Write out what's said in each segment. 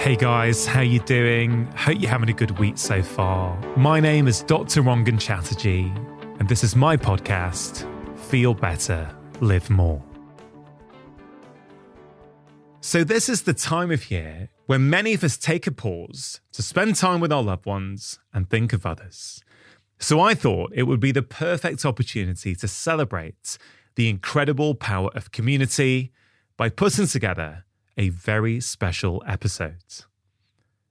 Hey guys, how you doing? Hope you're having a good week so far. My name is Dr. Rangan Chatterjee, and this is my podcast, Feel Better, Live More. So, this is the time of year when many of us take a pause to spend time with our loved ones and think of others. So, I thought it would be the perfect opportunity to celebrate the incredible power of community by putting together a very special episode.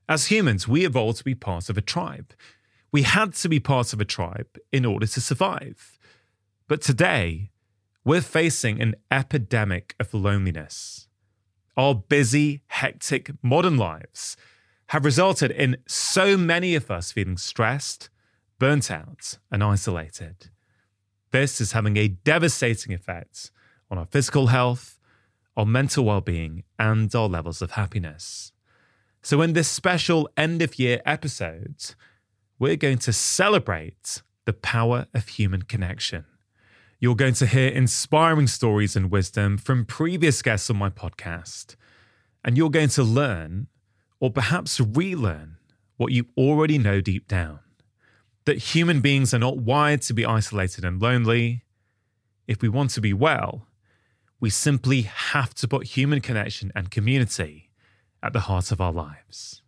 As humans, we evolved to be part of a tribe. We had to be part of a tribe in order to survive. But today, we're facing an epidemic of loneliness. Our busy, hectic modern lives have resulted in so many of us feeling stressed, burnt out, and isolated. This is having a devastating effect on our physical health, our mental well being, and our levels of happiness. So, in this special end of year episode, we're going to celebrate the power of human connection. You're going to hear inspiring stories and wisdom from previous guests on my podcast, and you're going to learn, or perhaps relearn, what you already know deep down that human beings are not wired to be isolated and lonely. If we want to be well, we simply have to put human connection and community at the heart of our lives.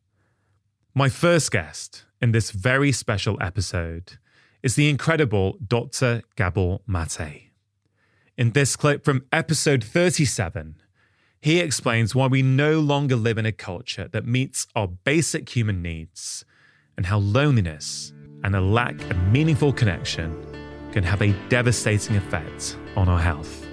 My first guest in this very special episode is the incredible Dr. Gabor Maté. In this clip from episode 37, he explains why we no longer live in a culture that meets our basic human needs and how loneliness and a lack of meaningful connection can have a devastating effect on our health.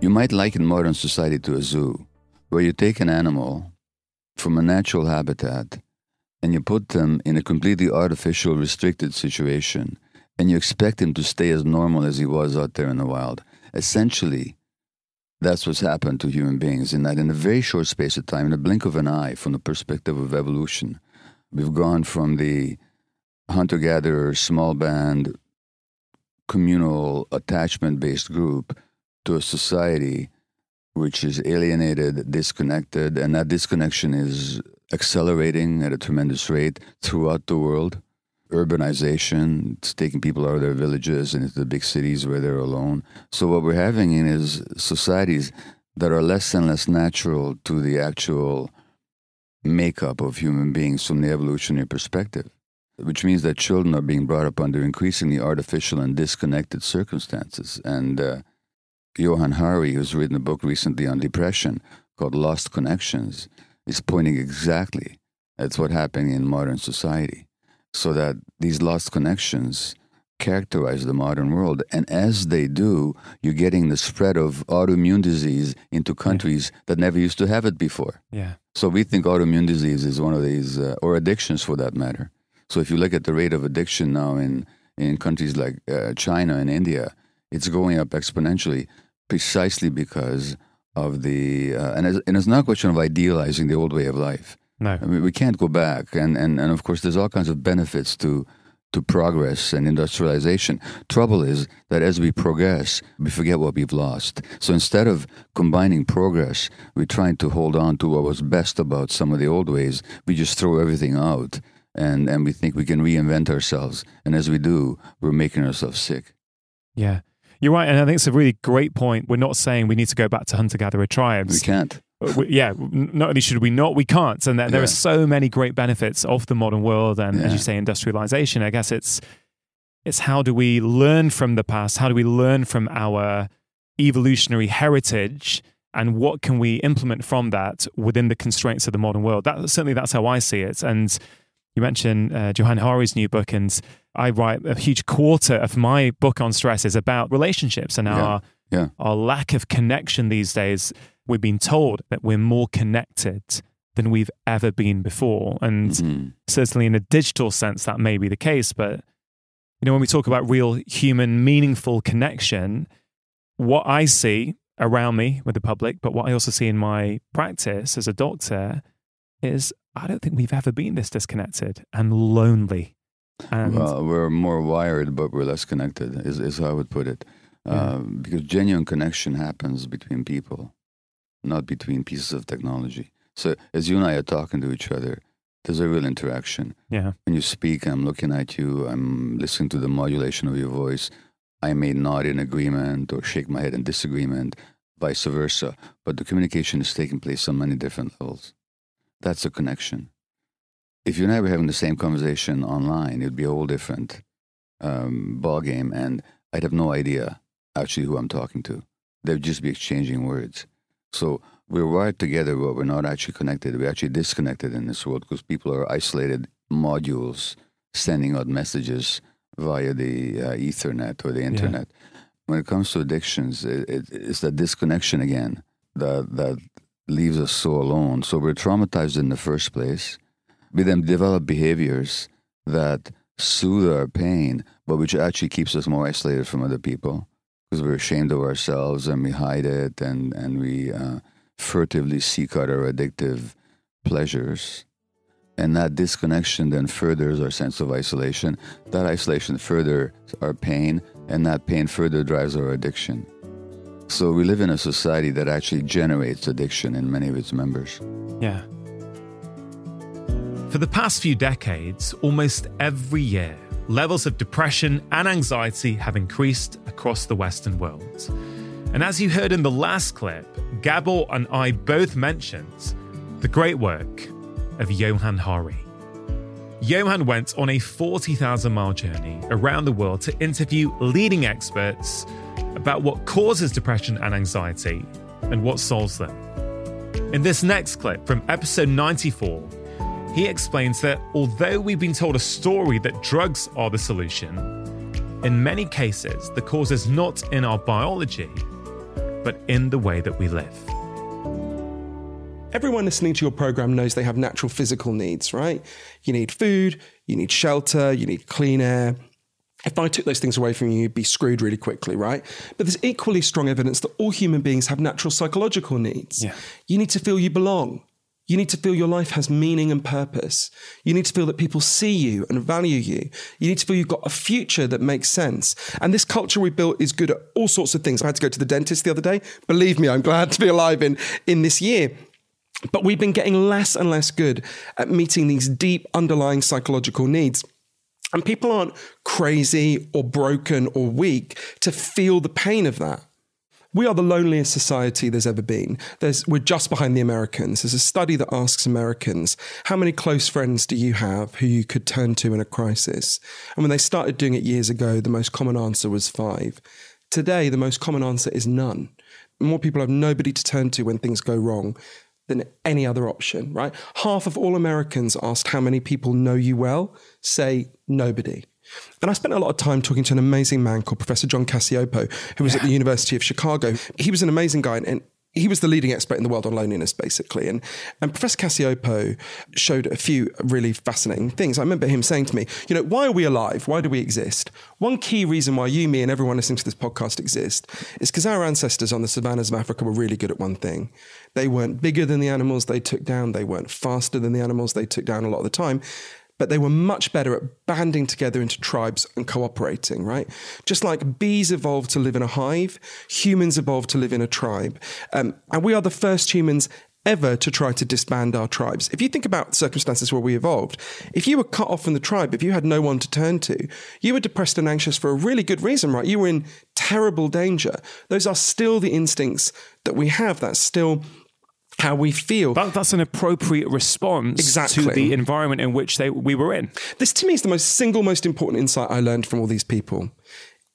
You might liken modern society to a zoo, where you take an animal from a natural habitat and you put them in a completely artificial, restricted situation, and you expect him to stay as normal as he was out there in the wild. Essentially, that's what's happened to human beings, in that in a very short space of time, in a blink of an eye, from the perspective of evolution, we've gone from the hunter gatherer, small band, communal, attachment based group to a society which is alienated, disconnected, and that disconnection is accelerating at a tremendous rate throughout the world. Urbanization, it's taking people out of their villages and into the big cities where they're alone. So what we're having in is societies that are less and less natural to the actual makeup of human beings from the evolutionary perspective, which means that children are being brought up under increasingly artificial and disconnected circumstances. And uh, Johann Hari, who's written a book recently on depression called Lost Connections, is pointing exactly at what's happening in modern society. So that these lost connections characterize the modern world. And as they do, you're getting the spread of autoimmune disease into countries yeah. that never used to have it before. Yeah. So we think autoimmune disease is one of these, uh, or addictions for that matter. So if you look at the rate of addiction now in, in countries like uh, China and India, it's going up exponentially precisely because of the uh, and, it's, and it's not a question of idealizing the old way of life. No, I mean we can't go back, and and and of course there's all kinds of benefits to to progress and industrialization. Trouble is that as we progress, we forget what we've lost. So instead of combining progress, we're trying to hold on to what was best about some of the old ways. We just throw everything out and, and we think we can reinvent ourselves. And as we do, we're making ourselves sick. Yeah. You're right, and I think it's a really great point. We're not saying we need to go back to hunter gatherer tribes. We can't. Uh, we, yeah, not only should we not, we can't. And there, there are so many great benefits of the modern world, and yeah. as you say, industrialization. I guess it's it's how do we learn from the past? How do we learn from our evolutionary heritage? And what can we implement from that within the constraints of the modern world? That certainly that's how I see it. And you mentioned uh, Johann Hari's new book, and I write a huge quarter of my book on stress is about relationships and yeah, our yeah. our lack of connection these days. We've been told that we're more connected than we've ever been before, and mm-hmm. certainly in a digital sense that may be the case. But you know, when we talk about real human, meaningful connection, what I see around me with the public, but what I also see in my practice as a doctor is I don't think we've ever been this disconnected and lonely. And well, we're more wired, but we're less connected, is, is how I would put it. uh, because genuine connection happens between people, not between pieces of technology. So as you and I are talking to each other, there's a real interaction. Yeah. When you speak, I'm looking at you, I'm listening to the modulation of your voice. I may nod in agreement or shake my head in disagreement, vice versa. But the communication is taking place on many different levels. That's a connection. If you and I were having the same conversation online, it'd be a whole different um, ball game, and I'd have no idea actually who I'm talking to. They'd just be exchanging words. So we're wired together, but we're not actually connected. We're actually disconnected in this world because people are isolated modules sending out messages via the uh, Ethernet or the internet. Yeah. When it comes to addictions, it, it, it's that disconnection again that that leaves us so alone. So we're traumatized in the first place. We then develop behaviors that soothe our pain, but which actually keeps us more isolated from other people because we're ashamed of ourselves and we hide it and, and we uh, furtively seek out our addictive pleasures. And that disconnection then furthers our sense of isolation. That isolation furthers our pain, and that pain further drives our addiction. So we live in a society that actually generates addiction in many of its members. Yeah. For the past few decades, almost every year, levels of depression and anxiety have increased across the Western world. And as you heard in the last clip, Gabor and I both mentioned the great work of Johann Hari. Johann went on a 40,000 mile journey around the world to interview leading experts about what causes depression and anxiety and what solves them. In this next clip from episode 94, he explains that although we've been told a story that drugs are the solution, in many cases the cause is not in our biology, but in the way that we live. Everyone listening to your program knows they have natural physical needs, right? You need food, you need shelter, you need clean air, if I took those things away from you, you'd be screwed really quickly, right? But there's equally strong evidence that all human beings have natural psychological needs. Yeah. You need to feel you belong. You need to feel your life has meaning and purpose. You need to feel that people see you and value you. You need to feel you've got a future that makes sense. And this culture we built is good at all sorts of things. I had to go to the dentist the other day. Believe me, I'm glad to be alive in, in this year. But we've been getting less and less good at meeting these deep underlying psychological needs. And people aren't crazy or broken or weak to feel the pain of that. We are the loneliest society there's ever been. There's, we're just behind the Americans. There's a study that asks Americans, how many close friends do you have who you could turn to in a crisis? And when they started doing it years ago, the most common answer was five. Today, the most common answer is none. More people have nobody to turn to when things go wrong than any other option, right? Half of all Americans asked how many people know you well say nobody. And I spent a lot of time talking to an amazing man called Professor John Cacioppo, who was yeah. at the University of Chicago. He was an amazing guy, and he was the leading expert in the world on loneliness, basically. And, and Professor Cacioppo showed a few really fascinating things. I remember him saying to me, you know, why are we alive? Why do we exist? One key reason why you, me, and everyone listening to this podcast exist is because our ancestors on the savannas of Africa were really good at one thing. They weren't bigger than the animals they took down, they weren't faster than the animals they took down a lot of the time but they were much better at banding together into tribes and cooperating, right? Just like bees evolved to live in a hive, humans evolved to live in a tribe. Um, and we are the first humans ever to try to disband our tribes. If you think about circumstances where we evolved, if you were cut off from the tribe, if you had no one to turn to, you were depressed and anxious for a really good reason, right? You were in terrible danger. Those are still the instincts that we have. That's still how we feel. That, that's an appropriate response exactly. to the environment in which they, we were in. This to me is the most single most important insight I learned from all these people.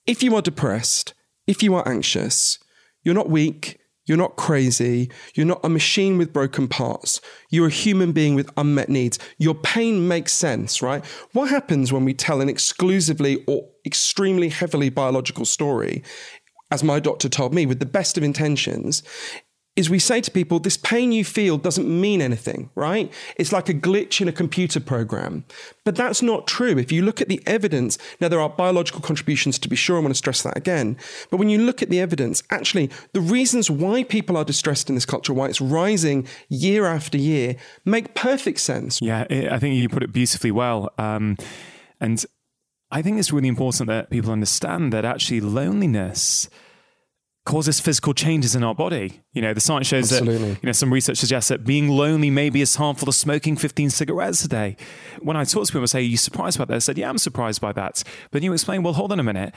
If you are depressed, if you are anxious, you're not weak, you're not crazy, you're not a machine with broken parts. You're a human being with unmet needs. Your pain makes sense, right? What happens when we tell an exclusively or extremely heavily biological story as my doctor told me, with the best of intentions, is we say to people, this pain you feel doesn't mean anything, right? It's like a glitch in a computer program. But that's not true. If you look at the evidence, now there are biological contributions to be sure, I want to stress that again. But when you look at the evidence, actually, the reasons why people are distressed in this culture, why it's rising year after year, make perfect sense. Yeah, I think you put it beautifully well. Um, and I think it's really important that people understand that actually loneliness causes physical changes in our body. You know, the science shows Absolutely. that, you know, some research suggests that being lonely may be as harmful as smoking 15 cigarettes a day. When I talk to people, I say, Are you surprised by that? I said, Yeah, I'm surprised by that. But you explain, Well, hold on a minute.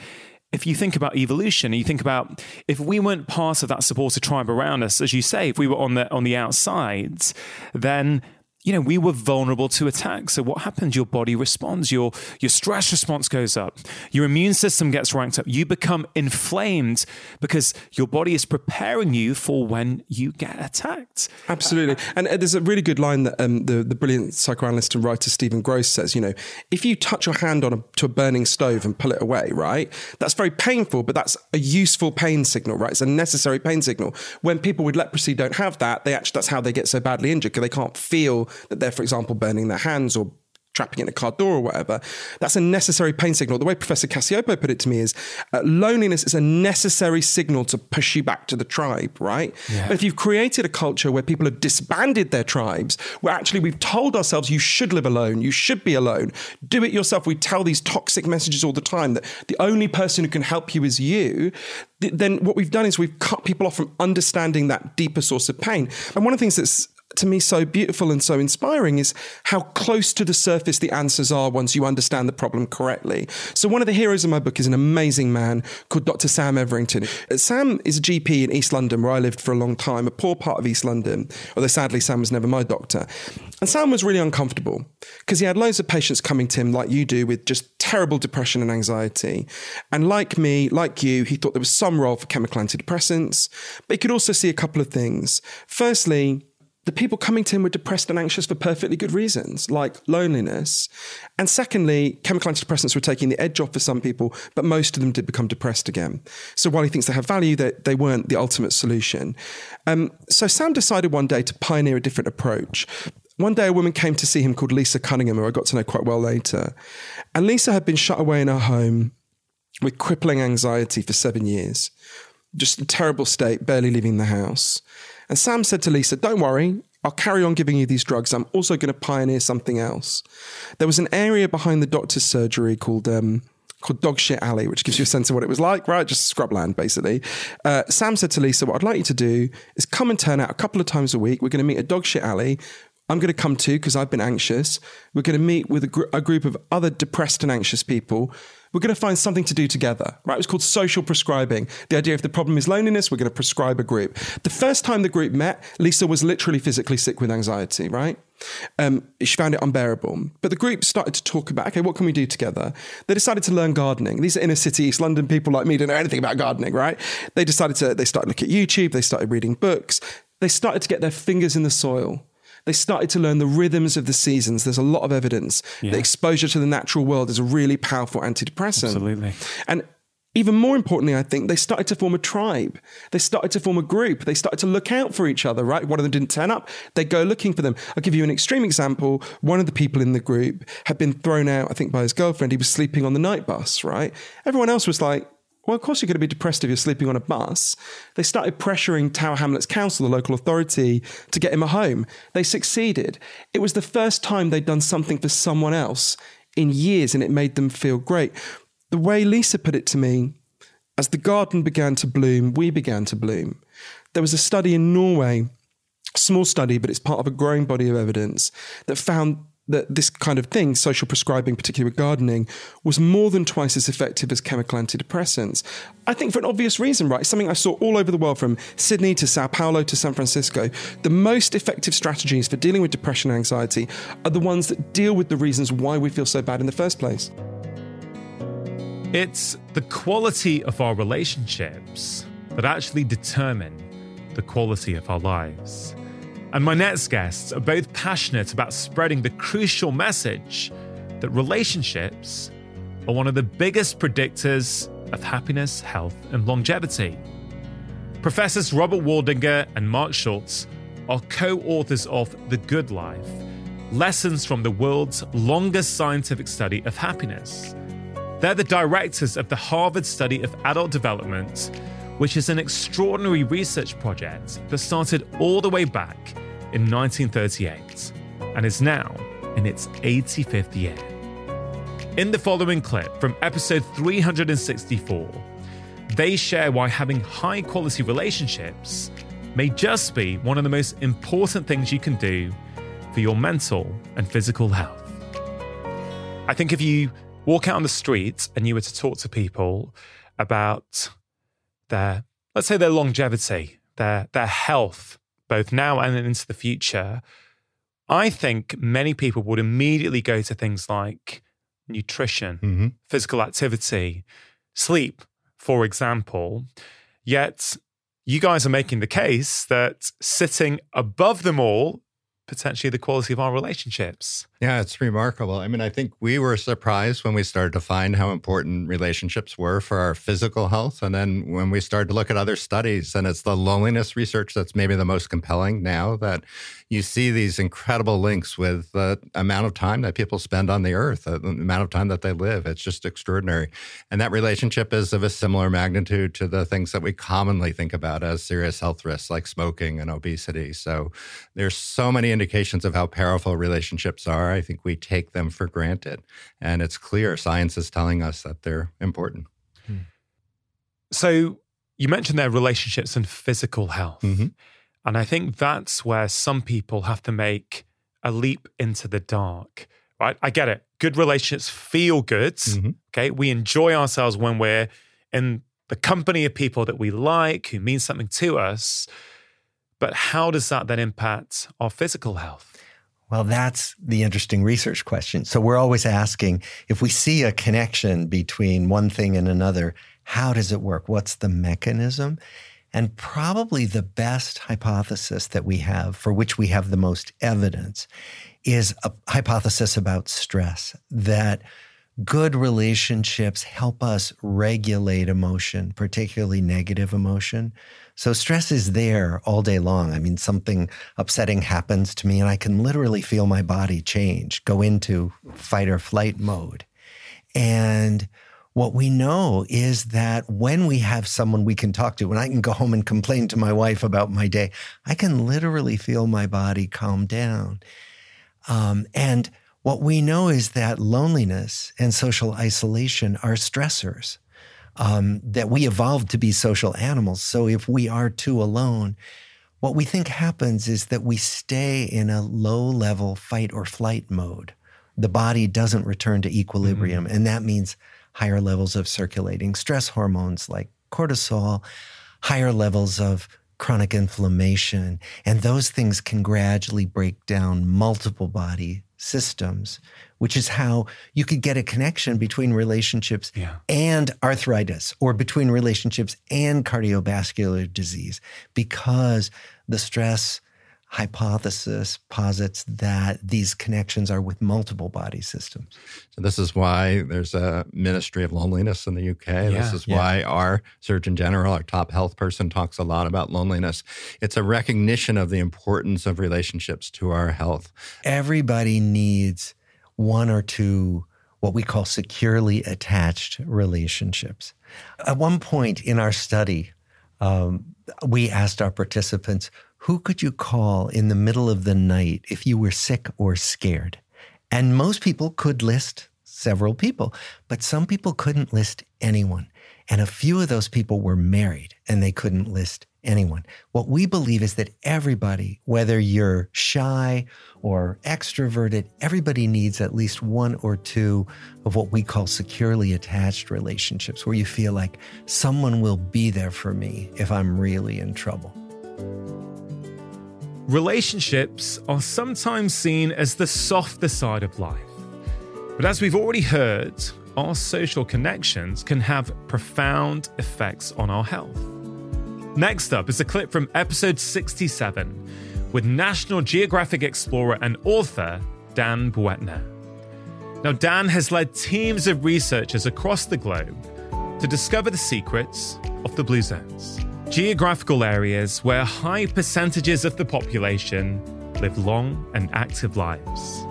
If you think about evolution, you think about if we weren't part of that supporter tribe around us, as you say, if we were on the on the outsides, then you know, we were vulnerable to attack. So what happens? Your body responds. Your your stress response goes up. Your immune system gets ranked up. You become inflamed because your body is preparing you for when you get attacked. Absolutely. And uh, there's a really good line that um, the the brilliant psychoanalyst and writer Stephen Grosz says. You know, if you touch your hand on a, to a burning stove and pull it away, right? That's very painful, but that's a useful pain signal, right? It's a necessary pain signal. When people with leprosy don't have that, they actually that's how they get so badly injured because they can't feel that they're, for example, burning their hands or trapping in a car door or whatever. That's a necessary pain signal. The way Professor Cacioppo put it to me is uh, loneliness is a necessary signal to push you back to the tribe, right? Yeah. But if you've created a culture where people have disbanded their tribes, where actually we've told ourselves you should live alone, you should be alone, do it yourself. We tell these toxic messages all the time that the only person who can help you is you. Then what we've done is we've cut people off from understanding that deeper source of pain. And one of the things that's to me so beautiful and so inspiring is how close to the surface the answers are once you understand the problem correctly. So one of the heroes in my book is an amazing man called Dr. Sam Everington. Uh, Sam is a GP in East London where I lived for a long time, a poor part of East London, although sadly Sam was never my doctor. And Sam was really uncomfortable because he had loads of patients coming to him like you do with just terrible depression and anxiety. And like me, like you, he thought there was some role for chemical antidepressants, but he could also see a couple of things. Firstly, the people coming to him were depressed and anxious for perfectly good reasons, like loneliness. And secondly, chemical antidepressants were taking the edge off for some people, but most of them did become depressed again. So while he thinks they have value, they, they weren't the ultimate solution. Um, so Sam decided one day to pioneer a different approach. One day, a woman came to see him called Lisa Cunningham, who I got to know quite well later. And Lisa had been shut away in her home with crippling anxiety for seven years, just a terrible state, barely leaving the house. And Sam said to Lisa, Don't worry, I'll carry on giving you these drugs. I'm also going to pioneer something else. There was an area behind the doctor's surgery called. Um, called Dog Shit Alley, which gives you a sense of what it was like, right? Just scrubland, basically. Uh, Sam said to Lisa, What I'd like you to do is come and turn out a couple of times a week. We're going to meet at Dog Shit Alley. I'm going to come too because I've been anxious. We're going to meet with a, gr- a group of other depressed and anxious people we're going to find something to do together, right? It was called social prescribing. The idea if the problem is loneliness, we're going to prescribe a group. The first time the group met, Lisa was literally physically sick with anxiety, right? Um, she found it unbearable. But the group started to talk about, okay, what can we do together? They decided to learn gardening. These are inner city East London people like me don't know anything about gardening, right? They decided to, they started looking at YouTube, they started reading books, they started to get their fingers in the soil they started to learn the rhythms of the seasons. There's a lot of evidence yeah. that exposure to the natural world is a really powerful antidepressant. Absolutely. And even more importantly, I think they started to form a tribe. They started to form a group. They started to look out for each other, right? One of them didn't turn up. They go looking for them. I'll give you an extreme example. One of the people in the group had been thrown out, I think, by his girlfriend. He was sleeping on the night bus, right? Everyone else was like, well, of course you're going to be depressed if you're sleeping on a bus. They started pressuring Tower Hamlets Council, the local authority, to get him a home. They succeeded. It was the first time they'd done something for someone else in years, and it made them feel great. The way Lisa put it to me, as the garden began to bloom, we began to bloom. There was a study in Norway, small study, but it's part of a growing body of evidence that found that this kind of thing, social prescribing, particularly with gardening, was more than twice as effective as chemical antidepressants. I think for an obvious reason, right? Something I saw all over the world from Sydney to Sao Paulo to San Francisco. The most effective strategies for dealing with depression and anxiety are the ones that deal with the reasons why we feel so bad in the first place. It's the quality of our relationships that actually determine the quality of our lives. And my next guests are both passionate about spreading the crucial message that relationships are one of the biggest predictors of happiness, health, and longevity. Professors Robert Waldinger and Mark Schultz are co authors of The Good Life Lessons from the World's Longest Scientific Study of Happiness. They're the directors of the Harvard Study of Adult Development, which is an extraordinary research project that started all the way back in 1938 and is now in its 85th year. In the following clip from episode 364, they share why having high quality relationships may just be one of the most important things you can do for your mental and physical health. I think if you walk out on the street and you were to talk to people about their, let's say, their longevity, their, their health, both now and into the future, I think many people would immediately go to things like nutrition, mm-hmm. physical activity, sleep, for example. Yet you guys are making the case that sitting above them all potentially the quality of our relationships. Yeah, it's remarkable. I mean, I think we were surprised when we started to find how important relationships were for our physical health. And then when we started to look at other studies, and it's the loneliness research that's maybe the most compelling now that you see these incredible links with the amount of time that people spend on the earth, uh, the amount of time that they live. It's just extraordinary. And that relationship is of a similar magnitude to the things that we commonly think about as serious health risks like smoking and obesity. So there's so many indications of how powerful relationships are. I think we take them for granted. And it's clear science is telling us that they're important. Hmm. So you mentioned their relationships and physical health. Mm-hmm. And I think that's where some people have to make a leap into the dark, right? I get it. Good relationships feel good. Mm-hmm. Okay. We enjoy ourselves when we're in the company of people that we like, who mean something to us. But how does that then impact our physical health? Well, that's the interesting research question. So we're always asking if we see a connection between one thing and another, how does it work? What's the mechanism? And probably the best hypothesis that we have, for which we have the most evidence, is a hypothesis about stress that good relationships help us regulate emotion, particularly negative emotion. So stress is there all day long. I mean, something upsetting happens to me and I can literally feel my body change, go into fight or flight mode. And what we know is that when we have someone we can talk to, when I can go home and complain to my wife about my day, I can literally feel my body calm down. Um, and what we know is that loneliness and social isolation are stressors, um, that we evolved to be social animals. So if we are too alone, what we think happens is that we stay in a low level fight or flight mode. The body doesn't return to equilibrium. Mm-hmm. And that means higher levels of circulating stress hormones like cortisol, higher levels of chronic inflammation. And those things can gradually break down multiple body systems, which is how you could get a connection between relationships yeah. and arthritis or between relationships and cardiovascular disease because the stress hypothesis posits that these connections are with multiple body systems. So this is why there's a Ministry of Loneliness in the UK. Yeah, this is yeah. why our Surgeon General, our top health person, talks a lot about loneliness. It's a recognition of the importance of relationships to our health. Everybody needs one or two what we call securely attached relationships. At one point in our study, um, we asked our participants, who could you call in the middle of the night if you were sick or scared? And most people could list several people, but some people couldn't list anyone. And a few of those people were married and they couldn't list anyone. What we believe is that everybody, whether you're shy or extroverted, everybody needs at least one or two of what we call securely attached relationships, where you feel like someone will be there for me if I'm really in trouble. Relationships are sometimes seen as the softer side of life. But as we've already heard, our social connections can have profound effects on our health. Next up is a clip from episode 67 with National Geographic explorer and author Dan Buettner. Now, Dan has led teams of researchers across the globe to discover the secrets of the blue zones geographical areas where high percentages of the population live long and active lives.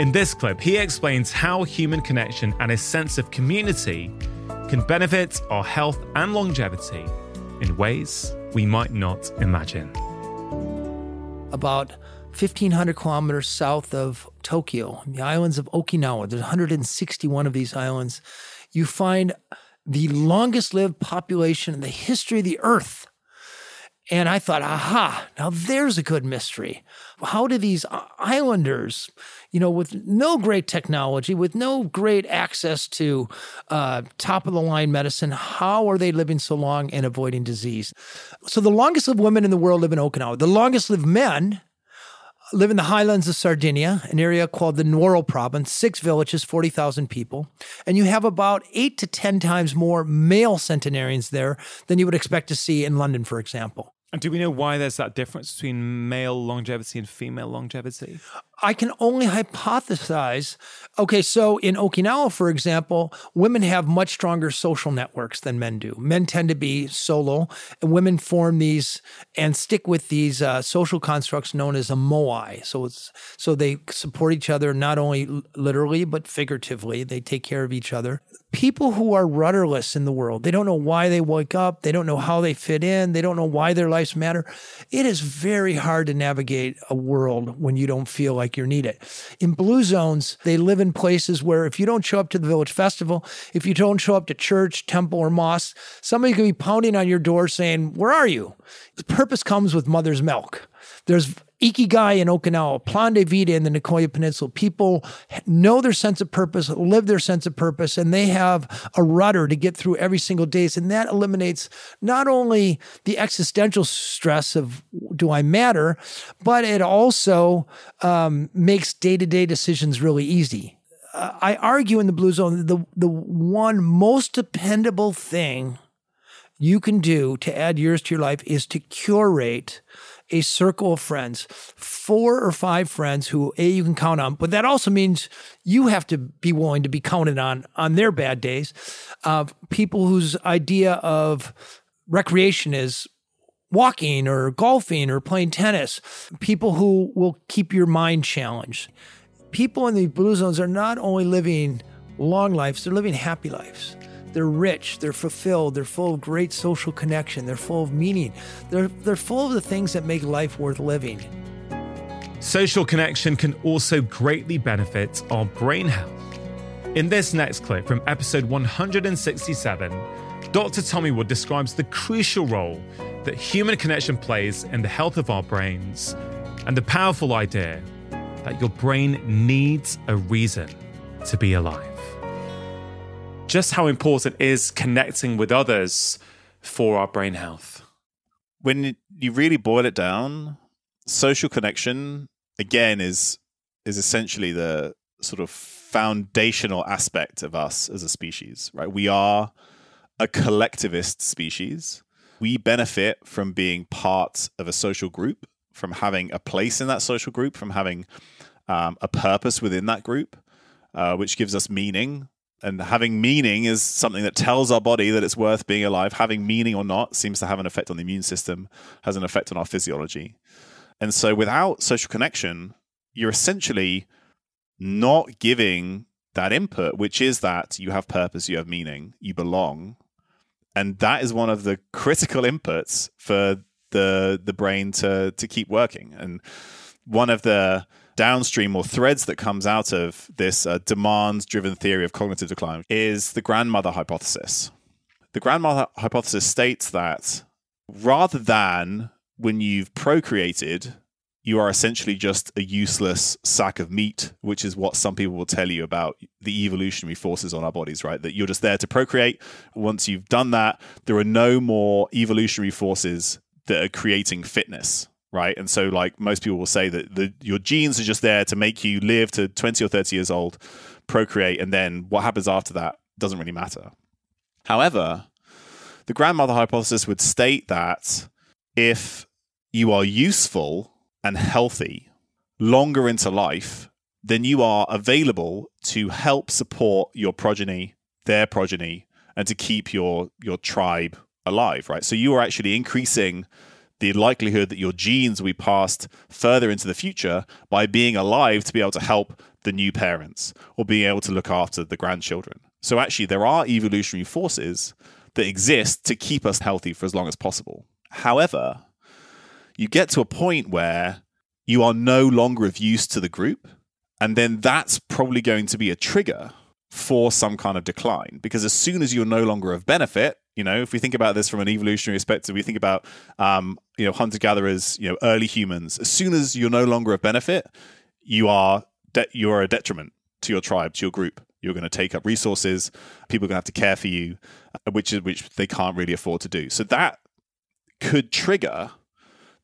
In this clip, he explains how human connection and a sense of community can benefit our health and longevity in ways we might not imagine. About 1,500 kilometers south of Tokyo, in the islands of Okinawa. There's 161 of these islands. You find the longest lived population in the history of the earth. And I thought, aha, now there's a good mystery. How do these islanders, you know, with no great technology, with no great access to uh, top of the line medicine, how are they living so long and avoiding disease? So the longest lived women in the world live in Okinawa. The longest lived men live in the highlands of Sardinia, an area called the Nuoro province, six villages, 40,000 people. And you have about eight to 10 times more male centenarians there than you would expect to see in London, for example. And do we know why there's that difference between male longevity and female longevity? I can only hypothesize. Okay, so in Okinawa, for example, women have much stronger social networks than men do. Men tend to be solo, and women form these and stick with these uh, social constructs known as a moai. So it's so they support each other not only literally but figuratively. They take care of each other people who are rudderless in the world. They don't know why they wake up. They don't know how they fit in. They don't know why their lives matter. It is very hard to navigate a world when you don't feel like you're needed. In blue zones, they live in places where if you don't show up to the village festival, if you don't show up to church, temple, or mosque, somebody could be pounding on your door saying, Where are you? The purpose comes with mother's milk. There's Ikigai in Okinawa, Plan de Vida in the Nicoya Peninsula. People know their sense of purpose, live their sense of purpose, and they have a rudder to get through every single day. And that eliminates not only the existential stress of do I matter, but it also um, makes day to day decisions really easy. Uh, I argue in the blue zone the the one most dependable thing you can do to add years to your life is to curate a circle of friends, four or five friends who a you can count on, but that also means you have to be willing to be counted on on their bad days. Uh, people whose idea of recreation is walking or golfing or playing tennis. People who will keep your mind challenged. People in the blue zones are not only living long lives; they're living happy lives. They're rich, they're fulfilled, they're full of great social connection, they're full of meaning, they're, they're full of the things that make life worth living. Social connection can also greatly benefit our brain health. In this next clip from episode 167, Dr. Tommy Wood describes the crucial role that human connection plays in the health of our brains and the powerful idea that your brain needs a reason to be alive just how important is connecting with others for our brain health? When you really boil it down, social connection again is is essentially the sort of foundational aspect of us as a species, right? We are a collectivist species. We benefit from being part of a social group, from having a place in that social group, from having um, a purpose within that group, uh, which gives us meaning, and having meaning is something that tells our body that it's worth being alive. Having meaning or not seems to have an effect on the immune system, has an effect on our physiology. And so without social connection, you're essentially not giving that input, which is that you have purpose, you have meaning, you belong. And that is one of the critical inputs for the the brain to to keep working. And one of the downstream or threads that comes out of this uh, demand driven theory of cognitive decline is the grandmother hypothesis. The grandmother hypothesis states that rather than when you've procreated, you are essentially just a useless sack of meat, which is what some people will tell you about the evolutionary forces on our bodies, right? That you're just there to procreate. Once you've done that, there are no more evolutionary forces that are creating fitness right? And so, like most people will say that the, your genes are just there to make you live to 20 or 30 years old, procreate, and then what happens after that doesn't really matter. However, the grandmother hypothesis would state that if you are useful and healthy longer into life, then you are available to help support your progeny, their progeny, and to keep your your tribe alive, right? So you are actually increasing the likelihood that your genes will be passed further into the future by being alive to be able to help the new parents or being able to look after the grandchildren. So, actually, there are evolutionary forces that exist to keep us healthy for as long as possible. However, you get to a point where you are no longer of use to the group. And then that's probably going to be a trigger for some kind of decline. Because as soon as you're no longer of benefit, you know, if we think about this from an evolutionary perspective, we think about, um, you know, hunter gatherers, you know, early humans. As soon as you're no longer of benefit, you are de- you are a detriment to your tribe, to your group. You're going to take up resources. People are going to have to care for you, uh, which is which they can't really afford to do. So that could trigger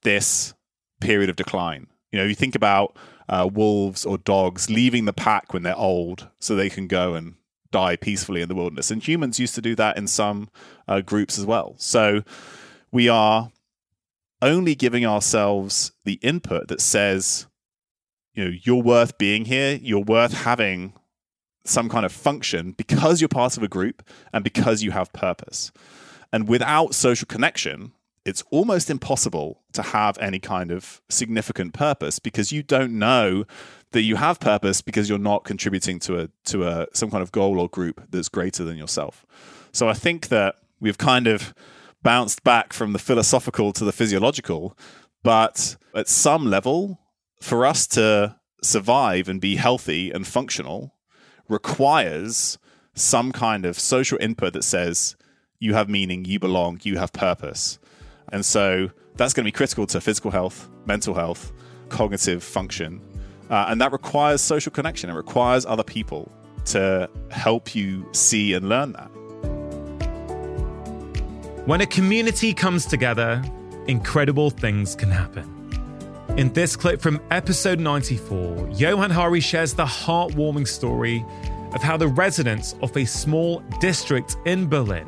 this period of decline. You know, you think about uh, wolves or dogs leaving the pack when they're old, so they can go and die peacefully in the wilderness. And humans used to do that in some uh, groups as well. So we are only giving ourselves the input that says, you know, you're worth being here, you're worth having some kind of function because you're part of a group and because you have purpose. And without social connection, it's almost impossible to have any kind of significant purpose because you don't know that you have purpose because you're not contributing to a to a some kind of goal or group that's greater than yourself. So I think that we've kind of bounced back from the philosophical to the physiological, but at some level for us to survive and be healthy and functional requires some kind of social input that says you have meaning, you belong, you have purpose. And so that's going to be critical to physical health, mental health, cognitive function. Uh, and that requires social connection. It requires other people to help you see and learn that. When a community comes together, incredible things can happen. In this clip from episode 94, Johann Hari shares the heartwarming story of how the residents of a small district in Berlin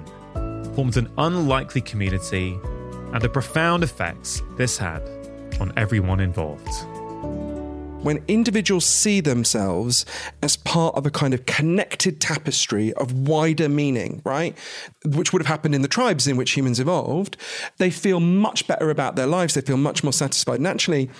formed an unlikely community and the profound effects this had on everyone involved. When individuals see themselves as part of a kind of connected tapestry of wider meaning, right, which would have happened in the tribes in which humans evolved, they feel much better about their lives. They feel much more satisfied. Naturally,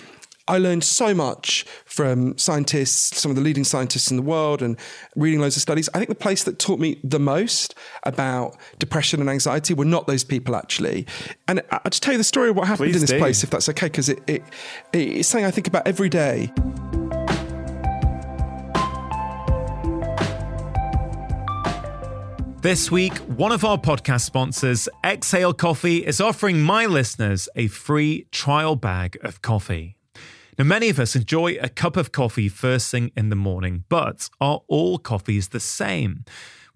I learned so much from scientists, some of the leading scientists in the world, and reading loads of studies. I think the place that taught me the most about depression and anxiety were not those people, actually. And I'll just tell you the story of what happened Please in this do. place, if that's okay, because it, it, it's something I think about every day. This week, one of our podcast sponsors, Exhale Coffee, is offering my listeners a free trial bag of coffee. Now, many of us enjoy a cup of coffee first thing in the morning, but are all coffees the same?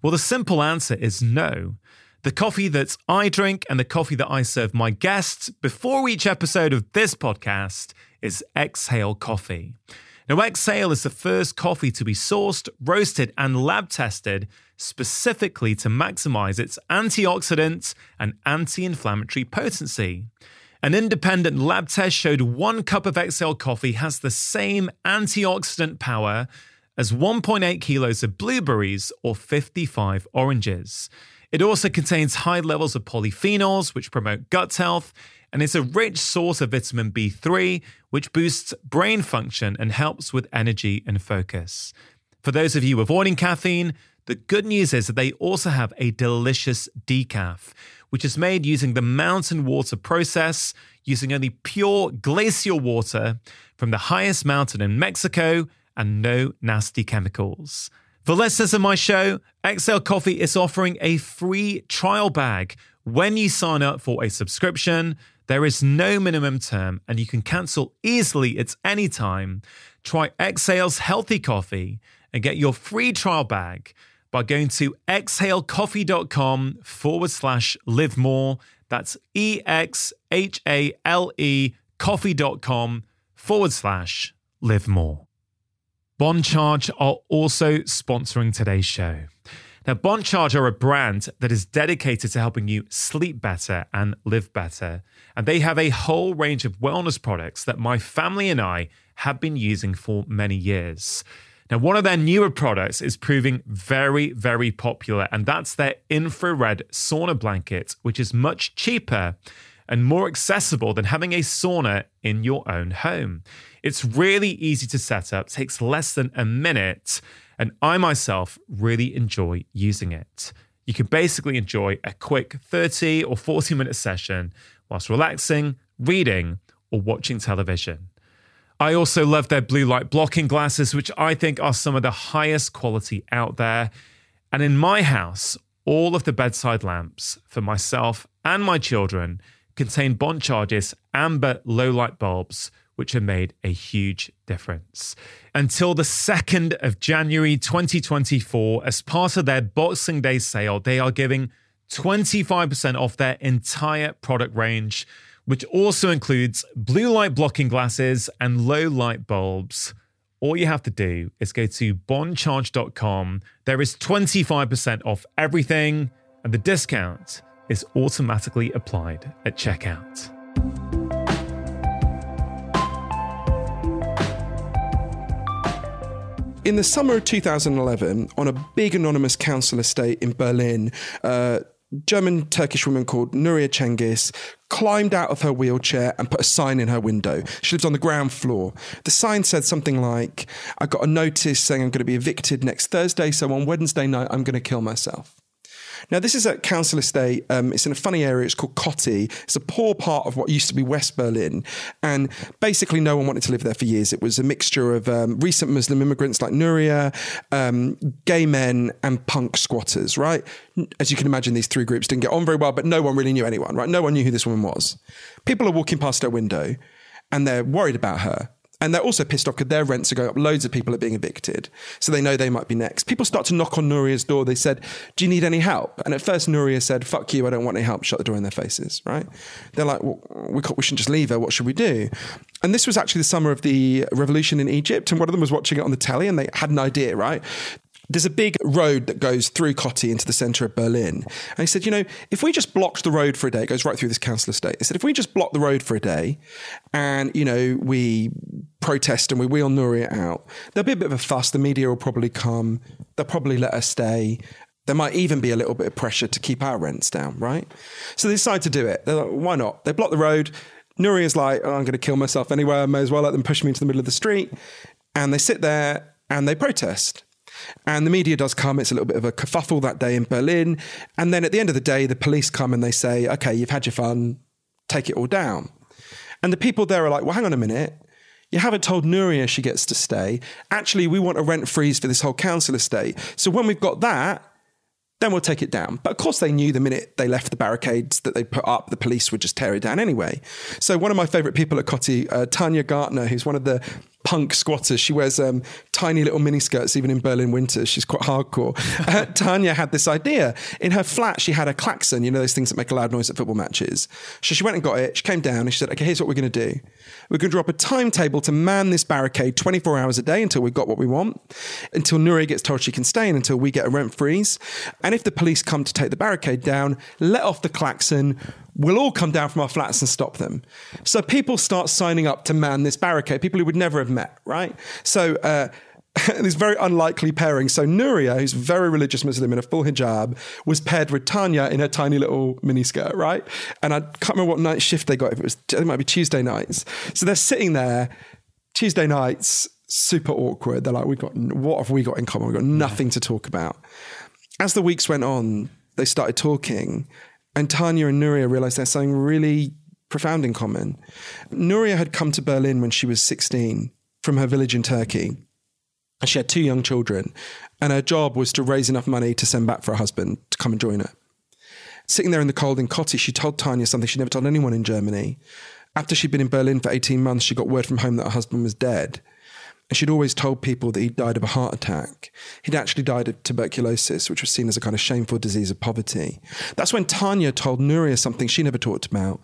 Well, the simple answer is no. The coffee that I drink and the coffee that I serve my guests before each episode of this podcast is Exhale Coffee. Now, Exhale is the first coffee to be sourced, roasted, and lab tested specifically to maximize its antioxidant and anti inflammatory potency. An independent lab test showed one cup of Exhale coffee has the same antioxidant power as 1.8 kilos of blueberries or 55 oranges. It also contains high levels of polyphenols, which promote gut health, and is a rich source of vitamin B3, which boosts brain function and helps with energy and focus. For those of you avoiding caffeine, the good news is that they also have a delicious decaf which is made using the mountain water process, using only pure glacial water from the highest mountain in Mexico and no nasty chemicals. For listeners of my show, Exhale Coffee is offering a free trial bag when you sign up for a subscription. There is no minimum term and you can cancel easily at any time. Try Exhale's Healthy Coffee and get your free trial bag by going to exhalecoffee.com forward slash live more. That's E X H A L E coffee.com forward slash live more. Bon Charge are also sponsoring today's show. Now, Bon Charge are a brand that is dedicated to helping you sleep better and live better. And they have a whole range of wellness products that my family and I have been using for many years. Now, one of their newer products is proving very, very popular, and that's their infrared sauna blanket, which is much cheaper and more accessible than having a sauna in your own home. It's really easy to set up, takes less than a minute, and I myself really enjoy using it. You can basically enjoy a quick 30 or 40 minute session whilst relaxing, reading, or watching television. I also love their blue light blocking glasses, which I think are some of the highest quality out there. And in my house, all of the bedside lamps for myself and my children contain Bon Charge's amber low light bulbs, which have made a huge difference. Until the 2nd of January 2024, as part of their Boxing Day sale, they are giving 25% off their entire product range which also includes blue light blocking glasses and low light bulbs. All you have to do is go to boncharge.com. There is 25% off everything, and the discount is automatically applied at checkout. In the summer of 2011, on a big anonymous council estate in Berlin, uh, German Turkish woman called Nuria Cengiz climbed out of her wheelchair and put a sign in her window. She lives on the ground floor. The sign said something like, I got a notice saying I'm going to be evicted next Thursday, so on Wednesday night I'm going to kill myself. Now, this is at Council Estate. Um, it's in a funny area. It's called Kotti. It's a poor part of what used to be West Berlin. And basically, no one wanted to live there for years. It was a mixture of um, recent Muslim immigrants like Nuria, um, gay men, and punk squatters, right? As you can imagine, these three groups didn't get on very well, but no one really knew anyone, right? No one knew who this woman was. People are walking past her window and they're worried about her. And they're also pissed off because their rents are going up. Loads of people are being evicted. So they know they might be next. People start to knock on Nuria's door. They said, Do you need any help? And at first, Nuria said, Fuck you, I don't want any help. Shut the door in their faces, right? They're like, well, we, we shouldn't just leave her. What should we do? And this was actually the summer of the revolution in Egypt. And one of them was watching it on the telly and they had an idea, right? There's a big road that goes through Kotti into the center of Berlin. And he said, you know, if we just blocked the road for a day, it goes right through this council estate. He said, if we just block the road for a day and, you know, we protest and we wheel Nuria out, there'll be a bit of a fuss. The media will probably come. They'll probably let us stay. There might even be a little bit of pressure to keep our rents down, right? So they decide to do it. They're like, why not? They block the road. Nuria's like, oh, I'm going to kill myself anyway. I may as well let them push me into the middle of the street. And they sit there and they protest. And the media does come. It's a little bit of a kerfuffle that day in Berlin. And then at the end of the day, the police come and they say, okay, you've had your fun, take it all down. And the people there are like, well, hang on a minute. You haven't told Nuria she gets to stay. Actually, we want a rent freeze for this whole council estate. So when we've got that, then we'll take it down. But of course, they knew the minute they left the barricades that they put up, the police would just tear it down anyway. So one of my favorite people at Kotti, uh, Tanya Gartner, who's one of the punk squatters. She wears um, tiny little mini skirts even in Berlin winter. She's quite hardcore. Uh, Tanya had this idea. In her flat, she had a klaxon, you know, those things that make a loud noise at football matches. So she went and got it. She came down and she said, okay, here's what we're going to do. Going to drop a timetable to man this barricade 24 hours a day until we've got what we want, until Nuri gets told she can stay and until we get a rent freeze. And if the police come to take the barricade down, let off the klaxon we'll all come down from our flats and stop them. So people start signing up to man this barricade, people who would never have met, right? So, uh, this very unlikely pairing. So Nuria, who's very religious Muslim in a full hijab, was paired with Tanya in her tiny little miniskirt, right? And I can't remember what night shift they got. If it was, it might be Tuesday nights. So they're sitting there Tuesday nights, super awkward. They're like, "We got what have we got in common? We've got nothing to talk about." As the weeks went on, they started talking, and Tanya and Nuria realized there's something really profound in common. Nuria had come to Berlin when she was 16 from her village in Turkey. And she had two young children, and her job was to raise enough money to send back for her husband to come and join her. Sitting there in the cold in Kotti, she told Tanya something she never told anyone in Germany. After she'd been in Berlin for 18 months, she got word from home that her husband was dead. And she'd always told people that he'd died of a heart attack. He'd actually died of tuberculosis, which was seen as a kind of shameful disease of poverty. That's when Tanya told Nuria something she never talked about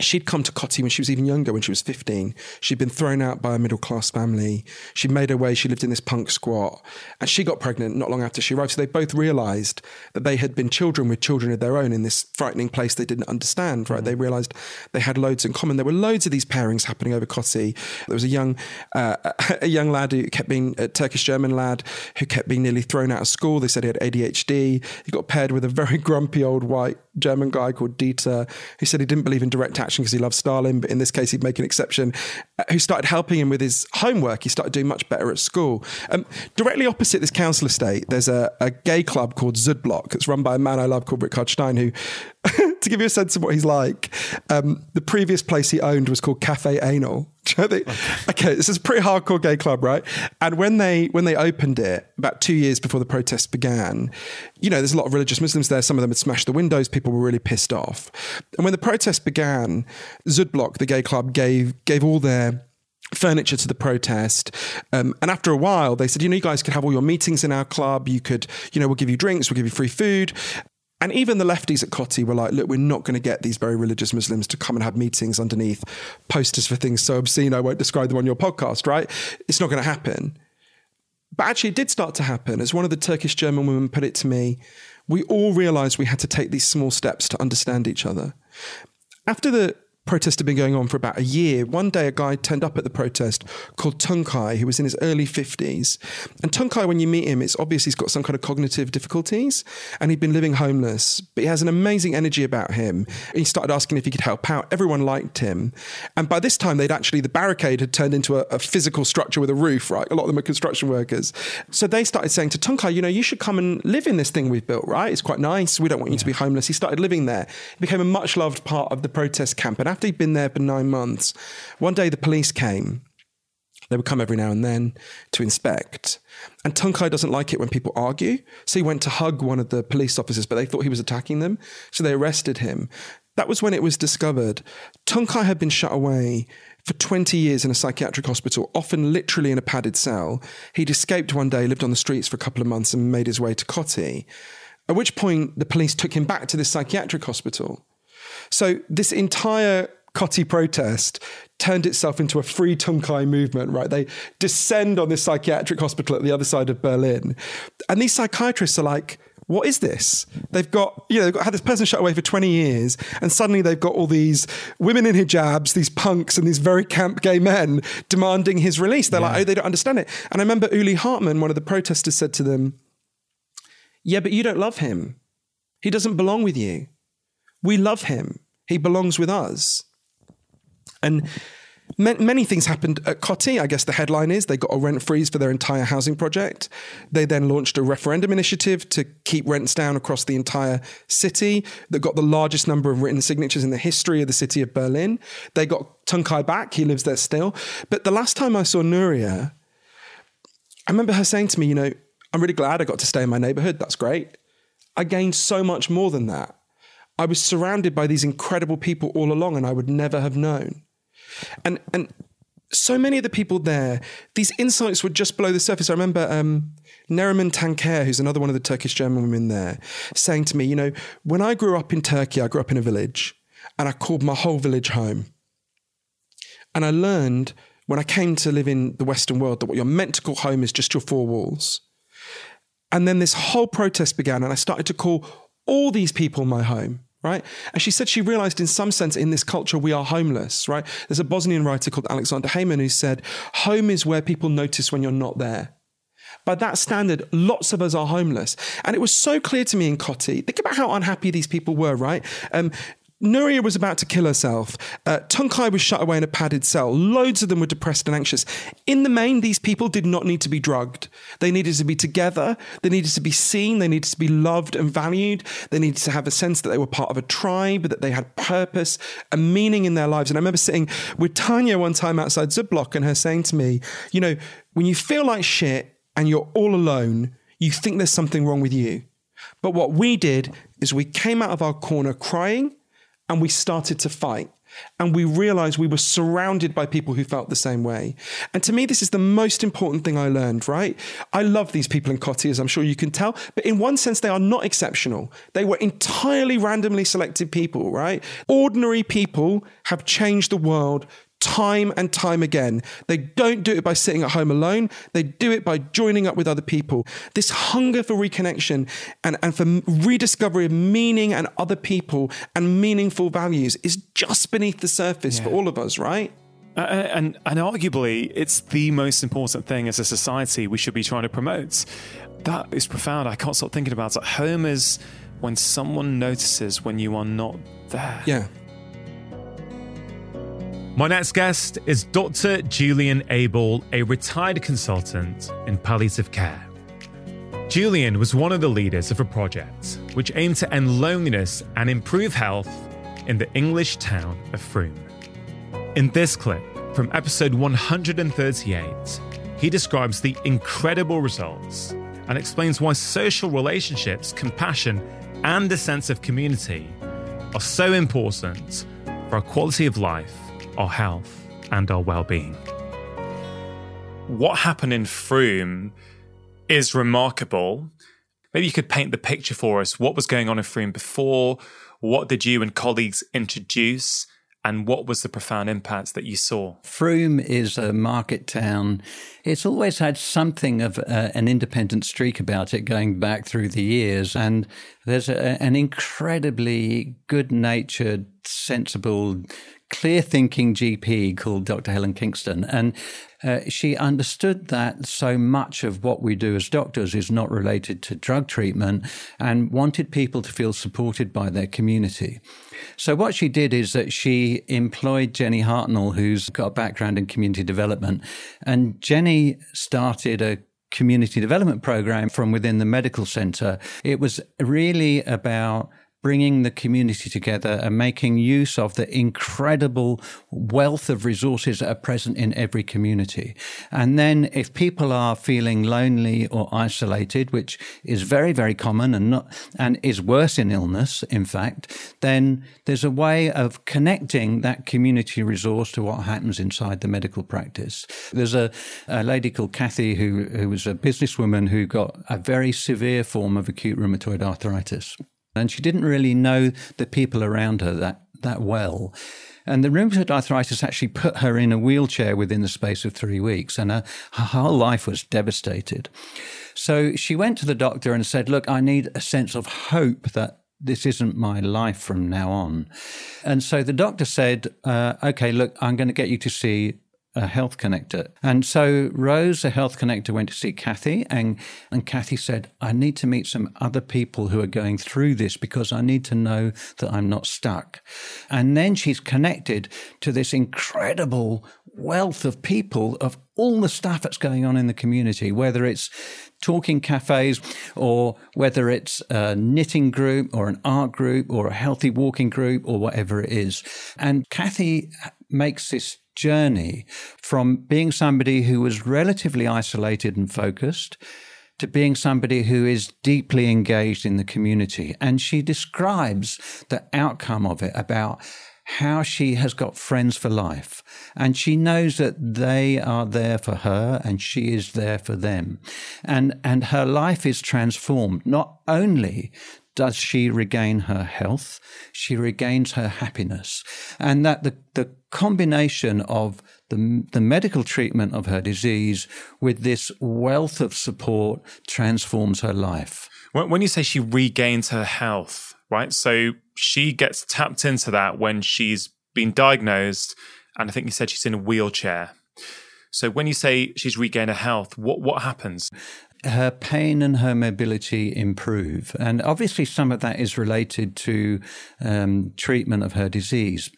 She'd come to Kotti when she was even younger, when she was 15. She'd been thrown out by a middle class family. She'd made her way. She lived in this punk squat. And she got pregnant not long after she arrived. So they both realized that they had been children with children of their own in this frightening place they didn't understand, right? Mm. They realized they had loads in common. There were loads of these pairings happening over Kotti. There was a young, uh, a young lad who kept being, a Turkish German lad who kept being nearly thrown out of school. They said he had ADHD. He got paired with a very grumpy old white German guy called Dieter, who said he didn't believe in direct action because he loved Stalin, but in this case, he'd make an exception, uh, who started helping him with his homework. He started doing much better at school. Um, directly opposite this council estate, there's a, a gay club called SüdBlock. It's run by a man I love called Richard Stein, who, to give you a sense of what he's like, um, the previous place he owned was called Cafe Anal. okay. okay, this is a pretty hardcore gay club, right? And when they when they opened it about two years before the protests began, you know, there's a lot of religious Muslims there. Some of them had smashed the windows. People were really pissed off. And when the protest began, SüdBlock, the gay club, gave gave all their furniture to the protest. Um, and after a while, they said, you know, you guys could have all your meetings in our club. You could, you know, we'll give you drinks, we'll give you free food. And even the lefties at Kotti were like, look, we're not going to get these very religious Muslims to come and have meetings underneath posters for things so obscene, I won't describe them on your podcast, right? It's not going to happen. But actually, it did start to happen. As one of the Turkish German women put it to me, we all realized we had to take these small steps to understand each other. After the protest had been going on for about a year. One day, a guy turned up at the protest called Tunkai, who was in his early 50s. And Tunkai, when you meet him, it's obvious he's got some kind of cognitive difficulties and he'd been living homeless, but he has an amazing energy about him. He started asking if he could help out. Everyone liked him. And by this time, they'd actually, the barricade had turned into a, a physical structure with a roof, right? A lot of them are construction workers. So they started saying to Tunkai, you know, you should come and live in this thing we've built, right? It's quite nice. We don't want you yeah. to be homeless. He started living there. He became a much loved part of the protest camp. And after he'd been there for nine months, one day the police came. They would come every now and then to inspect. And Tunkai doesn't like it when people argue. So he went to hug one of the police officers, but they thought he was attacking them. So they arrested him. That was when it was discovered. Tunkai had been shut away for 20 years in a psychiatric hospital, often literally in a padded cell. He'd escaped one day, lived on the streets for a couple of months, and made his way to Kotti. At which point, the police took him back to this psychiatric hospital. So this entire Kotti protest turned itself into a free Tunkai movement, right? They descend on this psychiatric hospital at the other side of Berlin. And these psychiatrists are like, what is this? They've got, you know, they've got, had this person shut away for 20 years, and suddenly they've got all these women in hijabs, these punks, and these very camp gay men demanding his release. They're yeah. like, oh, they don't understand it. And I remember Uli Hartmann, one of the protesters, said to them, Yeah, but you don't love him. He doesn't belong with you. We love him. He belongs with us. And many things happened at Kotti. I guess the headline is they got a rent freeze for their entire housing project. They then launched a referendum initiative to keep rents down across the entire city that got the largest number of written signatures in the history of the city of Berlin. They got Tunkai back. He lives there still. But the last time I saw Nuria, I remember her saying to me, you know, I'm really glad I got to stay in my neighborhood. That's great. I gained so much more than that. I was surrounded by these incredible people all along, and I would never have known. And and so many of the people there, these insights were just below the surface. I remember um, Neriman Tanker, who's another one of the Turkish German women there, saying to me, you know, when I grew up in Turkey, I grew up in a village and I called my whole village home. And I learned when I came to live in the Western world that what you're meant to call home is just your four walls. And then this whole protest began, and I started to call all these people my home right? And she said she realized in some sense in this culture we are homeless, right? There's a Bosnian writer called Aleksandar Hemon who said, home is where people notice when you're not there. By that standard, lots of us are homeless. And it was so clear to me in Kotti. Think about how unhappy these people were, right? Um, Nuria was about to kill herself. Uh, Tunkai was shut away in a padded cell. Loads of them were depressed and anxious. In the main, these people did not need to be drugged. They needed to be together. They needed to be seen. They needed to be loved and valued. They needed to have a sense that they were part of a tribe, that they had purpose and meaning in their lives. And I remember sitting with Tanya one time outside SüdBlock and her saying to me, you know, when you feel like shit and you're all alone, you think there's something wrong with you. But what we did is we came out of our corner crying and we started to fight. And we realized we were surrounded by people who felt the same way. And to me, this is the most important thing I learned, right? I love these people in Kotti, as I'm sure you can tell, but in one sense, they are not exceptional. They were entirely randomly selected people, right? Ordinary people have changed the world time and time again. They don't do it by sitting at home alone, they do it by joining up with other people. This hunger for reconnection and, and for rediscovery of meaning and other people and meaningful values is just beneath the surface yeah. for all of us, right? Uh, and, and arguably, it's the most important thing as a society we should be trying to promote. That is profound. I can't stop thinking about it. Home is when someone notices when you are not there. Yeah. My next guest is Dr. Julian Abel, a retired consultant in palliative care. Julian was one of the leaders of a project which aimed to end loneliness and improve health in the English town of Frome. In this clip, From episode 138, he describes the incredible results and explains why social relationships, compassion, and a sense of community are so important for our quality of life, our health, and our well being. What happened in Frome is remarkable. Maybe you could paint the picture for us. What was going on in Frome before? What did you and colleagues introduce? and what was the profound impact that you saw? Frome is a market town. It's always had something of uh, an independent streak about it going back through the years. And there's a, an incredibly good natured, sensible, clear thinking GP called Dr. Helen Kingston. And uh, she understood that so much of what we do as doctors is not related to drug treatment and wanted people to feel supported by their community. So, what she did is that she employed Jenny Hartnoll, who's got a background in community development. And Jenny started a community development program from within the medical center. It was really about bringing the community together and making use of the incredible wealth of resources that are present in every community. And then if people are feeling lonely or isolated, which is very, very common and not, and is worse in illness, in fact, then there's a way of connecting that community resource to what happens inside the medical practice. There's a, a lady called Kathy who, who was a businesswoman who got a very severe form of acute rheumatoid arthritis. And she didn't really know the people around her that, that well. And the rheumatoid arthritis actually put her in a wheelchair within the space of three weeks, and her, her, whole life was devastated. So she went to the doctor and said, Look, I need a sense of hope that this isn't my life from now on. And so the doctor said, uh, Okay, look, I'm going to get you to see a health connector. And so Rose, a health connector, went to see Kathy, and, and Kathy said, I need to meet some other people who are going through this because I need to know that I'm not stuck. And then she's connected to this incredible wealth of people of all the stuff that's going on in the community, whether it's talking cafes or whether it's a knitting group or an art group or a healthy walking group or whatever it is. And Kathy makes this journey from being somebody who was relatively isolated and focused to being somebody who is deeply engaged in the community. And she describes the outcome of it about how she has got friends for life. And she knows that they are there for her and she is there for them. And, and her life is transformed. Not only does she regain her health, she regains her happiness. And that the, the combination of the, the medical treatment of her disease with this wealth of support transforms her life. When you say she regains her health, right? So she gets tapped into that when she's been diagnosed, and I think you said she's in a wheelchair. So when you say she's regained her health, what what happens? Her pain and her mobility improve. And obviously, some of that is related to um, treatment of her disease.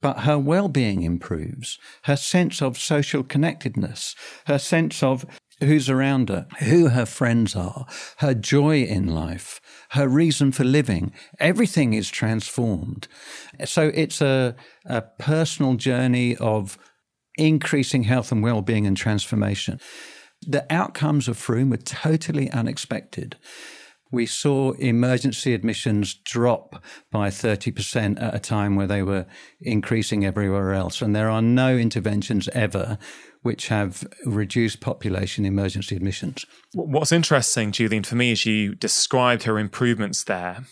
But her well being improves, her sense of social connectedness, her sense of who's around her, who her friends are, her joy in life, her reason for living. Everything is transformed. So it's a, a personal journey of increasing health and well being and transformation. The outcomes of Frome were totally unexpected. We saw emergency admissions drop by 30% at a time where they were increasing everywhere else. And there are no interventions ever which have reduced population emergency admissions. What's interesting, Julian, for me, as you described her improvements there,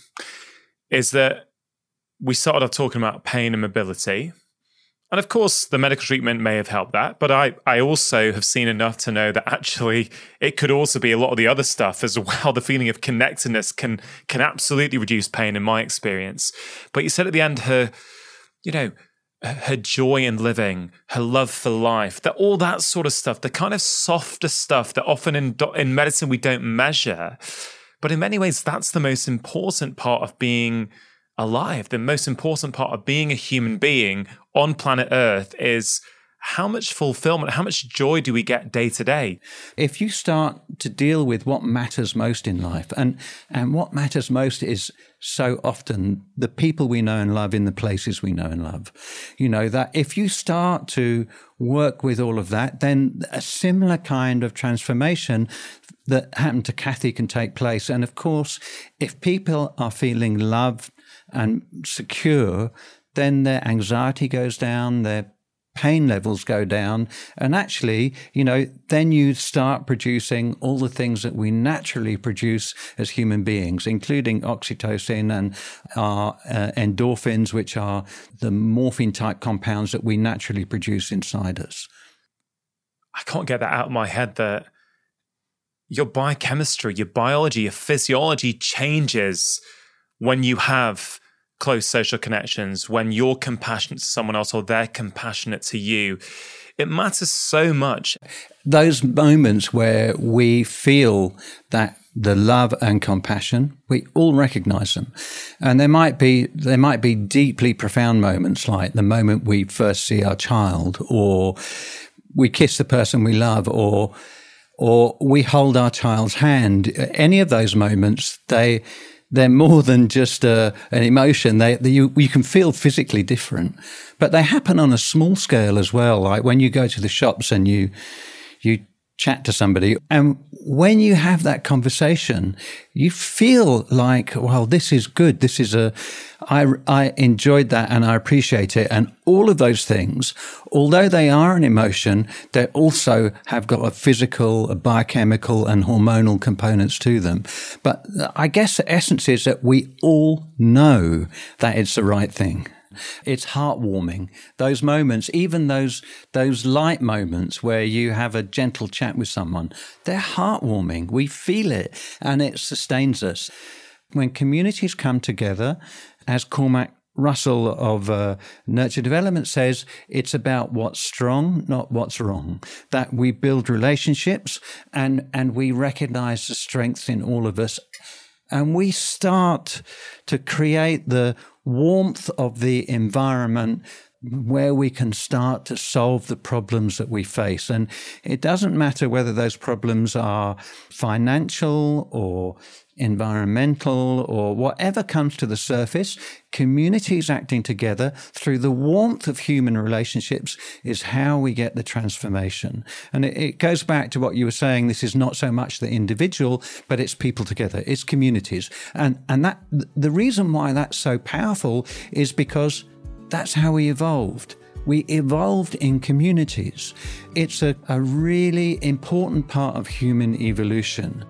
is that we started off talking about pain and mobility. And of course, the medical treatment may have helped that, but I, I also have seen enough to know that actually it could also be a lot of the other stuff as well. The feeling of connectedness can can absolutely reduce pain in my experience. But you said at the end, her, you know, her joy in living, her love for life, that all that sort of stuff, the kind of softer stuff that often in in medicine we don't measure, but in many ways that's the most important part of being alive. The most important part of being a human being on planet Earth is how much fulfillment, how much joy do we get day to day? If you start to deal with what matters most in life, and, and what matters most is so often the people we know and love in the places we know and love. You know, that if you start to work with all of that, then a similar kind of transformation that happened to Kathy can take place. And of course, if people are feeling loved and secure, then their anxiety goes down, their pain levels go down. And actually, you know, then you start producing all the things that we naturally produce as human beings, including oxytocin and our uh, endorphins, which are the morphine type compounds that we naturally produce inside us. I can't get that out of my head that your biochemistry, your biology, your physiology changes when you have close social connections, when you're compassionate to someone else or they're compassionate to you. It matters so much. Those moments where we feel that the love and compassion, we all recognize them. And there might be, there might be deeply profound moments like the moment we first see our child or we kiss the person we love or, or we hold our child's hand. Any of those moments, they, they're more than just a, an emotion. They, they, you, you can feel physically different, but they happen on a small scale as well. Like when you go to the shops and you, you chat to somebody. And when you have that conversation, you feel like, well, this is good. This is a, I, I enjoyed that and I appreciate it. And all of those things, although they are an emotion, they also have got a physical, a biochemical and hormonal components to them. But I guess the essence is that we all know that it's the right thing. It's heartwarming. Those moments, even those those light moments where you have a gentle chat with someone, they're heartwarming. We feel it and it sustains us. When communities come together, as Cormac Russell of uh, Nurture Development says it's about what's strong, not what's wrong. That we build relationships and, and we recognize the strengths in all of us. And we start to create the warmth of the environment where we can start to solve the problems that we face. And it doesn't matter whether those problems are financial or environmental or whatever comes to the surface, communities acting together through the warmth of human relationships is how we get the transformation. And it, it, goes back to what you were saying. This is not so much the individual, but it's people together. It's communities. And, and that, the reason why that's so powerful is because that's how we evolved. We evolved in communities. It's a, a really important part of human evolution.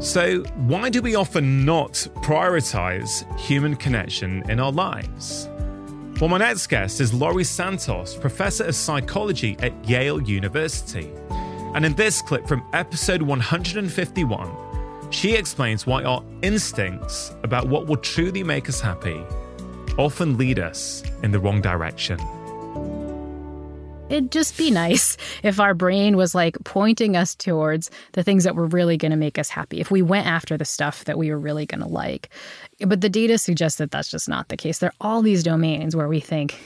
So, why do we often not prioritize human connection in our lives? Well, my next guest is Laurie Santos, Professor of Psychology at Yale University. And in this clip from episode 151, she explains why our instincts about what will truly make us happy often lead us in the wrong direction. It'd just be nice if our brain was like pointing us towards the things that were really going to make us happy, if we went after the stuff that we were really going to like. But the data suggests that that's just not the case. There are all these domains where we think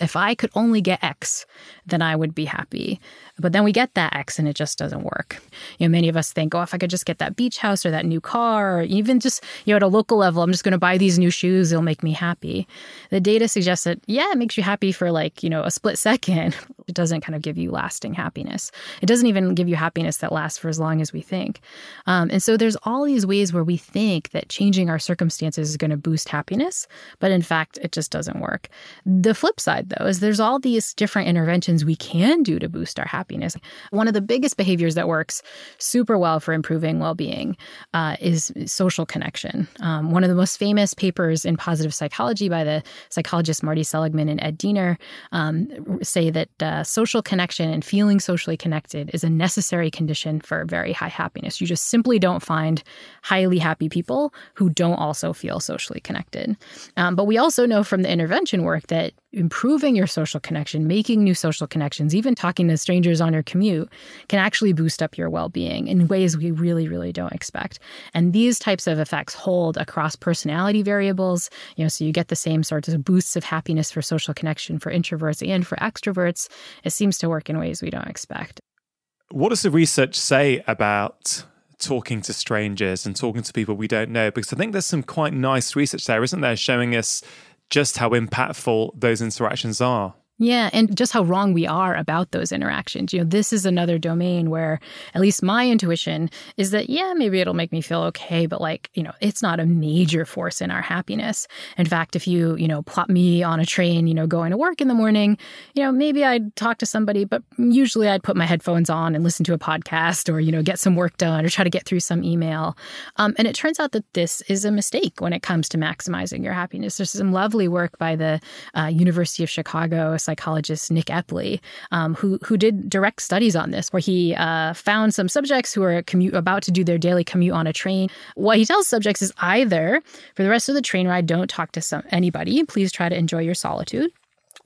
if I could only get X, then I would be happy. But then we get that X and it just doesn't work. You know, many of us think, oh, if I could just get that beach house or that new car, or even just, you know, at a local level, I'm just going to buy these new shoes, it'll make me happy. The data suggests that, yeah, it makes you happy for like, you know, a split second. It doesn't kind of give you lasting happiness. It doesn't even give you happiness that lasts for as long as we think. Um, and so there's all these ways where we think that changing our circumstances is going to boost happiness, but in fact, it just doesn't work. The flip side, though, is there's all these different interventions we can do to boost our happiness. One of the biggest behaviors that works super well for improving well being uh, is social connection. Um, one of the most famous papers in positive psychology by the psychologists Marty Seligman and Ed Diener um, say that. Uh, social connection and feeling socially connected is a necessary condition for very high happiness. You just simply don't find highly happy people who don't also feel socially connected. Um, but we also know from the intervention work that improving your social connection, making new social connections, even talking to strangers on your commute can actually boost up your well being in ways we really, really don't expect. And these types of effects hold across personality variables. You know, so you get the same sorts of boosts of happiness for social connection for introverts and for extroverts. It seems to work in ways we don't expect. What does the research say about talking to strangers and talking to people we don't know? Because I think there's some quite nice research there, isn't there, showing us just how impactful those interactions are. Yeah, and just how wrong we are about those interactions. You know, this is another domain where at least my intuition is that yeah, maybe it'll make me feel okay, but like, you know, it's not a major force in our happiness. In fact, if you, you know, plot me on a train, you know, going to work in the morning, you know, maybe I'd talk to somebody, but usually I'd put my headphones on and listen to a podcast or, you know, get some work done or try to get through some email. Um, and it turns out that this is a mistake when it comes to maximizing your happiness. There's some lovely work by the uh, University of Chicago psychologist Nick Epley, um, who who did direct studies on this, where he uh, found some subjects who are commute about to do their daily commute on a train. What he tells subjects is either for the rest of the train ride, don't talk to some, anybody. Please try to enjoy your solitude.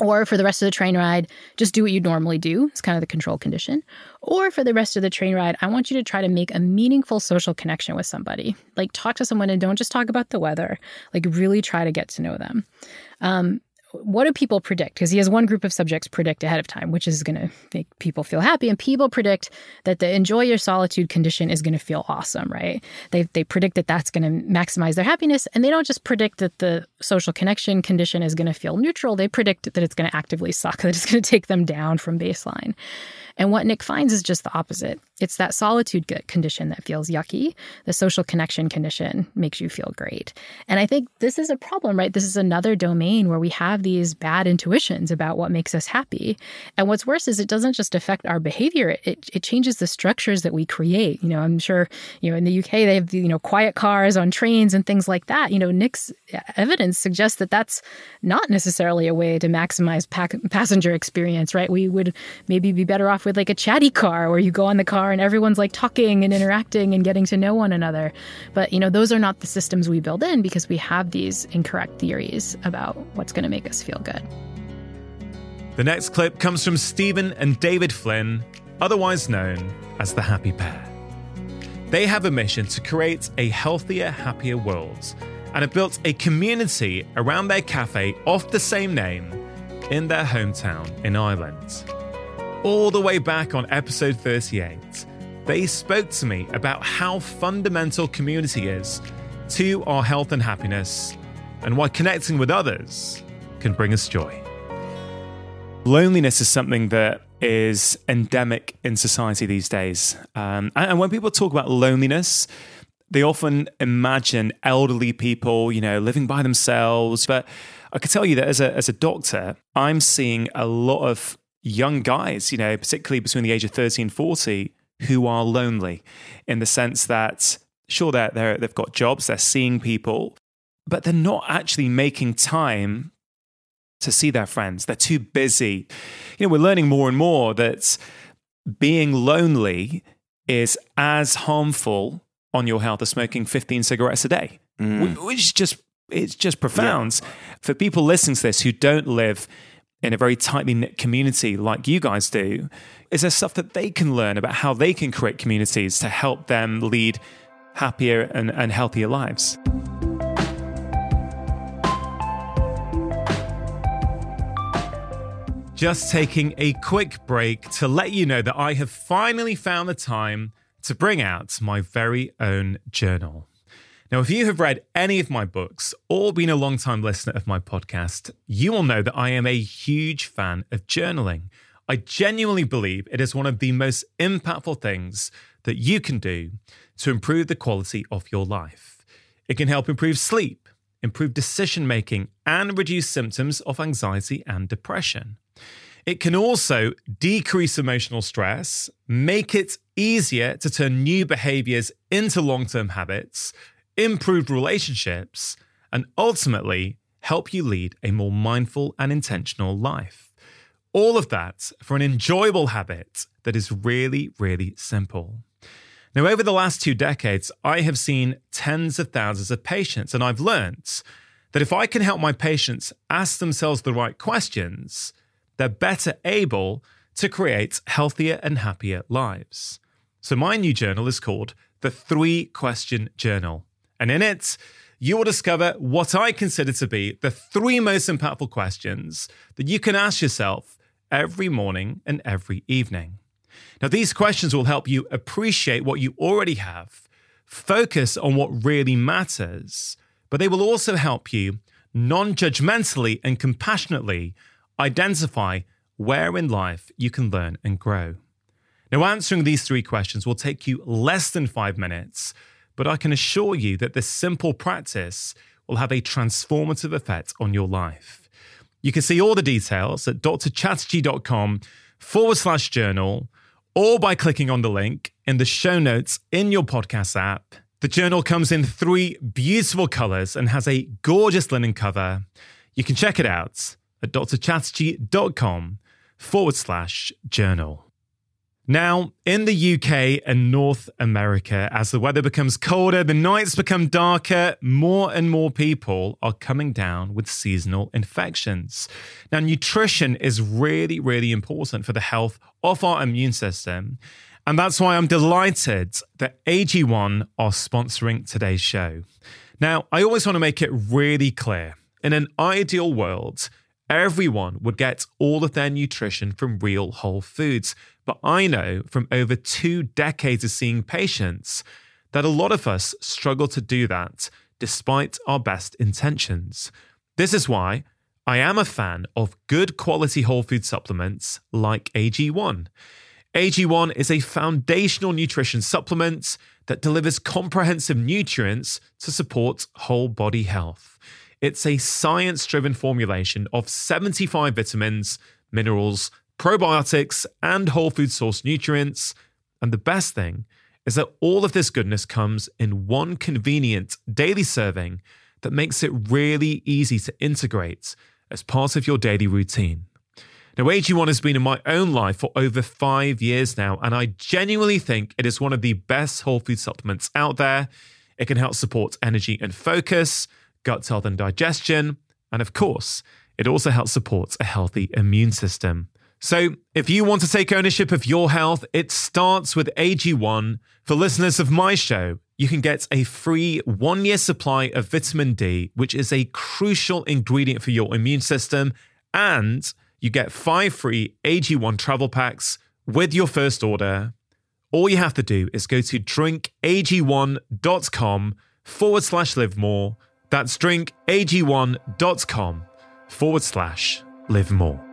Or for the rest of the train ride, just do what you normally do. It's kind of the control condition. Or for the rest of the train ride, I want you to try to make a meaningful social connection with somebody. Like talk to someone and don't just talk about the weather. Like really try to get to know them. Um, what do people predict? Because he has one group of subjects predict ahead of time, which is going to make people feel happy, and people predict that the enjoy your solitude condition is going to feel awesome, right? They they predict that that's going to maximize their happiness, and they don't just predict that the social connection condition is going to feel neutral. They predict that it's going to actively suck, that it's going to take them down from baseline. And what Nick finds is just the opposite. It's that solitude condition that feels yucky. The social connection condition makes you feel great. And I think this is a problem, right? This is another domain where we have these bad intuitions about what makes us happy. And what's worse is it doesn't just affect our behavior, it, it changes the structures that we create. You know, I'm sure, you know, in the UK, they have, you know, quiet cars on trains and things like that. You know, Nick's evidence suggests that that's not necessarily a way to maximize passenger experience, right? We would maybe be better off with like a chatty car where you go on the car and everyone's like talking and interacting and getting to know one another. But, you know, those are not the systems we build in because we have these incorrect theories about what's going to make us feel good. The next clip comes from Stephen and David Flynn, otherwise known as the Happy Pear. They have a mission to create a healthier, happier world and have built a community around their cafe of the same name in their hometown in Ireland all the way back on episode 38, they spoke to me about how fundamental community is to our health and happiness, and why connecting with others can bring us joy. Loneliness is something that is endemic in society these days. Um, and when people talk about loneliness, they often imagine elderly people, you know, living by themselves. But I can tell you that as a, as a doctor, I'm seeing a lot of young guys, you know, particularly between the age of 30 and 40, who are lonely in the sense that, sure, they're, they're, they've got jobs, they're seeing people, but they're not actually making time to see their friends. They're too busy. You know, we're learning more and more that being lonely is as harmful on your health as smoking 15 cigarettes a day, mm. which is just it's just profound. Yeah. For people listening to this who don't live in a very tightly knit community like you guys do, is there stuff that they can learn about how they can create communities to help them lead happier and, and healthier lives? Just taking a quick break to let you know that I have finally found the time to bring out my very own journal. Now, if you have read any of my books or been a long-time listener of my podcast, you will know that I am a huge fan of journaling. I genuinely believe it is one of the most impactful things that you can do to improve the quality of your life. It can help improve sleep, improve decision making, and reduce symptoms of anxiety and depression. It can also decrease emotional stress, make it easier to turn new behaviors into long term habits, improved relationships, and ultimately help you lead a more mindful and intentional life. All of that for an enjoyable habit that is really, really simple. Now, over the last two decades, I have seen tens of thousands of patients, and I've learned that if I can help my patients ask themselves the right questions, they're better able to create healthier and happier lives. So, my new journal is called the Three Question Journal. And in it, you will discover what I consider to be the three most impactful questions that you can ask yourself every morning and every evening. Now, these questions will help you appreciate what you already have, focus on what really matters, but they will also help you non judgmentally and compassionately identify where in life you can learn and grow. Now, answering these three questions will take you less than five minutes, but I can assure you that this simple practice will have a transformative effect on your life. You can see all the details at drchatterjee.com forward slash journal or by clicking on the link in the show notes in your podcast app. The journal comes in three beautiful colors and has a gorgeous linen cover. You can check it out at drchatterjee.com forward slash journal. Now, in the UK and North America, as the weather becomes colder, the nights become darker, more and more people are coming down with seasonal infections. Now, nutrition is really, really important for the health of our immune system. And that's why I'm delighted that AG1 are sponsoring today's show. Now, I always want to make it really clear in an ideal world, everyone would get all of their nutrition from real whole foods. But I know from over two decades of seeing patients that a lot of us struggle to do that despite our best intentions. This is why I am a fan of good quality whole food supplements like AG1. AG1 is a foundational nutrition supplement that delivers comprehensive nutrients to support whole body health. It's a science driven formulation of 75 vitamins, minerals, probiotics, and whole food source nutrients. And the best thing is that all of this goodness comes in one convenient daily serving that makes it really easy to integrate as part of your daily routine. Now, AG1 has been in my own life for over five years now, and I genuinely think it is one of the best whole food supplements out there. It can help support energy and focus, gut health and digestion, and of course, it also helps support a healthy immune system. So, if you want to take ownership of your health, it starts with AG1. For listeners of my show, you can get a free one year supply of vitamin D, which is a crucial ingredient for your immune system. And you get five free AG1 travel packs with your first order. All you have to do is go to drinkag1.com forward slash live more. That's drinkag1.com forward slash live more.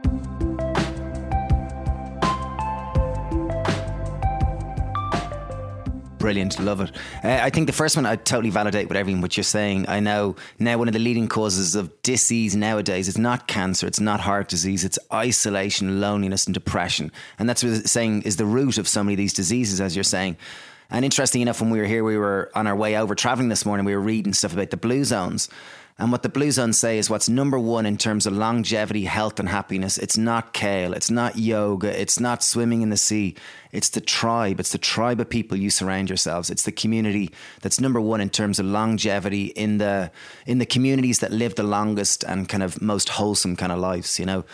brilliant. Love it. Uh, I think the first one I totally validate with everything what you're saying. I know now one of the leading causes of disease nowadays is not cancer, it's not heart disease, it's isolation, loneliness, and depression. And that's what saying is the root of so many of these diseases, as you're saying. And interesting enough, when we were here, we were on our way over traveling this morning, we were reading stuff about the blue zones. And what the Blue Zones say is what's number one in terms of longevity, health, and happiness. It's not kale, it's not yoga, it's not swimming in the sea. It's the tribe. It's the tribe of people you surround yourselves. It's the community that's number one in terms of longevity in the in the communities that live the longest and kind of most wholesome kind of lives. You know.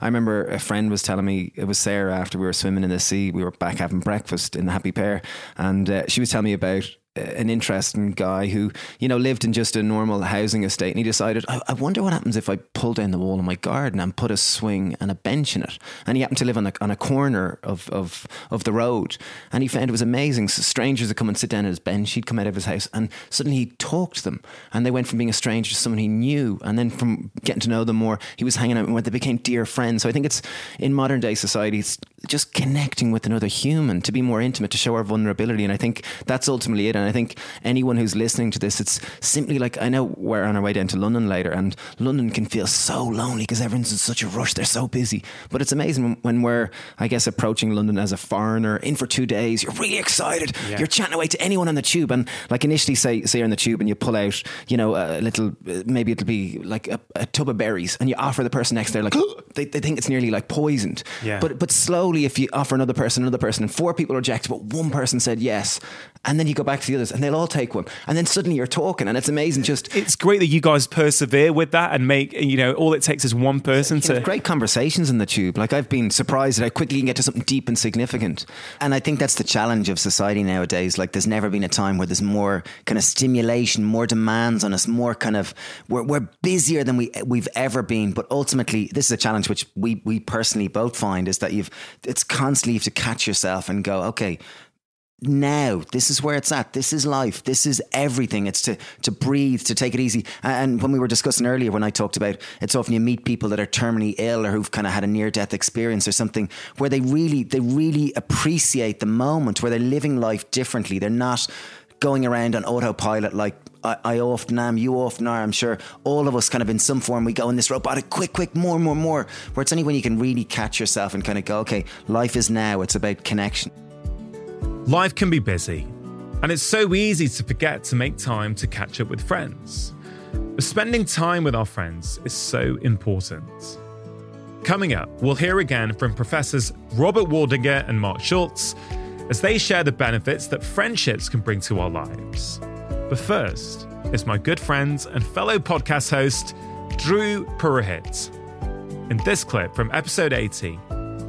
I remember a friend was telling me it was Sarah after we were swimming in the sea. We were back having breakfast in the Happy Pear, and uh, she was telling me about an interesting guy who, you know, lived in just a normal housing estate. And he decided, I, I, wonder what happens if I pull down the wall in my garden and put a swing and a bench in it. And he happened to live on a, on a corner of, of, of the road. And he found it was amazing. So strangers would come and sit down at his bench. He'd come out of his house and suddenly he talked to them. And they went from being a stranger to someone he knew. And then from getting to know them more, he was hanging out with them. they became dear friends. So I think it's in modern day society, it's just connecting with another human to be more intimate, to show our vulnerability. And I think that's ultimately it And I think anyone who's listening to this, it's simply like I know we're on our way down to London later, and London can feel so lonely because everyone's in such a rush. They're so busy. But it's amazing when we're, I guess, approaching London as a foreigner in for two days. You're really excited. Yeah. You're chatting away to anyone on the tube, and like initially, say, say you're in the tube and you pull out, you know, a little, uh, maybe it'll be like a, a tub of berries, and you offer the person next there, like they, they think it's nearly like poisoned. Yeah. But but slowly, if you offer another person, another person, and four people reject, but one person said yes, and then you go back to the others, and they'll all take one, and then suddenly you're talking, and it's amazing. Just it's great that you guys persevere with that and make you know all it takes is one person to great conversations in the tube. Like I've been surprised that i quickly can get to something deep and significant, and I think that's the challenge of society nowadays. Like there's never been a time where there's more kind of stimulation, more demands on us, more kind of we're, we're busier than we we've ever been. But ultimately, this is a challenge which we we personally both find is that you've it's constantly you have to catch yourself and go, okay, now this is where it's at this is life this is everything it's to to breathe to take it easy and when we were discussing earlier when i talked about it's often you meet people that are terminally ill or who've kind of had a near death experience or something where they really they really appreciate the moment where they're living life differently they're not going around on autopilot like I, I, often am, you often are, I'm sure. All of us kind of in some form, we go in this robotic, quick, quick, more, more, more. Where it's only when you can really catch yourself and kind of go, okay, life is now, it's about connection. Life can be busy, and it's so easy to forget to make time to catch up with friends. But spending time with our friends is so important. Coming up, we'll hear again from Professors Robert Waldinger and Marc Schulz as they share the benefits that friendships can bring to our lives. But first, it's my good friend and fellow podcast host, Dhru Purohit. In this clip from episode 80,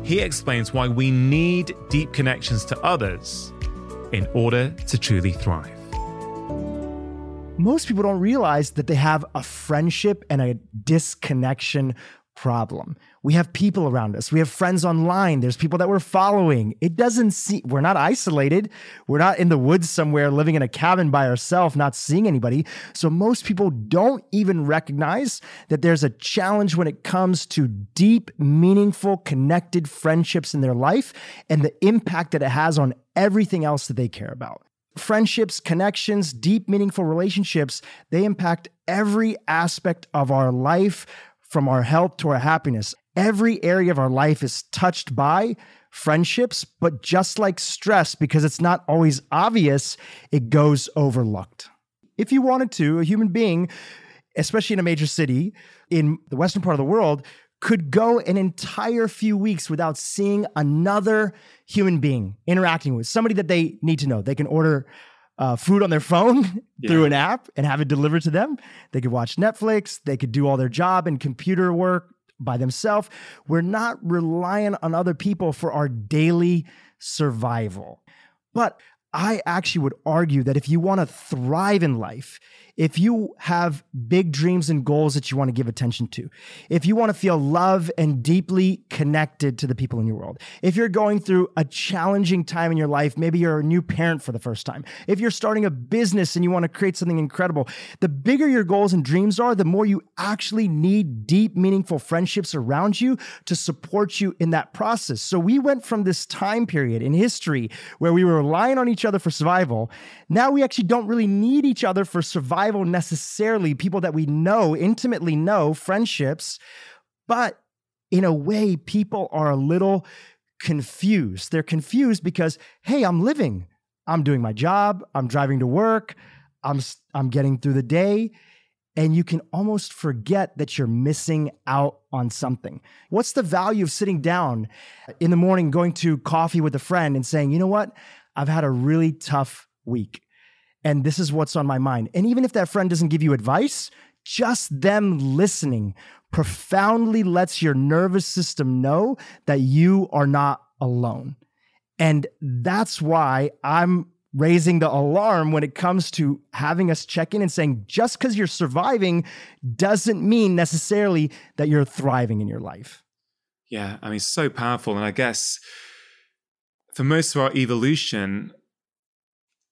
he explains why we need deep connections to others in order to truly thrive. Most people don't realize that they have a friendship and a disconnection problem. We have people around us. We have friends online. There's people that we're following. It doesn't seem we're not isolated. We're not in the woods somewhere living in a cabin by ourselves, not seeing anybody. So most people don't even recognize that there's a challenge when it comes to deep, meaningful, connected friendships in their life and the impact that it has on everything else that they care about friendships, connections, deep, meaningful relationships, they impact every aspect of our life from our health to our happiness. Every area of our life is touched by friendships, but just like stress, because it's not always obvious, it goes overlooked. If you wanted to, a human being, especially in a major city in the western part of the world, could go an entire few weeks without seeing another human being interacting with somebody that they need to know. They can order uh, food on their phone yeah. through an app and have it delivered to them. They could watch Netflix. They could do all their job and computer work by themselves. We're not reliant on other people for our daily survival. But I actually would argue that if you want to thrive in life, if you have big dreams and goals that you want to give attention to, if you want to feel love and deeply connected to the people in your world, if you're going through a challenging time in your life, maybe you're a new parent for the first time, if you're starting a business and you want to create something incredible, the bigger your goals and dreams are, the more you actually need deep, meaningful friendships around you to support you in that process. So we went from this time period in history where we were relying on each other for survival. Now we actually don't really need each other for survival survival necessarily, people that we know, intimately know, friendships, but in a way, people are a little confused. They're confused because, hey, I'm living, I'm doing my job, I'm driving to work, I'm, I'm getting through the day. And you can almost forget that you're missing out on something. What's the value of sitting down in the morning, going to coffee with a friend and saying, you know what? I've had a really tough week and this is what's on my mind. And even if that friend doesn't give you advice, just them listening profoundly lets your nervous system know that you are not alone. And that's why I'm raising the alarm when it comes to having us check in and saying just because you're surviving doesn't mean necessarily that you're thriving in your life. Yeah, I mean, so powerful. And I guess for most of our evolution,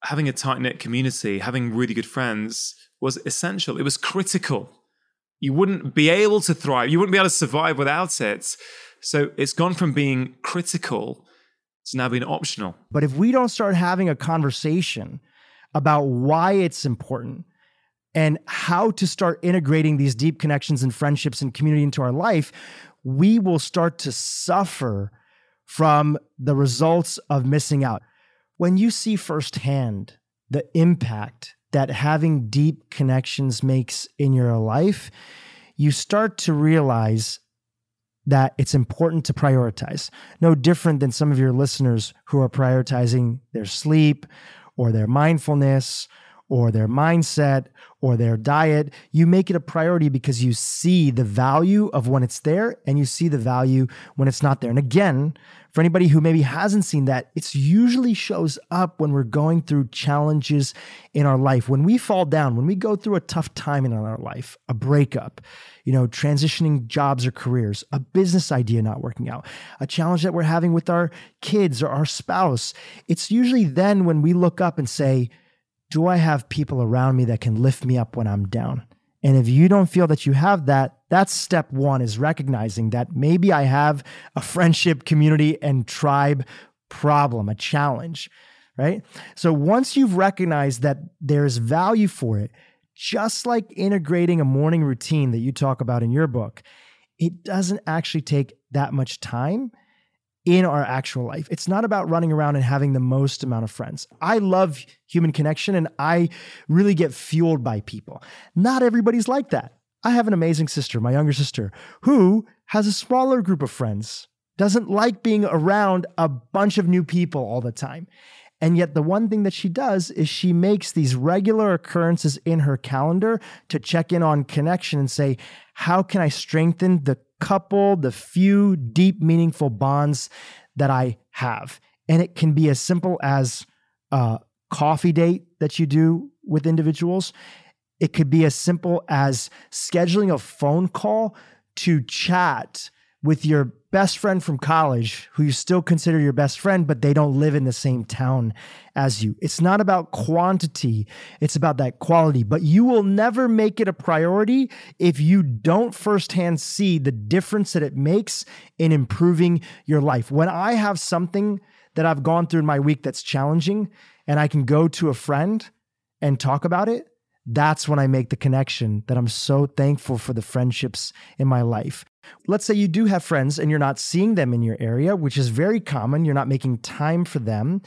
having a tight knit community, having really good friends was essential. It was critical. You wouldn't be able to thrive, you wouldn't be able to survive without it. So it's gone from being critical to now being optional. But if we don't start having a conversation about why it's important and how to start integrating these deep connections and friendships and community into our life, we will start to suffer from the results of missing out. When you see firsthand the impact that having deep connections makes in your life, you start to realize that it's important to prioritize. No different than some of your listeners who are prioritizing their sleep or their mindfulness or their mindset or their diet. You make it a priority because you see the value of when it's there and you see the value when it's not there. And again, for anybody who maybe hasn't seen that, it usually shows up when we're going through challenges in our life. When we fall down, when we go through a tough time in our life, a breakup, you know, transitioning jobs or careers, a business idea not working out, a challenge that we're having with our kids or our spouse. It's usually then when we look up and say, do I have people around me that can lift me up when I'm down? And if you don't feel that you have that, that's step one is recognizing that maybe I have a friendship, community, and tribe problem, a challenge, right? So once you've recognized that there's value for it, just like integrating a morning routine that you talk about in your book, it doesn't actually take that much time in our actual life. It's not about running around and having the most amount of friends. I love human connection and I really get fueled by people. Not everybody's like that. I have an amazing sister, my younger sister, who has a smaller group of friends, doesn't like being around a bunch of new people all the time. And yet, the one thing that she does is she makes these regular occurrences in her calendar to check in on connection and say, How can I strengthen the couple, the few deep, meaningful bonds that I have. And it can be as simple as a coffee date that you do with individuals. It could be as simple as scheduling a phone call to chat with your best friend from college who you still consider your best friend, but they don't live in the same town as you. It's not about quantity, it's about that quality. But you will never make it a priority if you don't firsthand see the difference that it makes in improving your life. When I have something that I've gone through in my week that's challenging and I can go to a friend and talk about it, that's when I make the connection that I'm so thankful for the friendships in my life. Let's say you do have friends and you're not seeing them in your area, which is very common. You're not making time for them.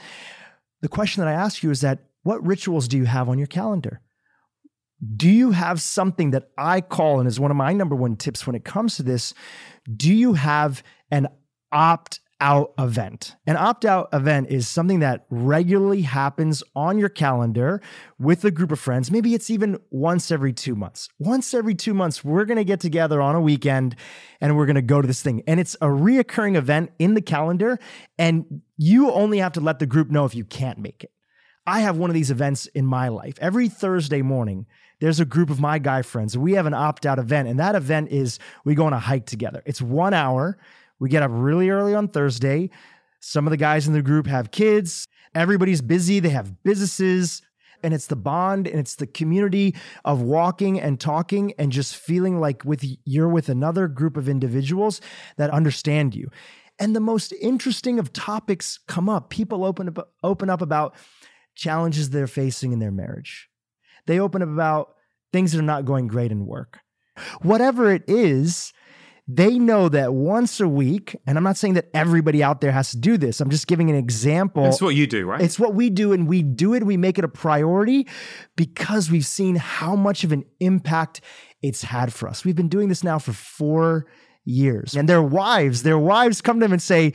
The question that I ask you is that what rituals do you have on your calendar? Do you have something that I call, and is one of my number one tips when it comes to this? Do you have an opt out event. An opt out event is something that regularly happens on your calendar with a group of friends. Maybe it's even once every two months. Once every two months, we're going to get together on a weekend and we're going to go to this thing. And it's a reoccurring event in the calendar. And you only have to let the group know if you can't make it. I have one of these events in my life. Every Thursday morning, there's a group of my guy friends. We have an opt out event, and that event is we go on a hike together. It's one hour. We get up really early on Thursday. Some of the guys in the group have kids. Everybody's busy. They have businesses. And it's the bond and it's the community of walking and talking and just feeling like with you're with another group of individuals that understand you. And the most interesting of topics come up. People open up, open up about challenges they're facing in their marriage. They open up about things that are not going great in work. Whatever it is, they know that once a week, and I'm not saying that everybody out there has to do this. I'm just giving an example. It's what you do, right? It's what we do, and we do it. We make it a priority because we've seen how much of an impact it's had for us. We've been doing this now for four years, and their wives, their wives come to them and say,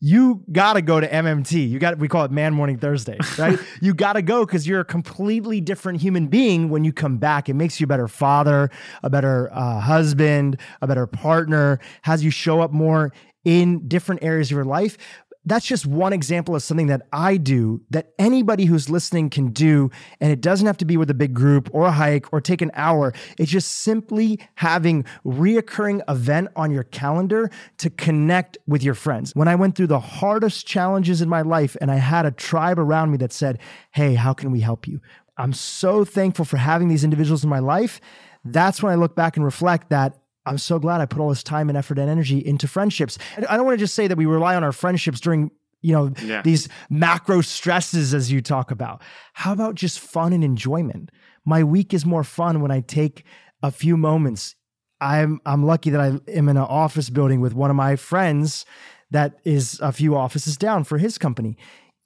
you got to go to MMT. You got we call it Man Morning Thursday, right? you got to go cuz you're a completely different human being when you come back. It makes you a better father, a better uh, husband, a better partner, has you show up more in different areas of your life that's just one example of something that I do that anybody who's listening can do. And it doesn't have to be with a big group or a hike or take an hour. It's just simply having reoccurring event on your calendar to connect with your friends. When I went through the hardest challenges in my life and I had a tribe around me that said, Hey, how can we help you? I'm so thankful for having these individuals in my life. That's when I look back and reflect that I'm so glad I put all this time and effort and energy into friendships. I don't want to just say that we rely on our friendships during you know, Yeah. these macro stresses as you talk about. How about just fun and enjoyment? My week is more fun when I take a few moments. I'm I'm lucky that I am in an office building with one of my friends that is a few offices down for his company.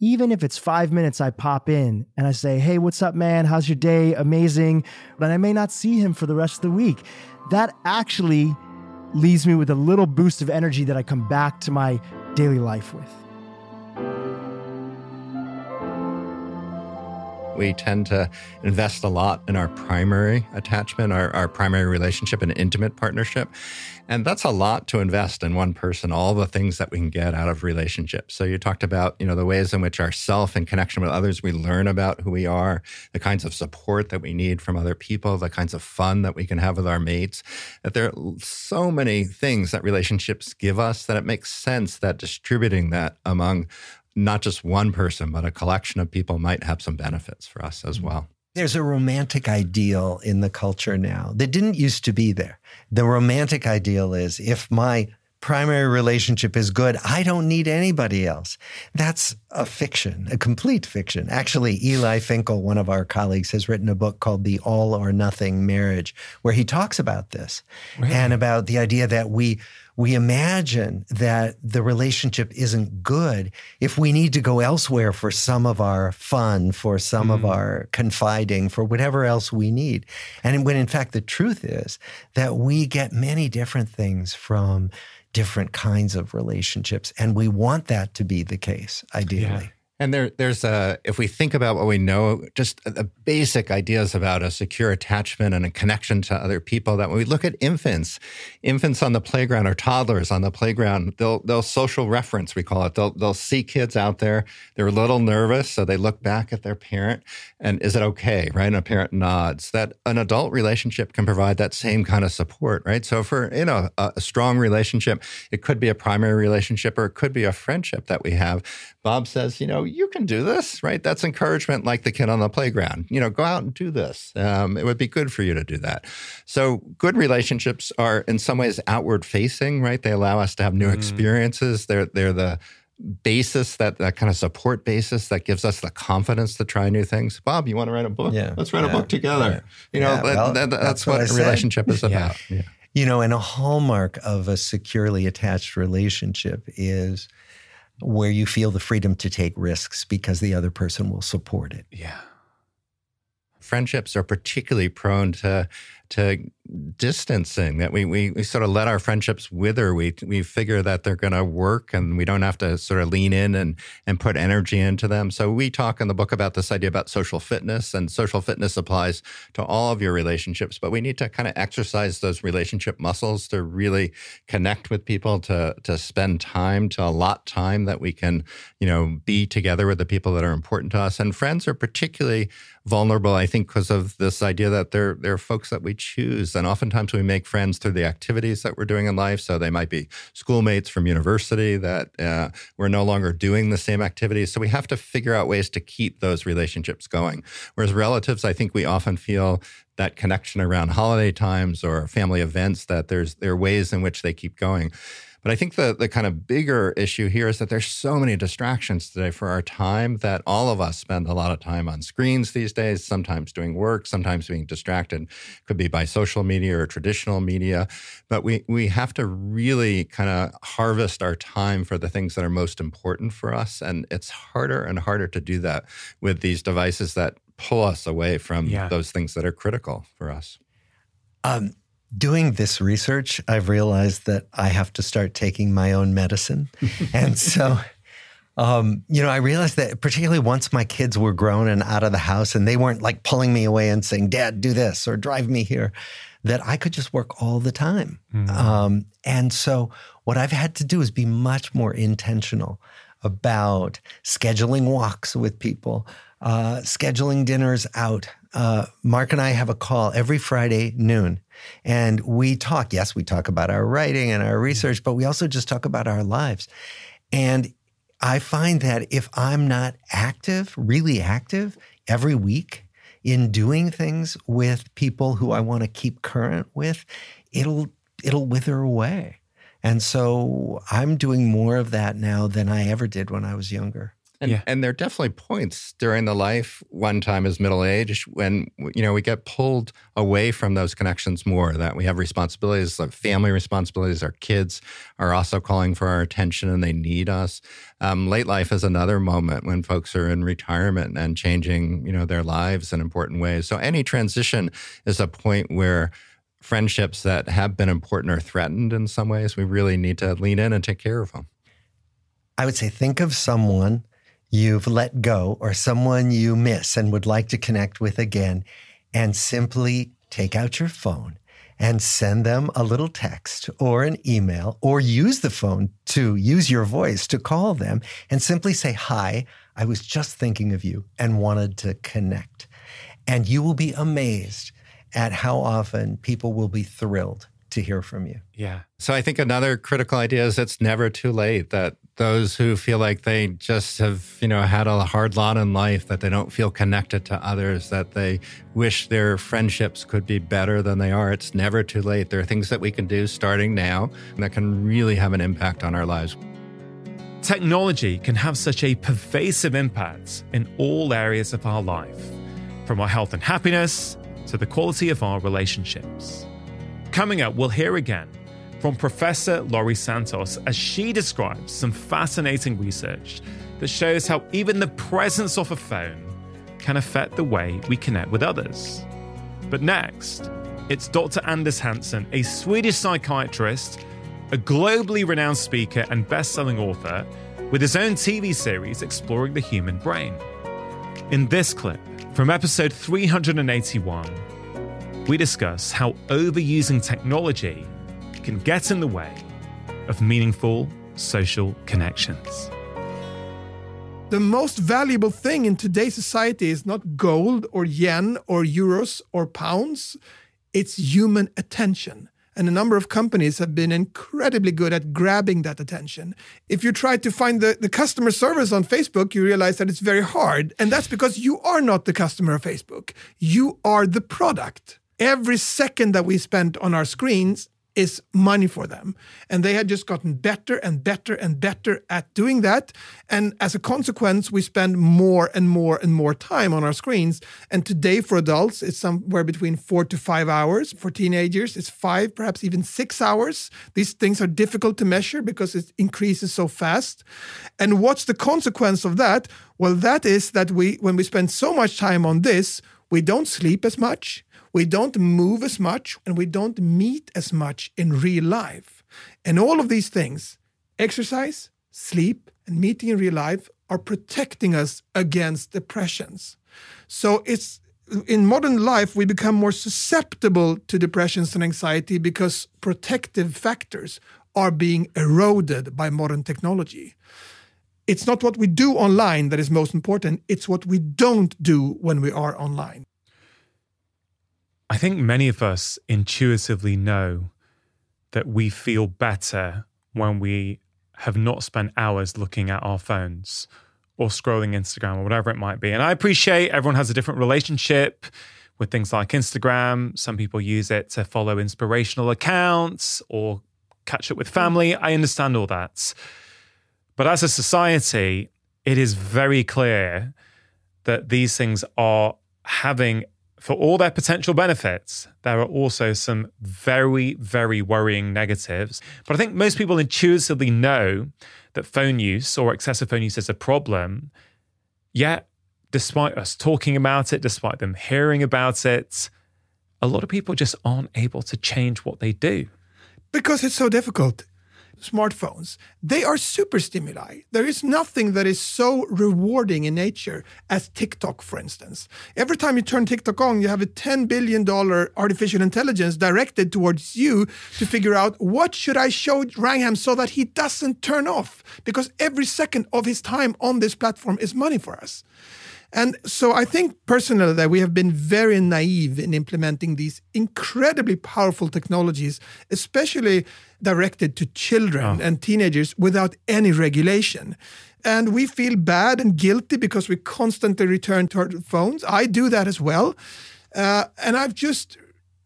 Even if it's five minutes, I pop in and I say, Hey, what's up, man? How's your day? Amazing. But I may not see him for the rest of the week. That actually leaves me with a little boost of energy that I come back to my daily life with. We tend to invest a lot in our primary attachment, our, our primary relationship, and intimate partnership. And that's a lot to invest in one person, all the things that we can get out of relationships. So you talked about, you know, the ways in which our self and connection with others, we learn about who we are, the kinds of support that we need from other people, the kinds of fun that we can have with our mates. That there are so many things that relationships give us that it makes sense that distributing that among not just one person, but a collection of people might have some benefits for us as mm. well. There's a romantic ideal in the culture now that didn't used to be there. The romantic ideal is if my primary relationship is good, I don't need anybody else. That's a fiction, a complete fiction. Actually, Eli Finkel, one of our colleagues, has written a book called The All or Nothing Marriage, where he talks about this and about the idea that we we imagine that the relationship isn't good if we need to go elsewhere for some of our fun, for some of mm. our confiding, for whatever else we need. And when in fact the truth is that we get many different things from different kinds of relationships. And we want that to be the case, ideally. And there, there's a, if we think about what we know, just the basic ideas about a secure attachment and a connection to other people, that when we look at infants, infants on the playground or toddlers on the playground, they'll, they'll social reference, we call it. They'll, they'll see kids out there. They're a little nervous. So they look back at their parent and is it okay? Right. And a parent nods. That an adult relationship can provide that same kind of support. Right. So for, you know, a, a strong relationship, it could be a primary relationship or it could be a friendship that we have. Bob says, you know, you can do this, right? That's encouragement like the kid on the playground. You know, go out and do this. Um, it would be good for you to do that. So, good relationships are in some ways outward facing, right? They allow us to have new Mm. experiences. They're, they're the basis, that, that kind of support basis that gives us the confidence to try new things. Bob, you want to write a book? Yeah. Let's write a book together. You know, Yeah, well, that- that's, that's what, what I a said. relationship is Yeah. about. Yeah. You know, and a hallmark of a securely attached relationship is where you feel the freedom to take risks because the other person will support it. Yeah. friendships are particularly prone to to distancing that we, we we sort of let our friendships wither. We we figure that they're going to work and we don't have to sort of lean in and and put energy into them. So we talk in the book about this idea about social fitness and social fitness applies to all of your relationships but we need to kind of exercise those relationship muscles to really connect with people to to spend time to allot time that we can you know be together with the people that are important to us. And friends are particularly vulnerable i think because of this idea that they're they're folks that we choose. And oftentimes we make friends through the activities that we're doing in life. So they might be schoolmates from university that uh, we're no longer doing the same activities. So we have to figure out ways to keep those relationships going. Whereas relatives i think we often feel that connection around holiday times or family events that there's there are ways in which they keep going but I think the the kind of bigger issue here is that there's so many distractions today for our time that all of us spend a lot of time on screens these days, sometimes doing work, sometimes being distracted, could be by social media or traditional media. But we we have to really kind of harvest our time for the things that are most important for us. And it's harder and harder to do that with these devices that pull us away from Yeah. those things that are critical for us. Um, doing this research, I've realized that I have to start taking my own medicine. and so, um, you know, I realized that particularly once my kids were grown and out of the house and they weren't like pulling me away and saying, Dad, do this or drive me here, that I could just work all the time. Um, and so, what I've had to do is be much more intentional about scheduling walks with people, uh, scheduling dinners out. Uh, Marc and I have a call every Friday noon, and we talk. Yes, we talk about our writing and our research, but we also just talk about our lives. And I find that if I'm not active, really active every week in doing things with people who I want to keep current with, it'll it'll wither away. And so I'm doing more of that now than I ever did when I was younger. And, yeah. and there are definitely points during the life, one time is middle age, when you know we get pulled away from those connections more. That we have responsibilities, like family responsibilities. Our kids are also calling for our attention, and they need us. Um, late life is another moment when folks are in retirement and changing, you know, their lives in important ways. So any transition is a point where friendships that have been important are threatened in some ways. We really need to lean in and take care of them. I would say think of someone you've let go or someone you miss and would like to connect with again, and simply take out your phone and send them a little text or an email or use the phone to use your voice to call them and simply say, Hi, I was just thinking of you and wanted to connect. And you will be amazed at how often people will be thrilled to hear from you. Yeah. So I think another critical idea is it's never too late that those who feel like they just have, you know, had a hard lot in life, that they don't feel connected to others, that they wish their friendships could be better than they are. It's never too late. There are things that we can do starting now that can really have an impact on our lives. Technology can have such a pervasive impact in all areas of our life, from our health and happiness to the quality of our relationships. Coming up, we'll hear again from Professor Laurie Santos as she describes some fascinating research that shows how even the presence of a phone can affect the way we connect with others. But next, it's Dr. Anders Hansen, a Swedish psychiatrist, a globally renowned speaker and best selling author, with his own TV series exploring the human brain. In this clip, from episode 381, we discuss how overusing technology can get in the way of meaningful social connections. The most valuable thing in today's society is not gold or yen or euros or pounds, it's human attention. And a number of companies have been incredibly good at grabbing that attention. If you try to find the, the customer service on Facebook, you realize that it's very hard. And that's because you are not the customer of Facebook, you are the product every second that we spent on our screens is money for them. And they had just gotten better and better and better at doing that. And as a consequence, we spend more and more and more time on our screens. And today, for adults, it's somewhere between four to five hours. For teenagers, it's five, perhaps even six hours. These things are difficult to measure because it increases so fast. And what's the consequence of that? Well, that is that we, when we spend so much time on this, we don't sleep as much we don't move as much and we don't meet as much in real life. And all of these things, exercise, sleep, and meeting in real life, are protecting us against depressions. So it's in modern life, we become more susceptible to depressions and anxiety because protective factors are being eroded by modern technology. It's not what we do online that is most important, it's what we don't do when we are online. I think many of us intuitively know that we feel better when we have not spent hours looking at our phones or scrolling Instagram or whatever it might be. And I appreciate everyone has a different relationship with things like Instagram. Some people use it to follow inspirational accounts or catch up with family. I understand all that. But as a society, it is very clear that these things are having for all their potential benefits, there are also some very, very worrying negatives. But I think most people intuitively know that phone use or excessive phone use is a problem. Yet, despite us talking about it, despite them hearing about it, a lot of people just aren't able to change what they do. Because it's so difficult smartphones, they are super stimuli. There is nothing that is so rewarding in nature as TikTok, for instance. Every time you turn TikTok on, you have a $10 billion artificial intelligence directed towards you to figure out what should I show Rangan so that he doesn't turn off? Because every second of his time on this platform is money for us. And so I think personally that we have been very naive in implementing these incredibly powerful technologies, especially directed to children oh. and teenagers without any regulation. And we feel bad and guilty because we constantly return to our phones. I do that as well. Uh, and I've just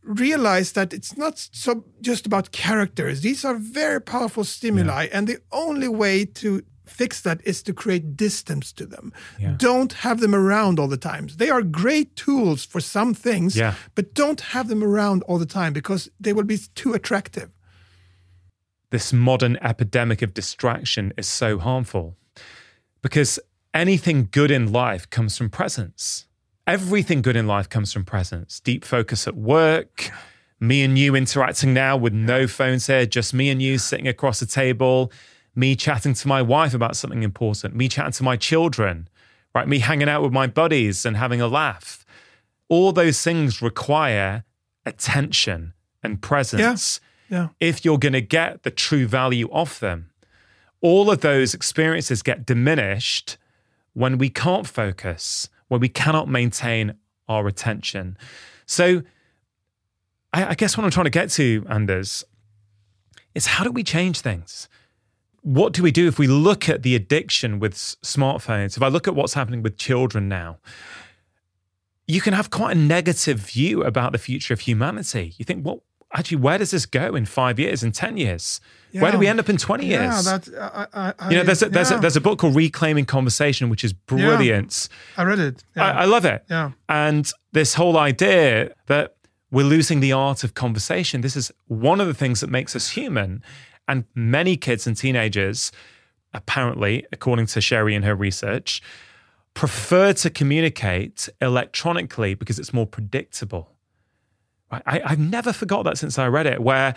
realize that it's not so just about characters. These are very powerful stimuli, yeah. and the only way to fix that is to create distance to them. Yeah. Don't have them around all the time. They are great tools for some things, yeah. but don't have them around all the time because they will be too attractive. This modern epidemic of distraction is so harmful because anything good in life comes from presence. Everything good in life comes from presence. Deep focus at work, me and you interacting now with no phones here, just me and you sitting across a table me chatting to my wife about something important, me chatting to my children, right? Me hanging out with my buddies and having a laugh. All those things require attention and presence yeah. Yeah. if you're going to get the true value of them. All of those experiences get diminished when we can't focus, when we cannot maintain our attention. So, I, I guess what I'm trying to get to, Anders, is how do we change things? What do we do if we look at the addiction with smartphones? If I look at what's happening with children now, you can have quite a negative view about the future of humanity. You think, well, actually, where does this go in five years, in 10 years? Yeah. Where do we end up in 20 yeah, years? That, I, I, you know, there's a, there's, yeah. a, there's a book called Reclaiming Conversation, which is brilliant. I read it. I, I love it. Yeah. And this whole idea that we're losing the art of conversation. This is one of the things that makes us human. And many kids and teenagers, apparently, according to Sherry and her research, prefer to communicate electronically because it's more predictable. I, have never forgot that since I read it, where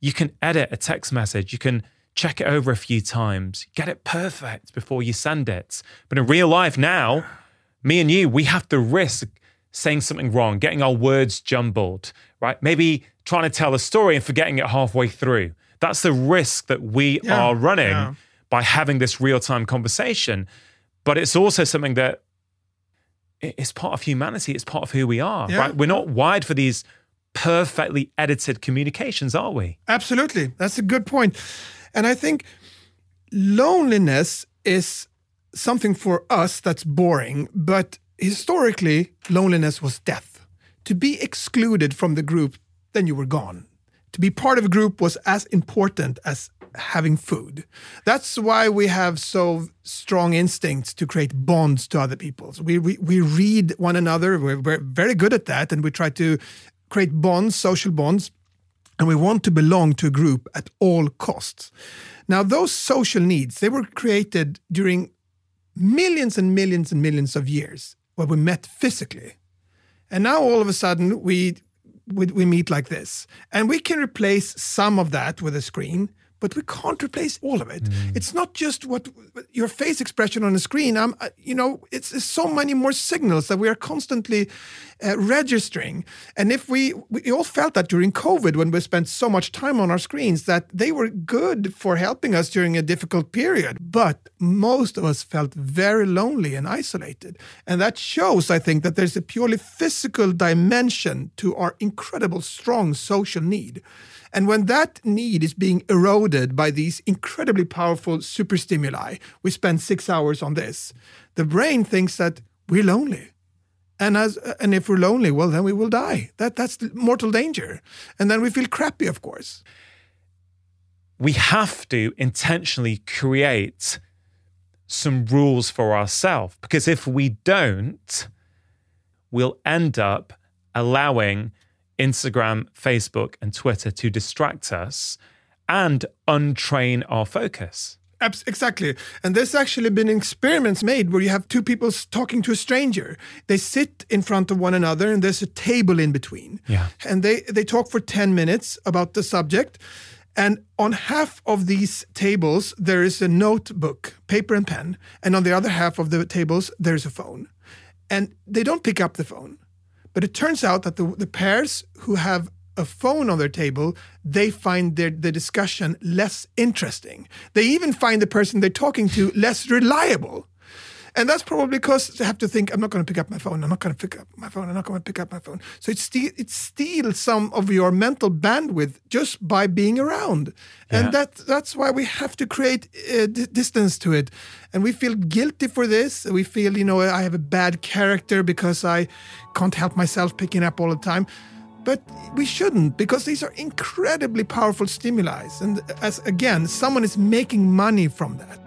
you can edit a text message, you can check it over a few times, get it perfect before you send it. But in real life now, me and you, we have to risk saying something wrong, getting our words jumbled, right? Maybe trying to tell a story and forgetting it halfway through. That's the risk that we yeah, are running yeah. by having this real time conversation. But it's also something that it's part of humanity. It's part of who we are, yeah. right? We're not wired for these perfectly edited communications, are we? Absolutely. That's a good point. And I think loneliness is something for us that's boring, but historically, loneliness was death. To be excluded from the group, then you were gone to be part of a group was as important as having food. That's why we have so strong instincts to create bonds to other people. So we, we, we read one another. We're, we're very good at that. And we try to create bonds, social bonds. And we want to belong to a group at all costs. Now, those social needs, they were created during millions and millions and millions of years where we met physically. And now all of a sudden we we, we meet like this. And we can replace some of that with a screen, but we can't replace all of it. Mm. It's not just what your face expression on the screen. I'm, uh, you know, it's, it's, so many more signals that we are constantly uh, registering. And if we, we all felt that during COVID when we spent so much time on our screens, that they were good for helping us during a difficult period. But most of us felt very lonely and isolated. And that shows, I think, that there's a purely physical dimension to our incredible strong social need. And when that need is being eroded by these incredibly powerful super stimuli, we spend six hours on this, the brain thinks that we're lonely. And as and if we're lonely, well, then we will die. That that's mortal danger. And then we feel crappy, of course. We have to intentionally create some rules for ourselves because if we don't, we'll end up allowing Instagram, Facebook, and Twitter to distract us and untrain our focus. Exactly. And there's actually been experiments made where you have two people talking to a stranger. They sit in front of one another and there's a table in between. Yeah. And they, they talk for 10 minutes about the subject. And on half of these tables, there is a notebook, paper and pen. And on the other half of the tables, there's a phone. And they don't pick up the phone. But it turns out that the, the pairs who have a phone on their table, they find their, the discussion less interesting. They even find the person they're talking to less reliable. And that's probably because they have to think, I'm not going to pick up my phone. I'm not going to pick up my phone. I'm not going to pick up my phone. So it, ste- it steals some of your mental bandwidth just by being around. Yeah. And that that's why we have to create uh, d- distance to it. And we feel guilty for this. We feel, you know, I have a bad character because I can't help myself picking up all the time. but we shouldn't because these are incredibly powerful stimuli. And as again, someone is making money from that.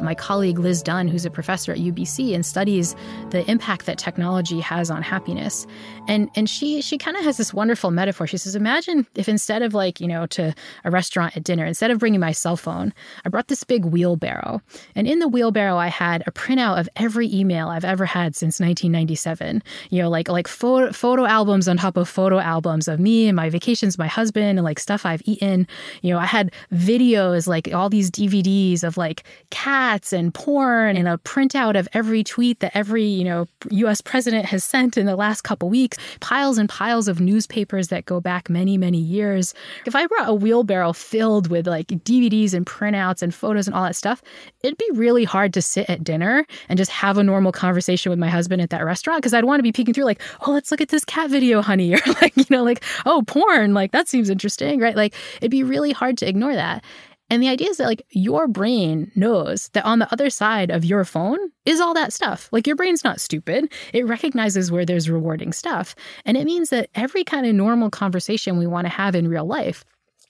My colleague Liz Dunn, who's a professor at UBC and studies the impact that technology has on happiness. And and she she kind of has this wonderful metaphor. She says, imagine if instead of like, you know, to a restaurant at dinner, instead of bringing my cell phone, I brought this big wheelbarrow. And in the wheelbarrow I had a printout of every email I've ever had since 1997. You know, like like photo photo albums on top of photo albums of me and my vacations, my husband, and like stuff I've eaten. You know, I had videos like all these DVDs of like cats and porn and a printout of every tweet that every, you know, US president has sent in the last couple weeks, piles and piles of newspapers that go back many, many years. If I brought a wheelbarrow filled with like DVDs and printouts and photos and all that stuff, it'd be really hard to sit at dinner and just have a normal conversation with my husband at that restaurant because I'd want to be peeking through like, "Oh, let's look at this cat video, honey." Or like, you know, like, "Oh, porn, like that seems interesting." Right? Like it'd be really hard to ignore that. And the idea is that like your brain knows that on the other side of your phone is all that stuff. Like your brain's not stupid. It recognizes where there's rewarding stuff. And it means that every kind of normal conversation we want to have in real life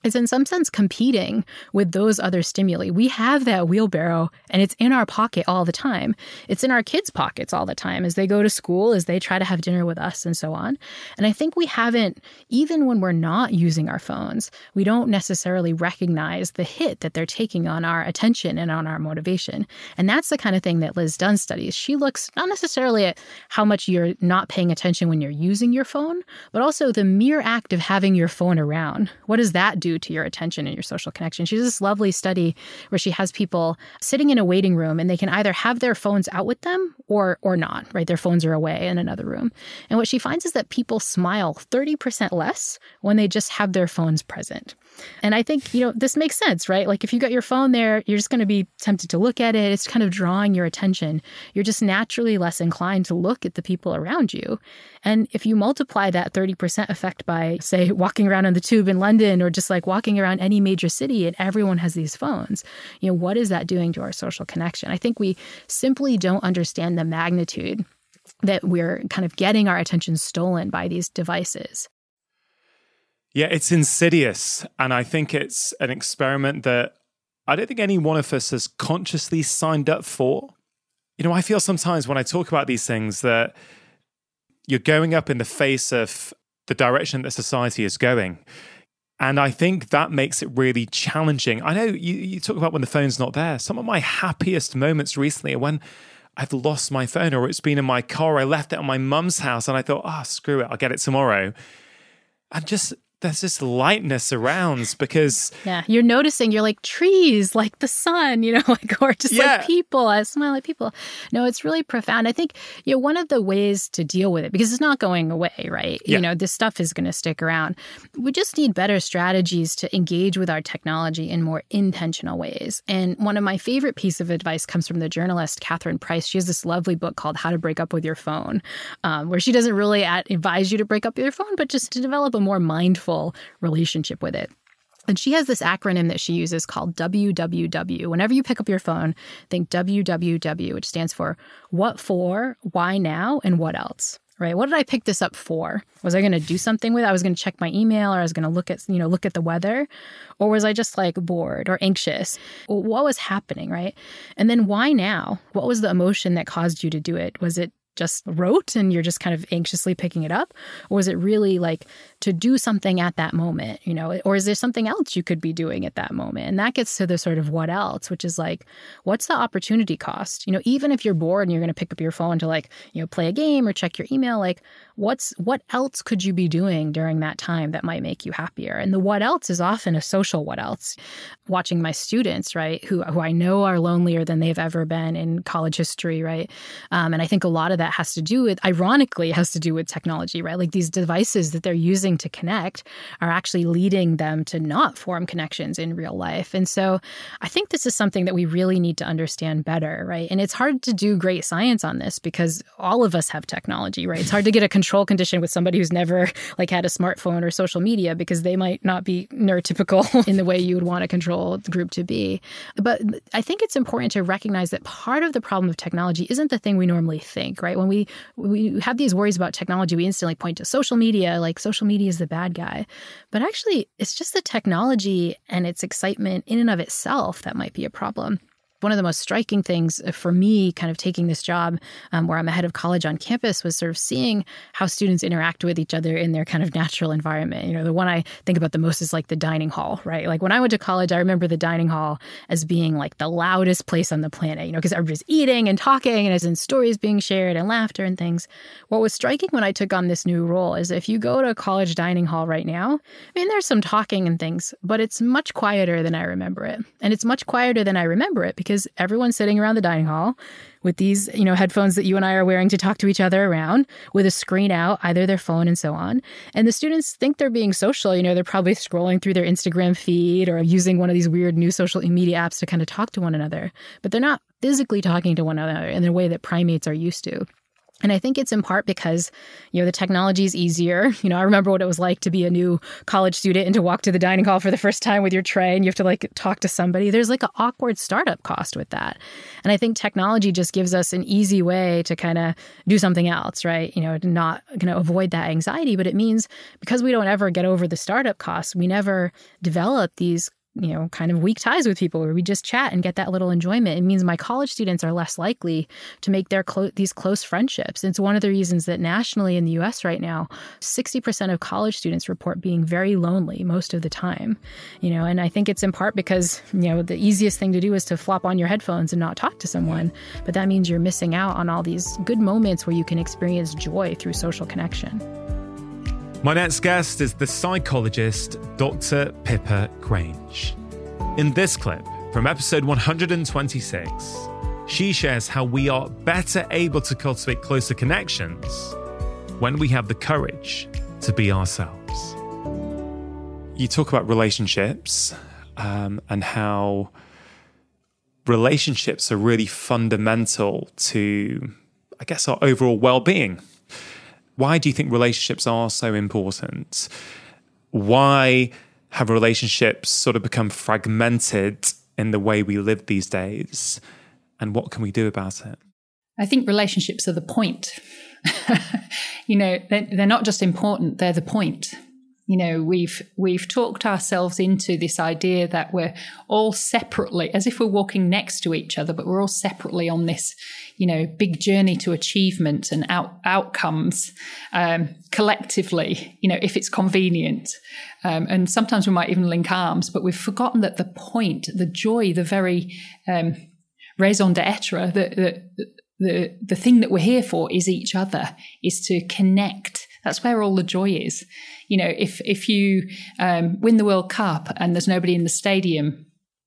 is in some sense competing with those other stimuli. We have that wheelbarrow and it's in our pocket all the time. It's in our kids' pockets all the time as they go to school, as they try to have dinner with us, and so on. And I think we haven't, even when we're not using our phones, we don't necessarily recognize the hit that they're taking on our attention and on our motivation. And that's the kind of thing that Liz Dunn studies. She looks not necessarily at how much you're not paying attention when you're using your phone, but also the mere act of having your phone around. What does that do to your attention and your social connection. She does this lovely study where she has people sitting in a waiting room and they can either have their phones out with them or or not, right? Their phones are away in another room. And what she finds is that people smile 30% less when they just have their phones present. And I think, you know, this makes sense, right? Like if you got your phone there, you're just going to be tempted to look at it. It's kind of drawing your attention. You're just naturally less inclined to look at the people around you. And if you multiply that 30% effect by, say, walking around on the tube in London or just like walking around any major city and everyone has these phones, you know, what is that doing to our social connection? I think we simply don't understand the magnitude that we're kind of getting our attention stolen by these devices. Yeah, it's insidious. And I think it's an experiment that I don't think any one of us has consciously signed up for. You know, I feel sometimes when I talk about these things that you're going up in the face of the direction that society is going. And I think that makes it really challenging. I know you, you talk about when the phone's not there. Some of my happiest moments recently are when I've lost my phone or it's been in my car. I left it at my mum's house and I thought, oh, screw it, I'll get it tomorrow. And just there's just lightness around because yeah you're noticing you're like trees like the sun you know like or just yeah. like people i smile like people. No it's really profound. I think you know one of the ways to deal with it because it's not going away right? Yeah. you know this stuff is going to stick around. We just need better strategies to engage with our technology in more intentional ways. And one of my favorite piece of advice comes from the journalist catherine price. She has this lovely book called how to break up with your phone um, where she doesn't really advise you to break up with your phone but just to develop a more mindful relationship with it. And she has this acronym that she uses called WWW. Whenever you pick up your phone, think WWW, which stands for what for, why now, and what else. Right? What did I pick this up for? Was I going to do something with it? I was going to check my email or I was going to look at, you know, look at the weather or was I just like bored or anxious? What was happening, right? And then why now? What was the emotion that caused you to do it? Was it just wrote and you're just kind of anxiously picking it up? Or is it really like to do something at that moment, you know? Or is there something else you could be doing at that moment? And that gets to the sort of what else, which is like, what's the opportunity cost? You know, even if you're bored and you're going to pick up your phone to like, you know, play a game or check your email, like, what's what else could you be doing during that time that might make you happier? And the what else is often a social what else. Watching my students, right, who, who I know are lonelier than they've ever been in college history, right? Um, and I think a lot of that that has to do with, ironically, has to do with technology, right? Like these devices that they're using to connect are actually leading them to not form connections in real life. And so I think this is something that we really need to understand better, right? And it's hard to do great science on this because all of us have technology, right? It's hard to get a control condition with somebody who's never like had a smartphone or social media because they might not be neurotypical in the way you would want a control group to be. But I think it's important to recognize that part of the problem of technology isn't the thing we normally think, right? Right? When we we have these worries about technology, we instantly point to social media, like social media is the bad guy. But actually, it's just the technology and its excitement in and of itself that might be a problem one of the most striking things uh, for me, kind of taking this job um, where I'm a head of college on campus, was sort of seeing how students interact with each other in their kind of natural environment. You know, the one I think about the most is like the dining hall, right? Like when I went to college, I remember the dining hall as being like the loudest place on the planet, you know, because everybody's eating and talking and as in stories being shared and laughter and things. What was striking when I took on this new role is if you go to a college dining hall right now, I mean, there's some talking and things, but it's much quieter than I remember it. And it's much quieter than I remember it because everyone's sitting around the dining hall with these, you know, headphones that you and I are wearing to talk to each other around with a screen out, either their phone and so on. And the students think they're being social. You know, they're probably scrolling through their Instagram feed or using one of these weird new social media apps to kind of talk to one another, but they're not physically talking to one another in the way that primates are used to. And I think it's in part because, you know, the technology is easier. You know, I remember what it was like to be a new college student and to walk to the dining hall for the first time with your tray and you have to like talk to somebody. There's like an awkward startup cost with that. And I think technology just gives us an easy way to kind of do something else, right? You know, not going to avoid that anxiety, but it means because we don't ever get over the startup costs, we never develop these you know, kind of weak ties with people where we just chat and get that little enjoyment. It means my college students are less likely to make their clo- these close friendships. It's one of the reasons that nationally in the US right now, 60% of college students report being very lonely most of the time. You know, and I think it's in part because, you know, the easiest thing to do is to flop on your headphones and not talk to someone, but that means you're missing out on all these good moments where you can experience joy through social connection. My next guest is the psychologist Dr. Pippa Grange. In this clip from episode 126, she shares how we are better able to cultivate closer connections when we have the courage to be ourselves. You talk about relationships um, and how relationships are really fundamental to, I guess, our overall well being. Why do you think relationships are so important? Why have relationships sort of become fragmented in the way we live these days? And what can we do about it? I think relationships are the point. you know, they're, they're not just important, they're the point you know we've we've talked ourselves into this idea that we're all separately as if we're walking next to each other but we're all separately on this you know big journey to achievement and out, outcomes um, collectively you know if it's convenient. Um, and sometimes we might even link arms but we've forgotten that the point the joy the very um, raison d'etre the, the the the thing that we're here for is each other is to connect. That's where all the joy is. You know, if if you um, win the World Cup and there's nobody in the stadium,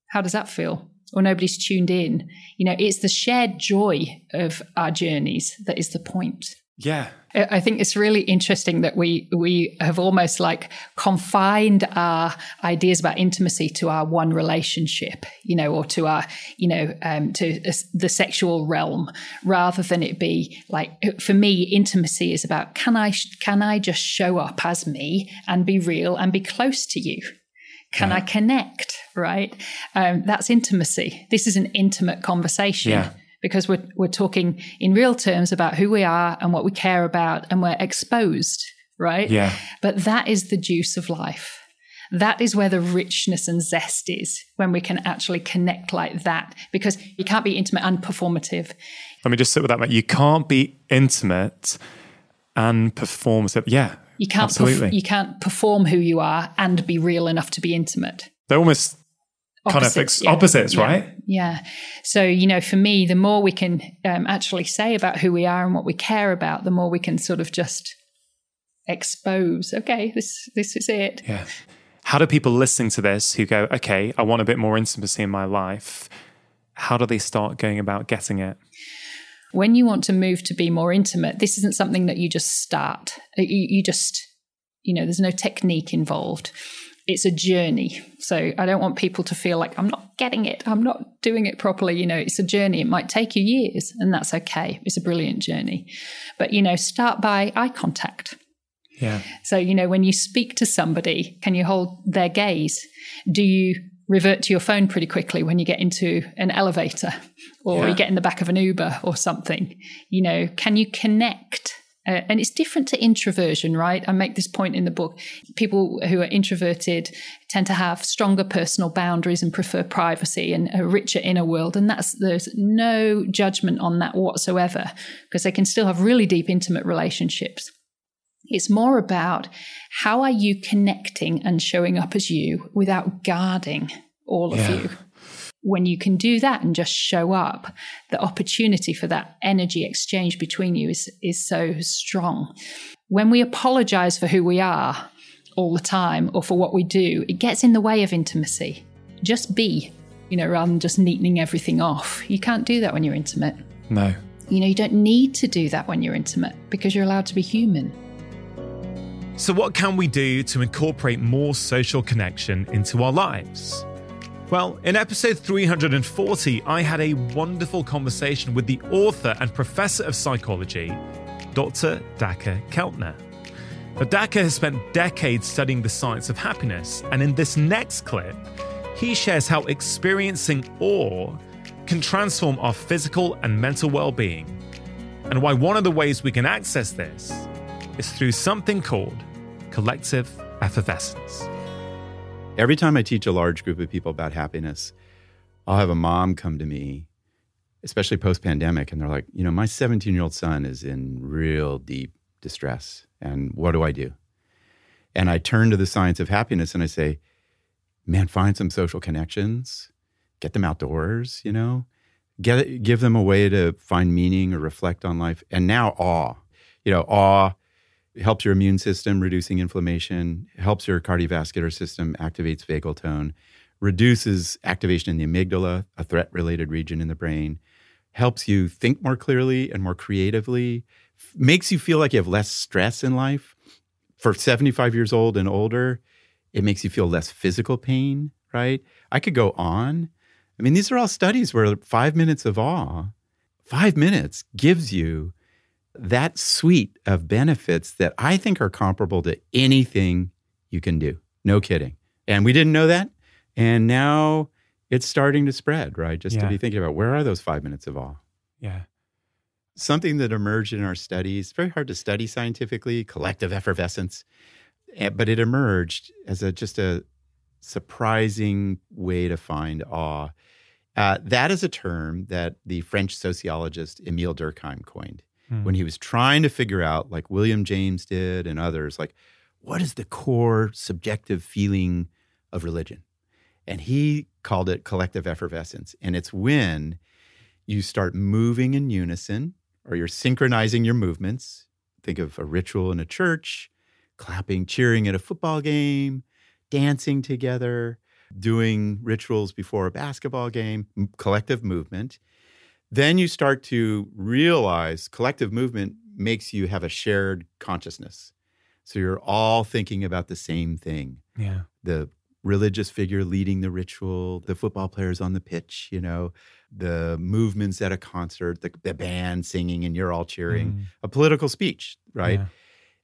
how does that feel? Or nobody's tuned in. You know, it's the shared joy of our journeys that is the point. Yeah. I think it's really interesting that we we have almost like confined our ideas about intimacy to our one relationship, you know, or to our, you know, um, to the sexual realm, rather than it be like for me, intimacy is about can I can I just show up as me and be real and be close to you. Can. I connect? Right. Um, that's intimacy. This is an intimate conversation. Yeah because we're, we're talking in real terms about who we are and what we care about and we're exposed, right? Yeah. But that is the juice of life. That is where the richness and zest is when we can actually connect like that because you can't be intimate and performative. Let me just sit with that, mate. You can't be intimate and performative. Yeah. You can't absolutely. Perf- you can't perform who you are and be real enough to be intimate. They're almost opposites, kind of ex- yeah. opposites, yeah. right? Yeah. So, you know, for me, the more we can um, actually say about who we are and what we care about, the more we can sort of just expose, okay, this this is it. Yeah. How do people listening to this who go, okay, I want a bit more intimacy in my life, how do they start going about getting it? When you want to move to be more intimate, this isn't something that you just start. You, you just, you know, there's no technique involved it's a journey. So I don't want people to feel like I'm not getting it, I'm not doing it properly. You know, it's a journey. It might take you years, and that's okay. It's a brilliant journey. But, you know, start by eye contact. Yeah. So, you know, when you speak to somebody, can you hold their gaze? Do you revert to your phone pretty quickly when you get into an elevator or yeah. you get in the back of an Uber or something. You know, can you connect? Uh, and it's different to introversion, right? I make this point in the book. People who are introverted tend to have stronger personal boundaries and prefer privacy and a richer inner world. And that's there's no judgment on that whatsoever because they can still have really deep, intimate relationships. It's more about how are you connecting and showing up as you without guarding all of you. When you can do that and just show up, the opportunity for that energy exchange between you is, is so strong. When we apologize for who we are all the time or for what we do, it gets in the way of intimacy. Just be, you know, rather than just neatening everything off. You can't do that when you're intimate. No. You know, you don't need to do that when you're intimate because you're allowed to be human. So, what can we do to incorporate more social connection into our lives? Well, in episode 340, I had a wonderful conversation with the author and professor of psychology, Dr. Dacher Keltner. Now, Dacher has spent decades studying the science of happiness, and in this next clip, he shares how experiencing awe can transform our physical and mental well being, and why one of the ways we can access this is through something called collective effervescence. Every time I teach a large group of people about happiness, I'll have a mom come to me, especially post pandemic, and they're like, you know, my 17 year old son is in real deep distress. And what do I do? And I turn to the science of happiness and I say, man, find some social connections, get them outdoors, you know, get, give them a way to find meaning or reflect on life. And now awe, you know, awe helps your immune system, reducing inflammation, helps your cardiovascular system, activates vagal tone, reduces activation in the amygdala, a threat related region in the brain, helps you think more clearly and more creatively, makes you feel like you have less stress in life. For 75 years old and older, it makes you feel less physical pain, right? I could go on. I mean, these are all studies where five minutes of awe, five minutes gives you that suite of benefits that I think are comparable to anything you can do. No kidding. And we didn't know that. And now it's starting to spread, right? Just yeah. to be thinking about where are those five minutes of awe? Yeah. Something that emerged in our studies, very hard to study scientifically, collective effervescence, eh, but it emerged as a just a surprising way to find awe. Uh, that is a term that the French sociologist Emile Durkheim coined mm. when he was trying to figure out, like William James did and others, like what is the core subjective feeling of religion? And he called it collective effervescence. And it's when you start moving in unison or you're synchronizing your movements. Think of a ritual in a church, clapping, cheering at a football game, dancing together, doing rituals before a basketball game, collective movement. Then you start to realize collective movement makes you have a shared consciousness. So you're all thinking about the same thing. Yeah. The religious figure leading the ritual, the football players on the pitch, you know, the movements at a concert, the, the band singing and you're all cheering, mm. a political speech, right? Yeah.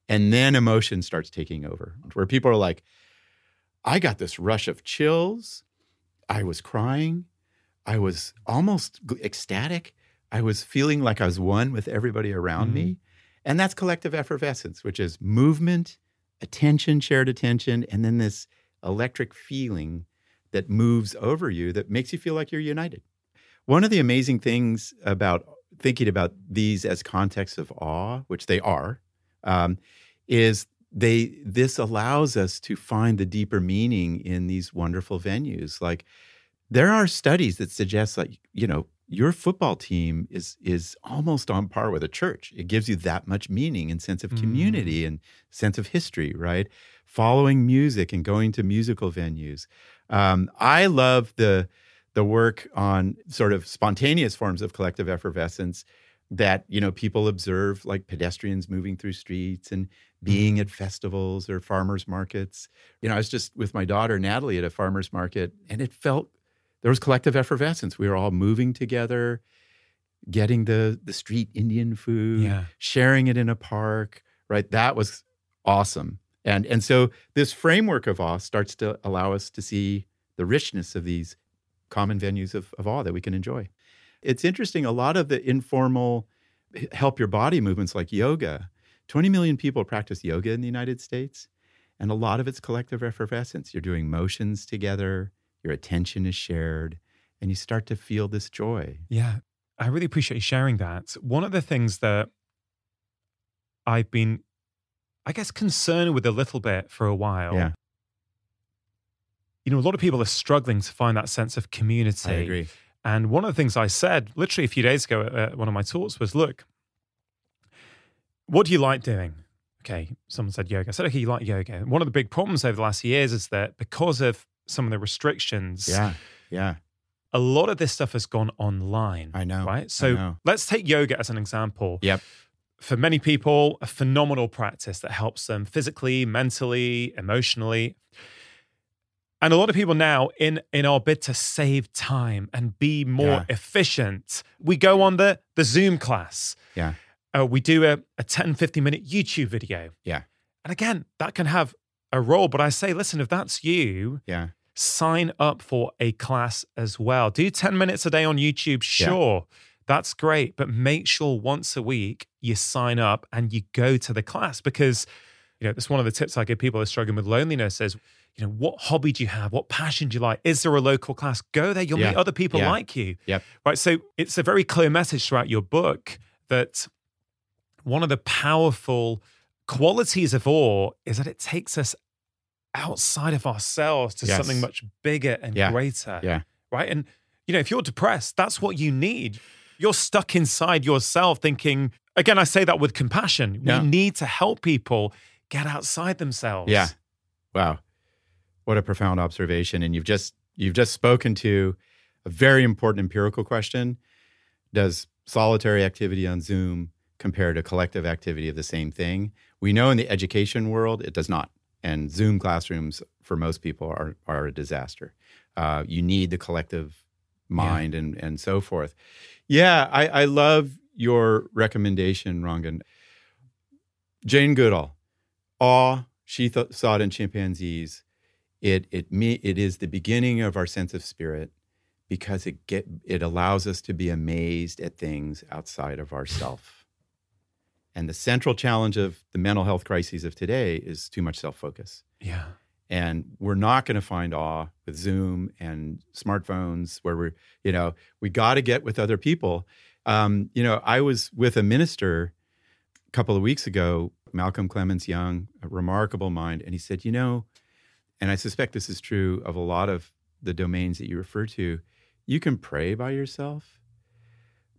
And then emotion starts taking over, where people are like, I got this rush of chills. I was crying. I was almost ecstatic. I was feeling like I was one with everybody around mm-hmm. me. And that's collective effervescence, which is movement, attention, shared attention, and then this electric feeling that moves over you that makes you feel like you're united. One of the amazing things about thinking about these as contexts of awe, which they are, um, is they this allows us to find the deeper meaning in these wonderful venues. Like there are studies that suggest like you know your football team is is almost on par with a church it gives you that much meaning and sense of community mm. and sense of history right following music and going to musical venues um, i love the the work on sort of spontaneous forms of collective effervescence that you know people observe like pedestrians moving through streets and being mm. at festivals or farmers markets you know i was just with my daughter natalie at a farmers market and it felt there was collective effervescence. We were all moving together, getting the the street Indian food, yeah. sharing it in a park, right? That was awesome. And and so this framework of awe starts to allow us to see the richness of these common venues of, of awe that we can enjoy. It's interesting, a lot of the informal help your body movements like yoga, 20 million people practice yoga in the United States, and a lot of it's collective effervescence. You're doing motions together, your attention is shared, and you start to feel this joy. Yeah, I really appreciate you sharing that. One of the things that I've been, I guess, concerned with a little bit for a while. Yeah. You know, a lot of people are struggling to find that sense of community. I agree. And one of the things I said literally a few days ago at one of my talks was look, what do you like doing? Okay, someone said yoga. I said, okay, you like yoga. One of the big problems over the last years is that because of some of the restrictions, yeah, yeah, a lot of this stuff has gone online. I know, right? So know. let's take yoga as an example. Yep. For many people, a phenomenal practice that helps them physically, mentally, emotionally. And a lot of people now, in in our bid to save time and be more Yeah. efficient, we go on the the Zoom class. Yeah. Uh, we do a, a 10, 15 minute YouTube video. Yeah. And again, that can have a role. But I say, listen, if that's you, Yeah. sign up for a class as well. Do 10 minutes a day on YouTube, sure. That's great. But make sure once a week you sign up and you go to the class because, you know, that's one of the tips I give people who are struggling with loneliness is, you know, what hobby do you have? What passion do you like? Is there a local class? Go there. You'll Yeah. meet other people Yeah. like you. Yep. Right. So it's a very clear message throughout your book that one of the powerful qualities of awe is that it takes us outside of ourselves to Yes. something much bigger and Yeah. greater. Yeah. Right. And, you know, if you're depressed, that's what you need. You're stuck inside yourself thinking, again, I say that with compassion. Yeah. We need to help people get outside themselves. Yeah. Wow. What a profound observation. And you've just you've just spoken to a very important empirical question. Does solitary activity on Zoom compare to collective activity of the same thing? We know in the education world it does not. And Zoom classrooms for most people are are a disaster. Uh, you need the collective mind and and so forth. Yeah, I, I love your recommendation, Rangan. Jane Goodall, awe, she th- saw it in chimpanzees. It it me it is the beginning of our sense of spirit because it get it allows us to be amazed at things outside of ourself. And the central challenge of the mental health crises of today is too much self-focus. Yeah. And we're not going to find awe with Zoom and smartphones where we're, you know, we got to get with other people. Um, you know, I was with a minister a couple of weeks ago, Malcolm Clemens Young, a remarkable mind, and he said, you know, and I suspect this is true of a lot of the domains that you refer to, you can pray by yourself,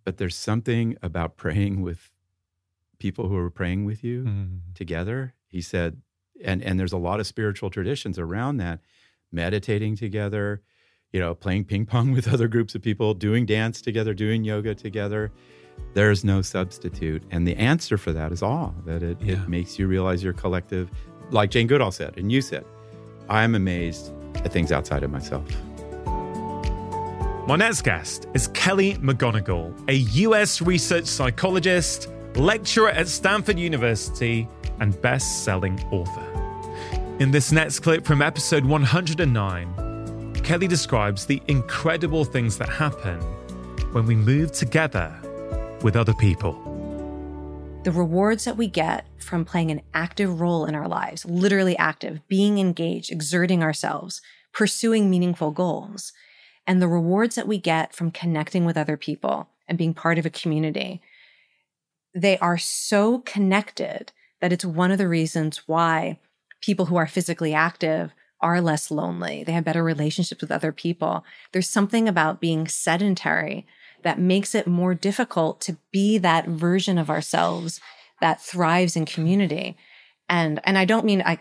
but there's something about praying with people who are praying with you Mm. together. He said, and and there's a lot of spiritual traditions around that, meditating together, you know, playing ping pong with other groups of people, doing dance together, doing yoga together. There's no substitute. And the answer for that is awe, that it, Yeah. it makes you realize your collective, like Jane Goodall said, and you said, I'm amazed at things outside of myself. My next guest is Kelly McGonigal, a US research psychologist, lecturer at Stanford University, and best selling author. In this next clip from episode 109, Kelly describes the incredible things that happen when we move together with other people. the rewards that we get from playing an active role in our lives, literally active, being engaged, exerting ourselves, pursuing meaningful goals, and the rewards that we get from connecting with other people and being part of a community, they are so connected that it's one of the reasons why people who are physically active are less lonely. They have better relationships with other people. There's something about being sedentary that makes it more difficult to be that version of ourselves that thrives in community. And and I don't mean I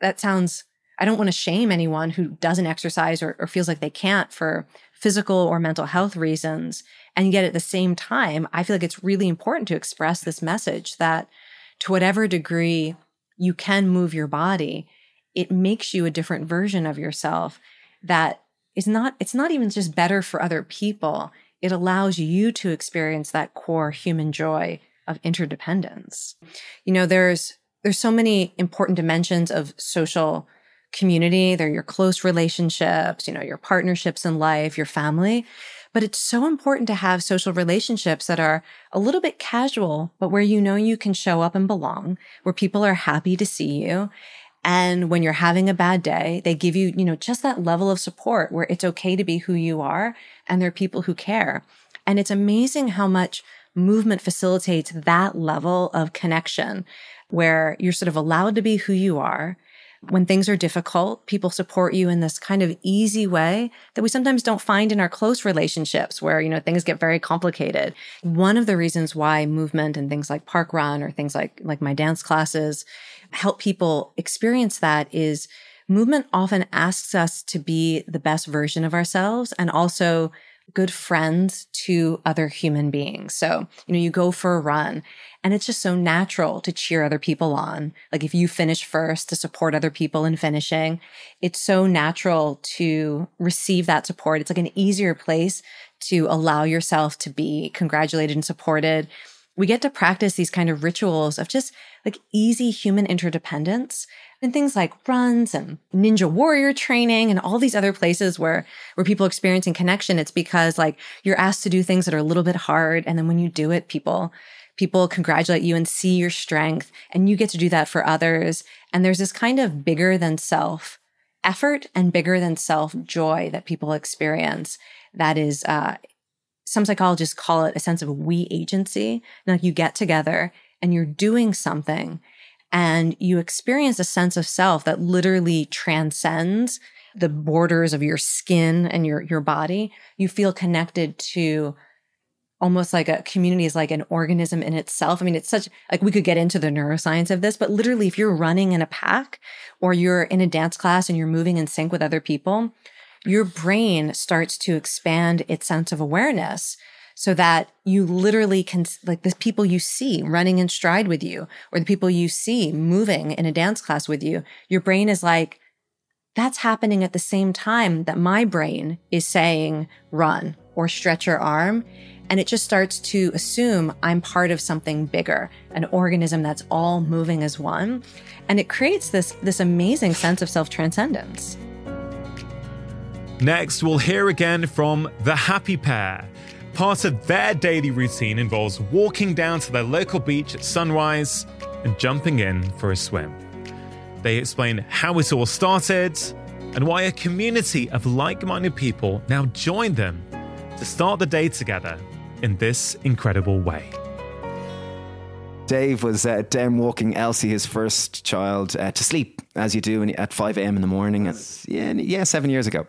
that sounds I don't want to shame anyone who doesn't exercise or, or feels like they can't for physical or mental health reasons. And yet at the same time, I feel like it's really important to express this message that to whatever degree you can move your body, it makes you a different version of yourself that is not, it's not even just better for other people. It allows you to experience that core human joy of interdependence. You know, there's, there's so many important dimensions of social community, they're your close relationships, you know, your partnerships in life, your family. But it's so important to have social relationships that are a little bit casual, but where you know you can show up and belong, where people are happy to see you. And when you're having a bad day, they give you, you know, just that level of support where it's okay to be who you are. And there are people who care. And it's amazing how much movement facilitates that level of connection where you're sort of allowed to be who you are when things are difficult, people support you in this kind of easy way that we sometimes don't find in our close relationships where, you know, things get very complicated. One of the reasons why movement and things like parkrun or things like, like my dance classes help people experience that is movement often asks us to be the best version of ourselves and also good friends to other human beings. So, you know, you go for a run and it's just so natural to cheer other people on. Like if you finish first to support other people in finishing, it's so natural to receive that support. It's like an easier place to allow yourself to be congratulated and supported. We get to practice these kind of rituals of just like easy human interdependence and things like runs and ninja warrior training and all these other places where where people experiencing connection it's because like you're asked to do things that are a little bit hard and then when you do it people people congratulate you and see your strength and you get to do that for others. And there's this kind of bigger than self effort and bigger than self joy that people experience. That is, uh, some psychologists call it a sense of we agency. Like you get together and you're doing something and you experience a sense of self that literally transcends the borders of your skin and your, your body. You feel connected to almost like a community is like an organism in itself. I mean, it's such like we could get into the neuroscience of this, but literally, if you're running in a pack or you're in a dance class and you're moving in sync with other people, your brain starts to expand its sense of awareness so that you literally can, like the people you see running in stride with you or the people you see moving in a dance class with you, your brain is like, that's happening at the same time that my brain is saying run or stretch your arm. And it just starts to assume I'm part of something bigger, an organism that's all moving as one. And it creates this, this amazing sense of self transcendence. Next, we'll hear again from the Happy Pear. Part of their daily routine involves walking down to their local beach at sunrise and jumping in for a swim. They explain how it all started and why a community of like minded people now join them to start the day together in this incredible way. Dave was uh, down walking Elsie, his first child, uh, to sleep, as you do at 5 a.m. in the morning. yeah, yeah, seven years ago.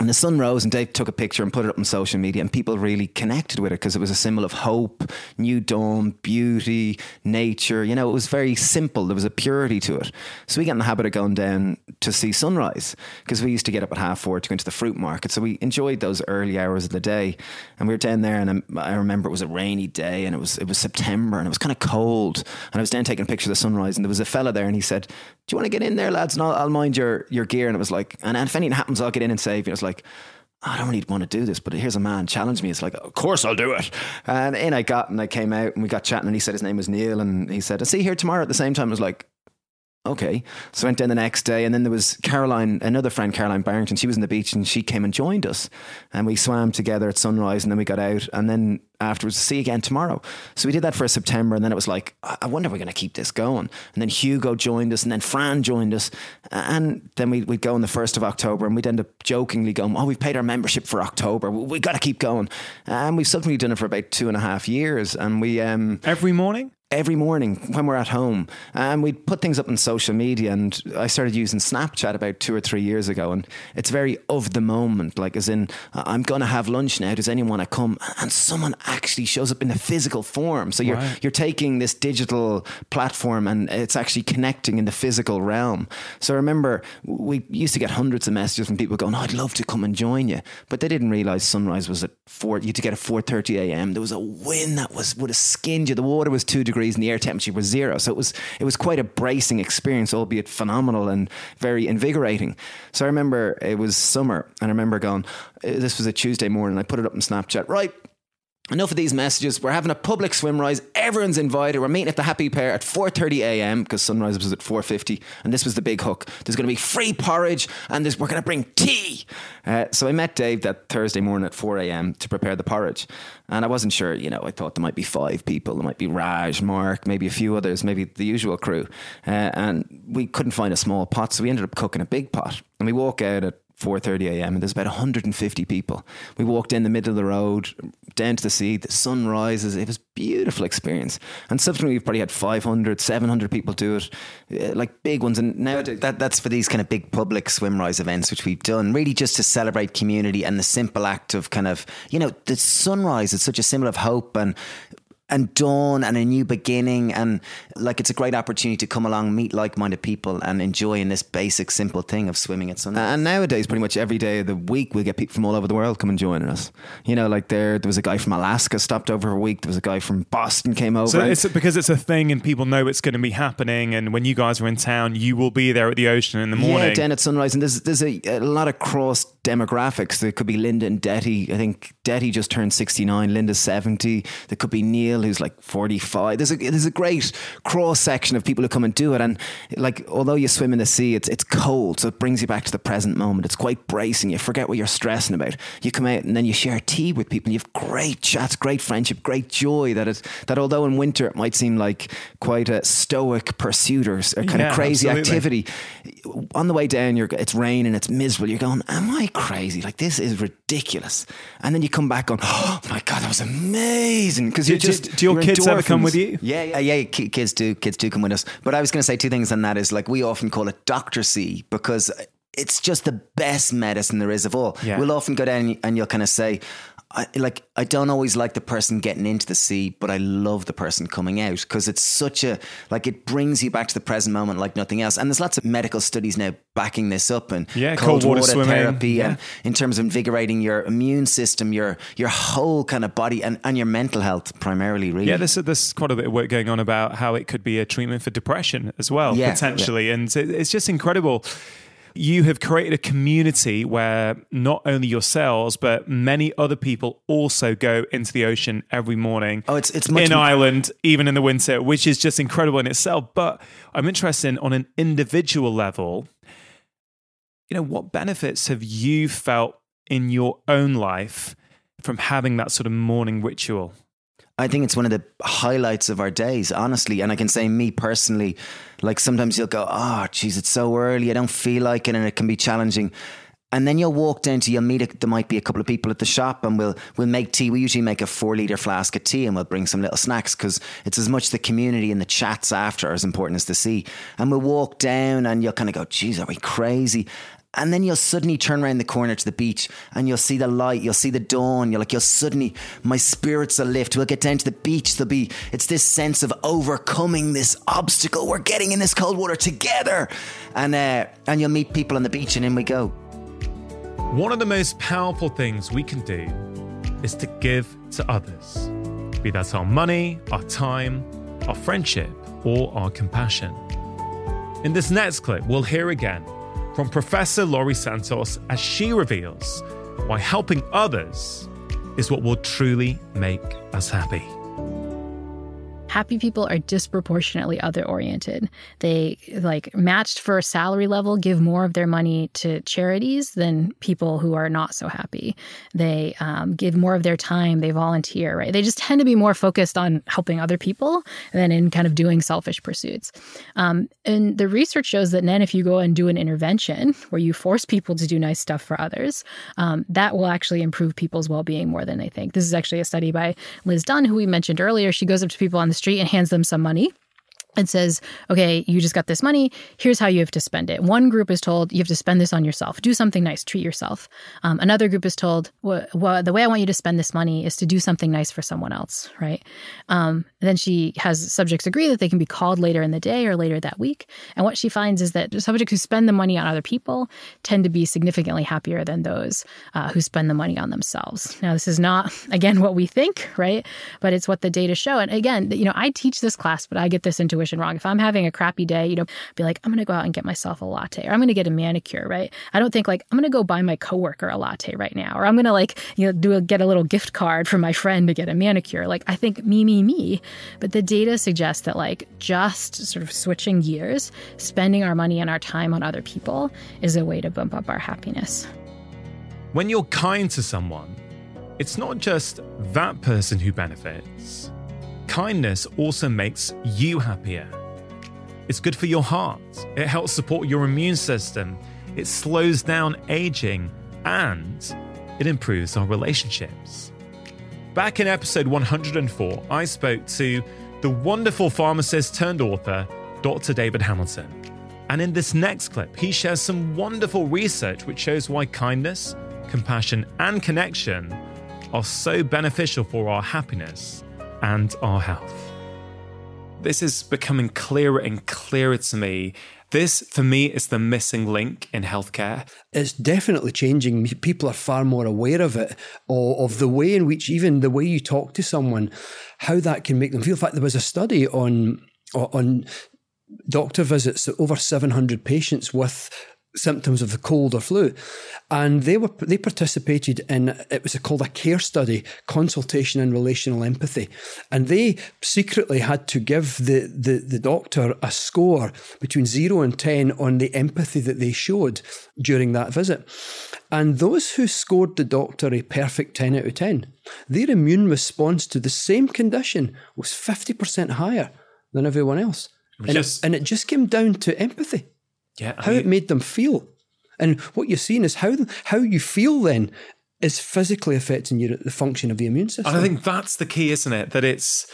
And the sun rose, and Dave took a picture and put it up on social media, and people really connected with it because it was a symbol of hope, new dawn, beauty, nature. You know, it was very simple. There was a purity to it. So we got in the habit of going down to see sunrise because we used to get up at half four to go into the fruit market. So we enjoyed those early hours of the day, and we were down there. And I remember it was a rainy day, and it was it was September, and it was kind of cold. And I was down taking a picture of the sunrise, and there was a fella there, and he said, "Do you want to get in there, lads? And I'll, I'll mind your your gear." And it was like, and, if anything happens, I'll get in and save you. It was like like, I don't really want to do this, but here's a man challenge me. It's like, of course I'll do it. And in I got, and I came out, and we got chatting, and he said his name was Neil, and he said, "I see you here tomorrow." At the same time, I was like, okay. So I went down the next day, and then there was Caroline, another friend, Caroline Barrington. She was on the beach, and she came and joined us, and we swam together at sunrise, and then we got out, and then afterwards, see you again tomorrow. So we did that for September, and then it was like, I wonder if we're going to keep this going. And then Hugo joined us, and then Fran joined us, and then we, we'd go on the 1st of October, and we'd end up jokingly going, Oh, we've paid our membership for October. We, we got to keep going. And we've suddenly done it for about two and a half years. And we. Um, Every morning? Every morning when we're at home. And we'd put things up on social media. And I started using Snapchat about two or three years ago. And it's very of the moment, like, as in, I'm going to have lunch now. Does anyone want to come? And someone actually shows up in a physical form. So you're, right. you're taking this digital platform and it's actually connecting in the physical realm. So I remember we used to get hundreds of messages from people going, oh, I'd love to come and join you. But they didn't realize sunrise was at four, you had to get at 4.30 a.m. There was a wind that was, would have skinned you. The water was two degrees degrees and the air temperature was zero. So it was it was quite a bracing experience, albeit phenomenal and very invigorating. So I remember it was summer, and I remember going. Uh, this was a Tuesday morning. I put it up on Snapchat. Right, enough of these messages. We're having a public swim rise. Everyone's invited. We're meeting at the Happy Pear at 4.30 a.m. because sunrise was at 4.50. And this was the big hook. There's going to be free porridge and we're going to bring tea. Uh, so I met Dave that Thursday morning at 4 a.m. to prepare the porridge. And I wasn't sure, you know, I thought there might be five people. There might be Raj, Mark, maybe a few others, maybe the usual crew. Uh, and we couldn't find a small pot. So we ended up cooking a big pot. And we walk out at 4:30 a.m. and there's about 150 people. We walked in the middle of the road, down to the sea. The sun rises. It was a beautiful experience. And subsequently, we've probably had 500, 700 people do it, uh, like big ones. And now that that's for these kind of big public swim rise events, which we've done, really just to celebrate community and the simple act of kind of you know the sunrise. is such a symbol of hope and and dawn and a new beginning. And like it's a great opportunity to come along meet like-minded people and enjoy in this basic simple thing of swimming at sunrise and nowadays pretty much every day of the week we get people from all over the world come and join us. You know like there there was a guy from Alaska stopped over a week. There was a guy from Boston came over so it's because it's a thing and people know it's going to be happening and when you guys are in town you will be there at the ocean in the morning. yeah down at sunrise. And there's there's a, a lot of cross demographics there could be Linda and Detty I think Detty just turned 69 Linda's 70 there could be Neil who's like 45. There's a there's a great cross section of people who come and do it. And like, although you swim in the sea, it's it's cold, so it brings you back to the present moment. It's quite bracing. You forget what you're stressing about. You come out and then you share tea with people. You have great chats, great friendship, great joy. That is that although in winter it might seem like quite a stoic pursuit or, or kind yeah, of crazy absolutely. activity, on the way down, you're it's raining, it's miserable. You're going, am I crazy? Like this is ridiculous. And then you come back on, oh my god, that was amazing because you're just. Do your kids ever come with you? Yeah, yeah, yeah. Kids do. Kids do come with us. But I was going to say two things on that. Is like we often call it Doctor C because it's just the best medicine there is of all. Yeah. We'll often go down and you'll kind of say, I, like I don't always like the person getting into the sea, but I love the person coming out because it's such a like it brings you back to the present moment like nothing else. And there's lots of medical studies now backing this up and yeah, cold, cold water, water therapy yeah. and in terms of invigorating your immune system, your your whole kind of body and, and your mental health primarily. Really, yeah. There's there's quite a bit of work going on about how it could be a treatment for depression as well, yeah, potentially, yeah. and it's just incredible you have created a community where not only yourselves but many other people also go into the ocean every morning. Oh, it's it's in Ireland, even in the winter, which is just incredible in itself. But I'm interested in, on an individual level. You know, what benefits have you felt in your own life from having that sort of morning ritual? I think it's one of the highlights of our days, honestly. And I can say, me personally, like sometimes you'll go, ah, oh, geez, it's so early. I don't feel like it. And it can be challenging. And then you'll walk down to, you'll meet, a, there might be a couple of people at the shop and we'll, we'll make tea. We usually make a four litre flask of tea and we'll bring some little snacks because it's as much the community and the chats after are as important as the sea. And we'll walk down and you'll kind of go, geez, are we crazy? And then you'll suddenly turn around the corner to the beach and you'll see the light, you'll see the dawn. You're like, you'll suddenly, my spirits will lift. We'll get down to the beach. There'll be, it's this sense of overcoming this obstacle. We're getting in this cold water together. And, uh, and you'll meet people on the beach and in we go. One of the most powerful things we can do is to give to others, be that our money, our time, our friendship, or our compassion. In this next clip, we'll hear again from Professor Laurie Santos as she reveals why helping others is what will truly make us happy happy people are disproportionately other oriented. They like matched for a salary level give more of their money to charities than people who are not so happy. They um, give more of their time. They volunteer, right? They just tend to be more focused on helping other people than in kind of doing selfish pursuits. Um, and the research shows that then if you go and do an intervention where you force people to do nice stuff for others, um, that will actually improve people's well being more than they think. This is actually a study by Liz Dunn, who we mentioned earlier. She goes up to people on the street and hands them some money and says, okay, you just got this money. Here's how you have to spend it. One group is told you have to spend this on yourself. Do something nice. Treat yourself. Um, another group is told, well, well, the way I want you to spend this money is to do something nice for someone else, right? Um, then she has subjects agree that they can be called later in the day or later that week. And what she finds is that subjects who spend the money on other people tend to be significantly happier than those uh, who spend the money on themselves. Now, this is not, again, what we think, right? But it's what the data show. And again, you know, I teach this class, but I get this into intuition wrong. If I'm having a crappy day, you know, be like, I'm going to go out and get myself a latte or I'm going to get a manicure, right? I don't think like, I'm going to go buy my coworker a latte right now or I'm going to like, you know, do a, get a little gift card for my friend to get a manicure. Like, I think me, me, me. But the data suggests that like just sort of switching gears, spending our money and our time on other people is a way to bump up our happiness. When you're kind to someone, it's not just that person who benefits. Kindness also makes you happier. It's good for your heart, it helps support your immune system, it slows down aging, and it improves our relationships. Back in episode 104, I spoke to the wonderful pharmacist turned author, Dr. David Hamilton. And in this next clip, he shares some wonderful research which shows why kindness, compassion, and connection are so beneficial for our happiness and our health. This is becoming clearer and clearer to me. This, for me, is the missing link in healthcare. It's definitely changing. People are far more aware of it, or of the way in which even the way you talk to someone, how that can make them feel. In fact, there was a study on on doctor visits over 700 patients with symptoms of the cold or flu. And they were they participated in it was called a care study consultation and relational empathy. And they secretly had to give the, the the doctor a score between 0 and 10 on the empathy that they showed during that visit. And those who scored the doctor a perfect 10 out of 10 their immune response to the same condition was 50% higher than everyone else. And, just, it, and it just came down to empathy yeah, I how mean, it made them feel. And what you're seeing is how how you feel then is physically affecting your, the function of the immune system. And I think that's the key, isn't it? That it's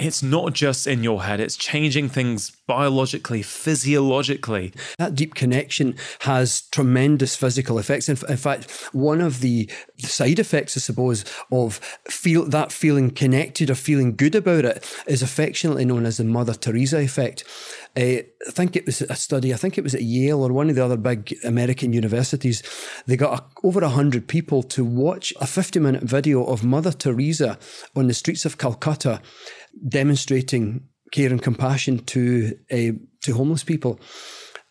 it's not just in your head, it's changing things biologically, physiologically. That deep connection has tremendous physical effects. In, in fact, one of the side effects, I suppose, of feel that feeling connected or feeling good about it is affectionately known as the Mother Teresa effect. Uh, I think it was a study, I think it was at Yale or one of the other big American universities. They got a, over 100 people to watch a 50 minute video of Mother Teresa on the streets of Calcutta demonstrating care and compassion to uh, to homeless people.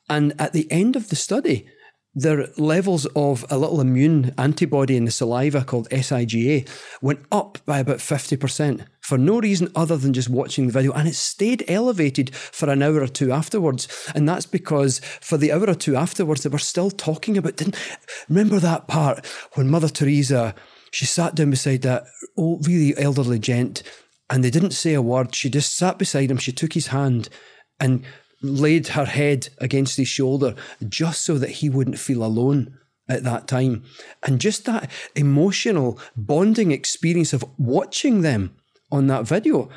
And at the end of the study, their levels of a little immune antibody in the saliva called SIgA went up by about 50% for no reason other than just watching the video. And it stayed elevated for an hour or two afterwards. And that's because for the hour or two afterwards, they were still talking about, didn't remember that part when Mother Teresa, she sat down beside that old, really elderly gent and they didn't say a word. She just sat beside him. She took his hand and laid her head against his shoulder just so that he wouldn't feel alone at that time. And just that emotional bonding experience of watching them on that video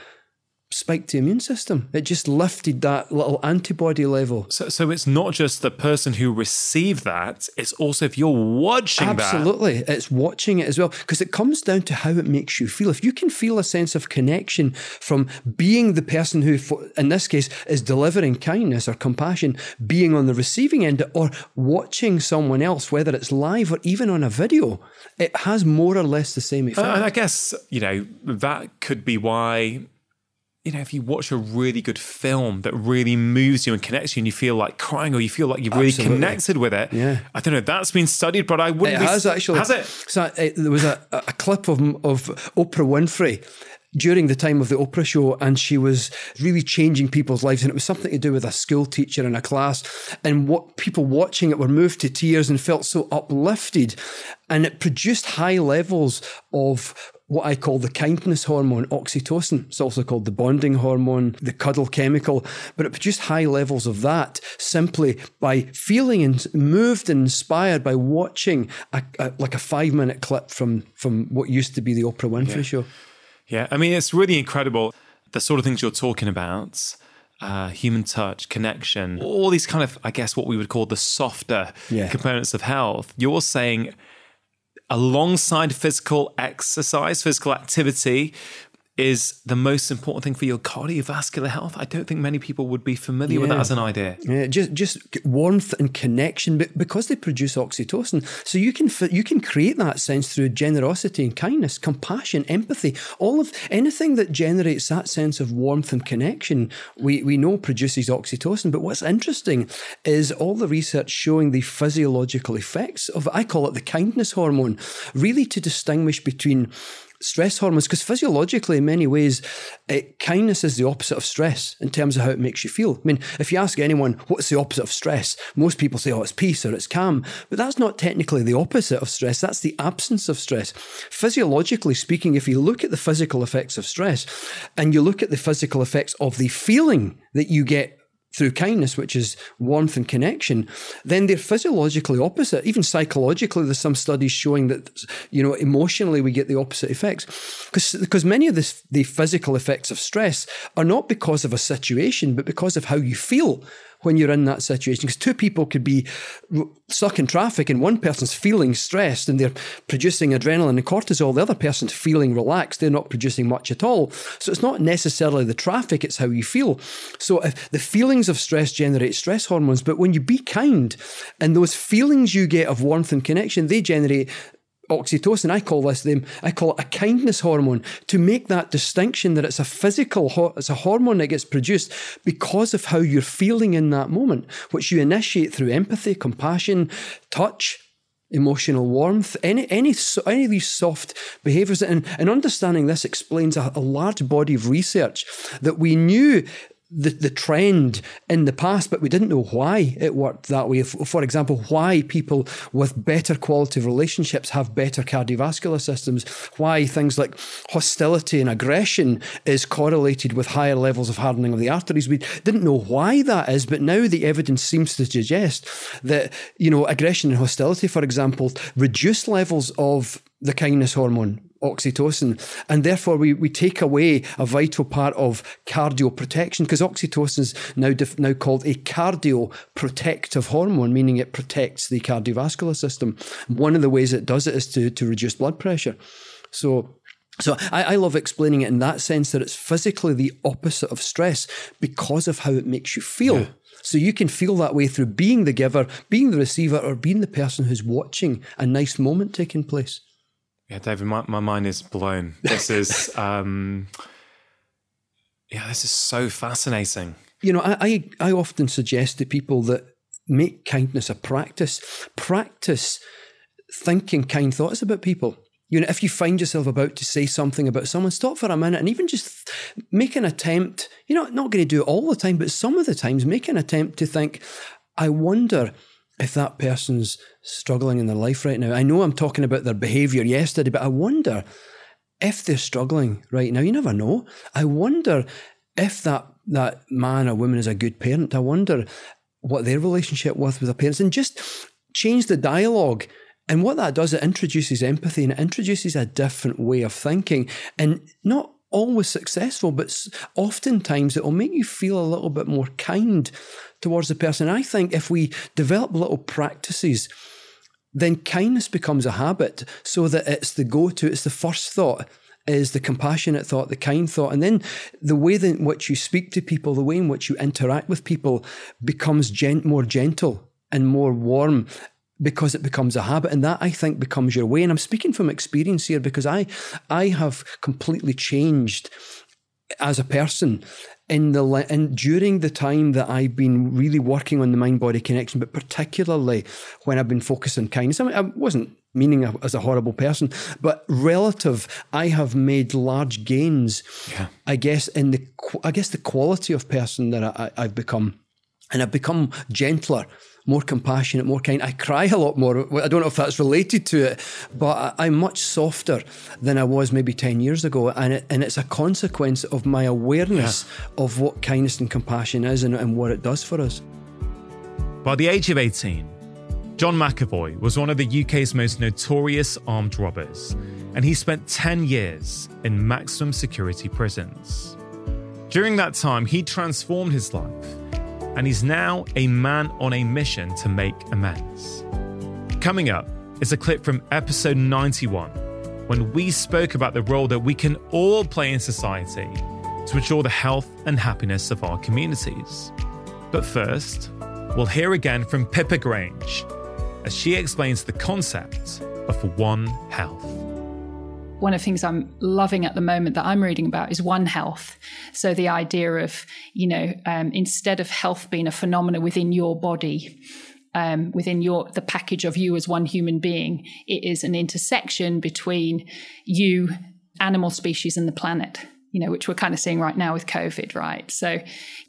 spiked the immune system. It just lifted that little antibody level. So, so it's not just the person who received that, it's also if you're watching Absolutely. That. It's watching it as well. Because it comes down to how it makes you feel. If you can feel a sense of connection from being the person who, in this case, is delivering kindness or compassion, being on the receiving end, or watching someone else, whether it's live or even on a video, it has more or less the same effect. Uh, I guess, you know, that could be why you know, if you watch a really good film that really moves you and connects you, and you feel like crying, or you feel like you've really Absolutely. connected with it, yeah, I don't know. That's been studied, but I wouldn't. It has actually. Has it? So uh, there was a, a clip of of Oprah Winfrey during the time of the Oprah show, and she was really changing people's lives. And it was something to do with a school teacher in a class. And what people watching it were moved to tears and felt so uplifted. And it produced high levels of what I call the kindness hormone, oxytocin. It's also called the bonding hormone, the cuddle chemical, but it produced high levels of that simply by feeling and moved and inspired by watching a, a, like a five minute clip from, from what used to be the Oprah Winfrey yeah. show. Yeah, I mean, it's really incredible the sort of things you're talking about. Uh, human touch, connection, all these kind of, I guess, what we would call the softer yeah. components of health. You're saying alongside physical exercise, physical activity, is the most important thing for your cardiovascular health. I don't think many people would be familiar yeah. with that as an idea. Yeah, just just warmth and connection, but because they produce oxytocin, so you can you can create that sense through generosity and kindness, compassion, empathy, all of anything that generates that sense of warmth and connection. We we know produces oxytocin, but what's interesting is all the research showing the physiological effects of I call it the kindness hormone, really to distinguish between stress hormones because physiologically, in many ways, it, kindness is the opposite of stress in terms of how it makes you feel. I mean, if you ask anyone what's the opposite of stress, most people say, oh, it's peace or it's calm. But that's not technically the opposite of stress. That's the absence of stress. Physiologically speaking, if you look at the physical effects of stress and you look at the physical effects of the feeling that you get through kindness, which is warmth and connection, then they're physiologically opposite. Even psychologically, there's some studies showing that, you know, emotionally we get the opposite effects. Because, because many of this, the physical effects of stress are not because of a situation, but because of how you feel when you're in that situation. Because two people could be stuck in traffic and one person's feeling stressed and they're producing adrenaline and cortisol, the other person's feeling relaxed, they're not producing much at all. So it's not necessarily the traffic, it's how you feel. So if the feelings of stress generate stress hormones, but when you be kind and those feelings you get of warmth and connection, they generate oxytocin. I call this them. I call it a kindness hormone to make that distinction that it's a physical, it's a hormone that gets produced because of how you're feeling in that moment, which you initiate through empathy, compassion, touch, emotional warmth, any any any of these soft behaviors, and, and understanding this explains a, a large body of research that we knew the, the trend in the past, but we didn't know why it worked that way. For example, why people with better quality relationships have better cardiovascular systems, why things like hostility and aggression is correlated with higher levels of hardening of the arteries. We didn't know why that is, but now the evidence seems to suggest that, you know, aggression and hostility, for example, reduce levels of the kindness hormone oxytocin. And therefore, we, we take away a vital part of cardio protection because oxytocin is now, def- now called a cardio protective hormone, meaning it protects the cardiovascular system. One of the ways it does it is to, to reduce blood pressure. So, so I, I, love explaining it in that sense that it's physically the opposite of stress because of how it makes you feel. Yeah. So you can feel that way through being the giver, being the receiver, or being the person who's watching a nice moment taking place. Yeah, David, my, my mind is blown. This is, um, yeah, this is so fascinating. You know, I, I, I often suggest to people that make kindness a practice. Practice thinking kind thoughts about people. You know, if you find yourself about to say something about someone, stop for a minute and even just make an attempt. You're not, not going to do it all the time, but some of the times make an attempt to think, I wonder if that person's struggling in their life right now. I know I'm talking about their behavior yesterday, but I wonder if they're struggling right now. You never know. I wonder if that that man or woman is a good parent. I wonder what their relationship was with their parents and just change the dialogue. And what that does, it introduces empathy and it introduces a different way of thinking and not always successful, but oftentimes it will make you feel a little bit more kind towards the person. I think if we develop little practices, then kindness becomes a habit so that it's the go to, it's the first thought is the compassionate thought, the kind thought. And then the way in which you speak to people, the way in which you interact with people becomes gent- more gentle and more warm because it becomes a habit and that I think becomes your way and I'm speaking from experience here because I I have completely changed as a person in the and during the time that I've been really working on the mind body connection, but particularly when I've been focused on kindness. I, mean, I wasn't meaning as a horrible person, but relative, I have made large gains. Yeah. I guess in the I guess the quality of person that I, I've become, and I've become gentler more compassionate, more kind. I cry a lot more. I don't know if that's related to it, but I'm much softer than I was maybe 10 years ago. And, it, and it's a consequence of my awareness yeah. of what kindness and compassion is and, and what it does for us. By the age of 18, John McAvoy was one of the UK's most notorious armed robbers, and he spent 10 years in maximum security prisons. During that time, he transformed his life and he's now a man on a mission to make amends. Coming up is a clip from episode 91 when we spoke about the role that we can all play in society to ensure the health and happiness of our communities. But first, we'll hear again from Pippa Grange as she explains the concept of One Health one of the things I'm loving at the moment that I'm reading about is One Health. So the idea of, you know, um, instead of health being a phenomenon within your body, um, within your the package of you as one human being, it is an intersection between you, animal species, and the planet. You know, which we're kind of seeing right now with COVID, right? So,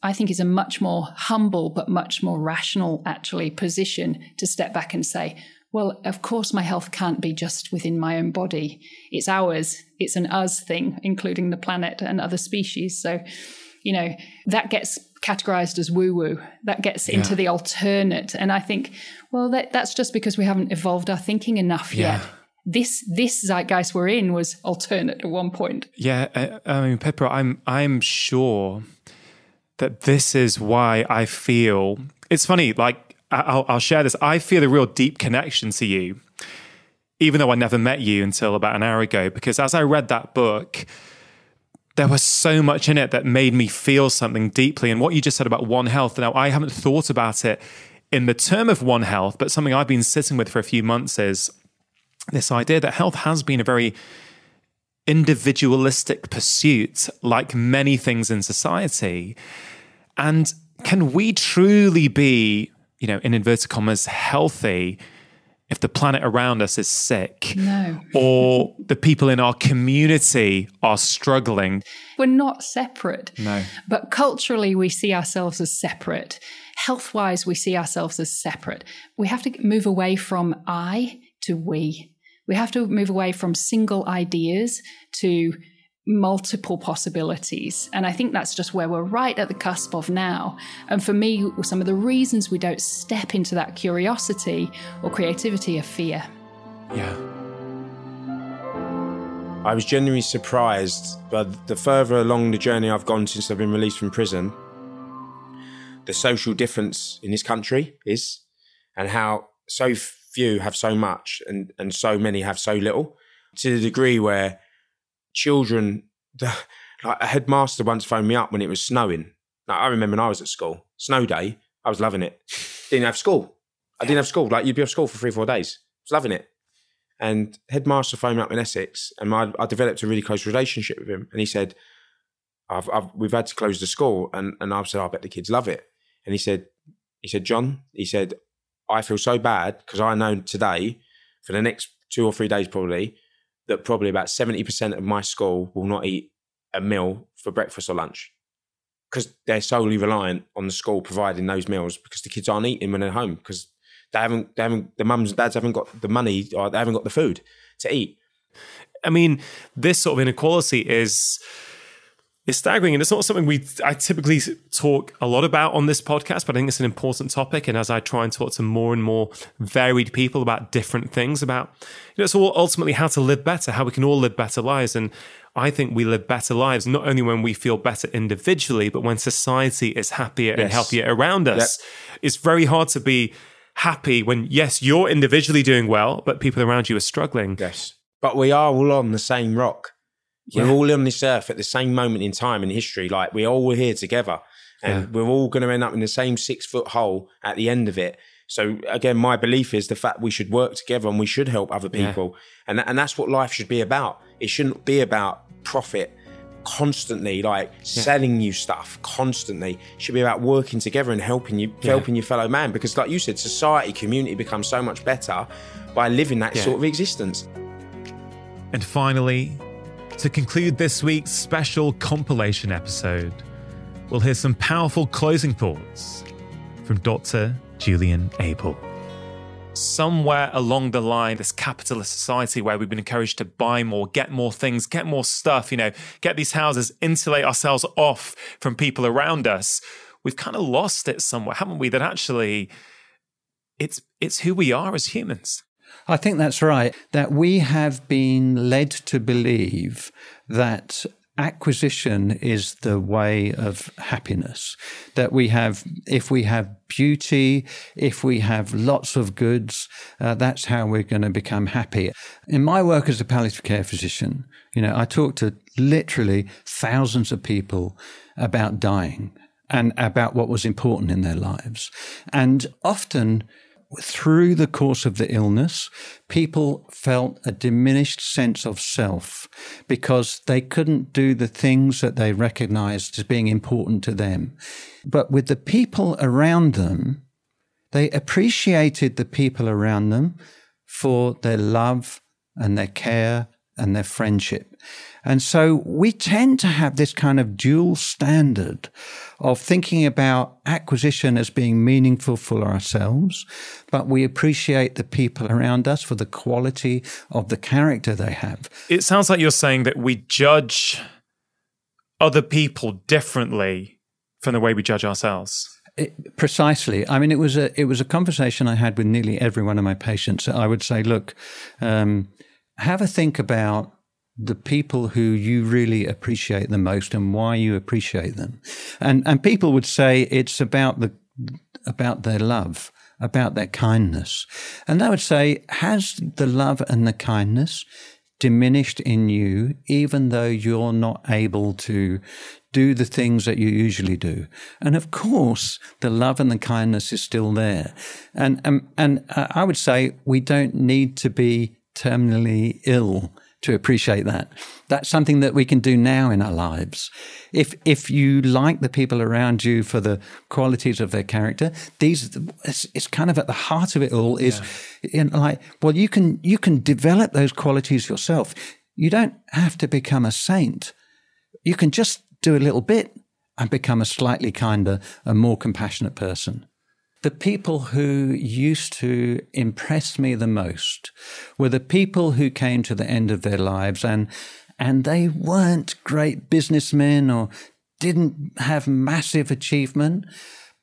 I think is a much more humble but much more rational, actually, position to step back and say, well, of course, my health can't be just within my own body. It's ours. It's an us thing, including the planet and other species. So, you know, that gets categorized as woo woo. That gets yeah. into the alternate. And I think, well, that, that's just because we haven't evolved our thinking enough yeah. yet. This this zeitgeist we're in was alternate at one point. Yeah, I, I mean, Pippa, I'm I'm sure that this is why I feel it's funny. Like I'll, I'll share this. I feel a real deep connection to you, even though I never met you until about an hour ago, because as I read that book, there was so much in it that made me feel something deeply. And what you just said about One Health, now I haven't thought about it in the term of One Health, but something I've been sitting with for a few months is this idea that health has been a very individualistic pursuit, like many things in society. And can we truly be you know, in inverted commas, healthy if the planet around us is sick no. or the people in our community are struggling. We're not separate. No. But culturally, we see ourselves as separate. Health wise, we see ourselves as separate. We have to move away from I to we. We have to move away from single ideas to multiple possibilities. And I think that's just where we're right at the cusp of now. And for me, some of the reasons we don't step into that curiosity or creativity are fear. Yeah. I was genuinely surprised, but the further along the journey I've gone since I've been released from prison, the social difference in this country is, and how so few have so much and, and so many have so little, to the degree where children, the, like a headmaster once phoned me up when it was snowing. Like, I remember when I was at school, snow day, I was loving it. Didn't have school. I didn't have school. Like you'd be off school for three, four days. I was loving it. And headmaster phoned me up in Essex, and I, I developed a really close relationship with him. And he said, I've, I've, "We've had to close the school," and and I said, "I bet the kids love it." And he said, "He said, John, he said, I feel so bad because I know today, for the next two or three days probably, that probably about 70% of my school will not eat a meal for breakfast or lunch because they're solely reliant on the school providing those meals because the kids aren't eating when they're home because they haven't, they haven't, the mums and dads haven't got the money or they haven't got the food to eat. I mean, this sort of inequality is is staggering. And it's not something we I typically talk a lot about on this podcast, but I think it's an important topic. And as I try and talk to more and more varied people about different things, about you know, it's all ultimately how to live better, how we can all live better lives. And I think we live better lives not only when we feel better individually, but when society is happier yes. and healthier around us. Yep. It's very hard to be happy when yes, you're individually doing well, but people around you are struggling. Yes. But we are all on the same rock. Yeah. We're all on this earth at the same moment in time in history. Like we're all here together, and yeah. we're all going to end up in the same six foot hole at the end of it. So again, my belief is the fact we should work together and we should help other people, yeah. and and that's what life should be about. It shouldn't be about profit constantly like yeah. selling you stuff constantly it should be about working together and helping you yeah. helping your fellow man because like you said society community becomes so much better by living that yeah. sort of existence and finally to conclude this week's special compilation episode, we'll hear some powerful closing thoughts from Dr. Julian Abel. Somewhere along the line, this capitalist society where we've been encouraged to buy more, get more things, get more stuff, you know, get these houses, insulate ourselves off from people around us, we've kind of lost it somewhere, haven't we? That actually it's it's who we are as humans. I think that's right. That we have been led to believe that acquisition is the way of happiness. That we have, if we have beauty, if we have lots of goods, uh, that's how we're going to become happy. In my work as a palliative care physician, you know, I talk to literally thousands of people about dying and about what was important in their lives. And often, through the course of the illness, people felt a diminished sense of self because they couldn't do the things that they recognized as being important to them. But with the people around them, they appreciated the people around them for their love and their care and their friendship. And so we tend to have this kind of dual standard of thinking about acquisition as being meaningful for ourselves, but we appreciate the people around us for the quality of the character they have. It sounds like you're saying that we judge other people differently from the way we judge ourselves. It, precisely. I mean, it was a it was a conversation I had with nearly every one of my patients. I would say, look, um, have a think about the people who you really appreciate the most and why you appreciate them. And and people would say it's about the about their love, about their kindness. And I would say, has the love and the kindness diminished in you, even though you're not able to do the things that you usually do. And of course, the love and the kindness is still there. And, and, and uh, I would say we don't need to be terminally ill to appreciate that. That's something that we can do now in our lives. If if you like the people around you for the qualities of their character, these it's, it's kind of at the heart of it all. Is yeah. in like well, you can you can develop those qualities yourself. You don't have to become a saint. You can just do a little bit and become a slightly kinder, a more compassionate person. The people who used to impress me the most were the people who came to the end of their lives and and they weren't great businessmen or didn't have massive achievement,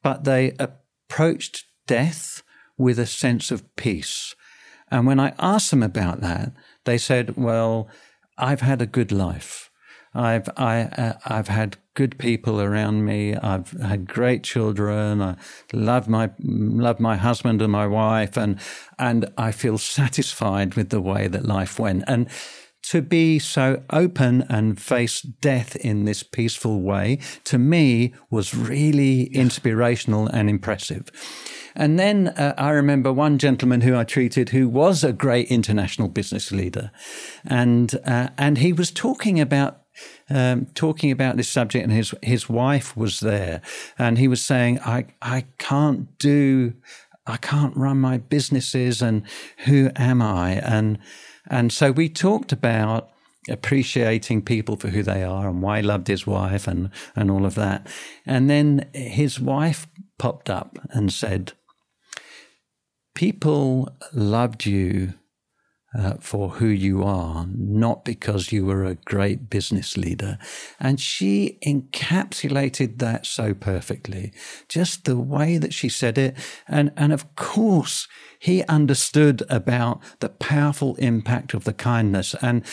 but they approached death with a sense of peace. And when I asked them about that, they said, Well, I've had a good life. I've I uh, I've had good people around me. I've had great children. I love my love my husband and my wife, and and I feel satisfied with the way that life went. And to be so open and face death in this peaceful way, to me, was really inspirational and impressive. And then uh, I remember one gentleman who I treated who was a great international business leader. And, uh, and he was talking about um, talking about this subject, and his his wife was there, and he was saying, "I I can't do, I can't run my businesses, and who am I?" and and so we talked about appreciating people for who they are and why he loved his wife and and all of that, and then his wife popped up and said, "People loved you." Uh, for who you are, not because you were a great business leader. And she encapsulated that so perfectly, just the way that she said it. And, and of course, he understood about the powerful impact of the kindness and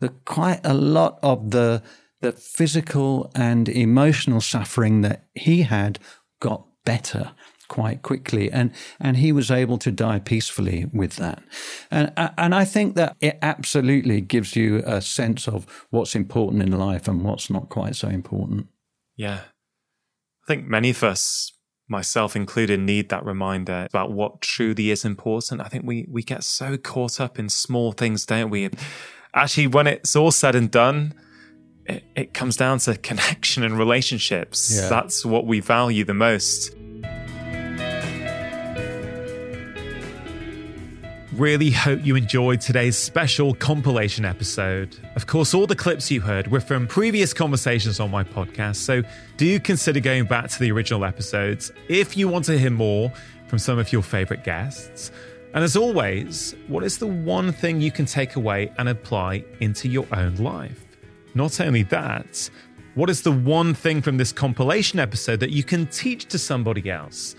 the quite a lot of the, the physical and emotional suffering that he had got better quite quickly, and and he was able to die peacefully with that. And and I think that it absolutely gives you a sense of what's important in life and what's not quite so important. Yeah, I think many of us, myself included, need that reminder about what truly is important. I think we we get so caught up in small things, don't we? Actually, when it's all said and done. It, it comes down to connection and relationships. Yeah. That's what we value the most. Really hope you enjoyed today's special compilation episode. Of course, all the clips you heard were from previous conversations on my podcast, so do consider going back to the original episodes if you want to hear more from some of your favorite guests. And as always, what is the one thing you can take away and apply into your own life? Not only that, what is the one thing from this compilation episode that you can teach to somebody else?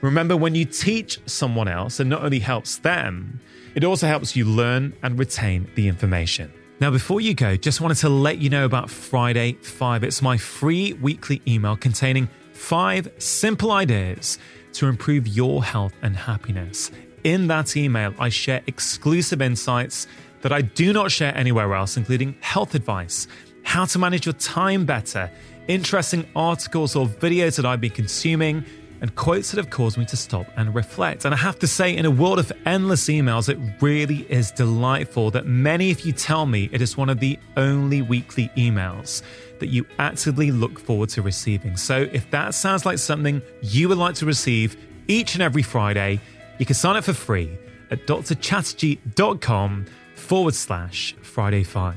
Remember, when you teach someone else, it not only helps them, it also helps you learn and retain the information. Now, before you go, just wanted to let you know about Friday 5. It's my free weekly email containing five simple ideas to improve your health and happiness. In that email, I share exclusive insights that I do not share anywhere else, including health advice, how to manage your time better, interesting articles or videos that I've been consuming and quotes that have caused me to stop and reflect. And I have to say, in a world of endless emails, it really is delightful that many of you tell me it is one of the only weekly emails that you actively look forward to receiving. So if that sounds like something you would like to receive each and every Friday, you can sign up for free at drchatterjee.com forward slash Friday 5.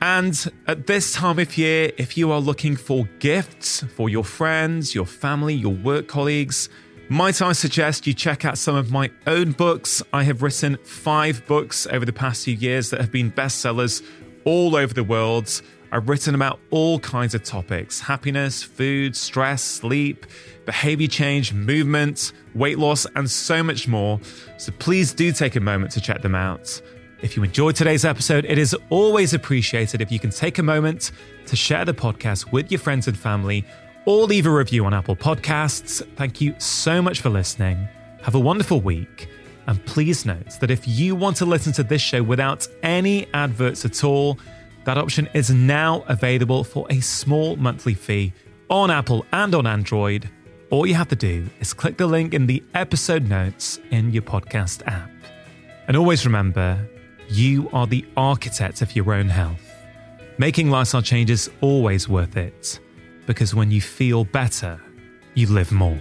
And at this time of year, if you are looking for gifts for your friends, your family, your work colleagues, might I suggest you check out some of my own books? I have written five books over the past few years that have been bestsellers all over the world. I've written about all kinds of topics happiness, food, stress, sleep, behavior change, movement, weight loss, and so much more. So please do take a moment to check them out. If you enjoyed today's episode, it is always appreciated if you can take a moment to share the podcast with your friends and family or leave a review on Apple Podcasts. Thank you so much for listening. Have a wonderful week. And please note that if you want to listen to this show without any adverts at all, that option is now available for a small monthly fee on Apple and on Android. All you have to do is click the link in the episode notes in your podcast app. And always remember, you are the architect of your own health. Making lifestyle changes always worth it because when you feel better, you live more.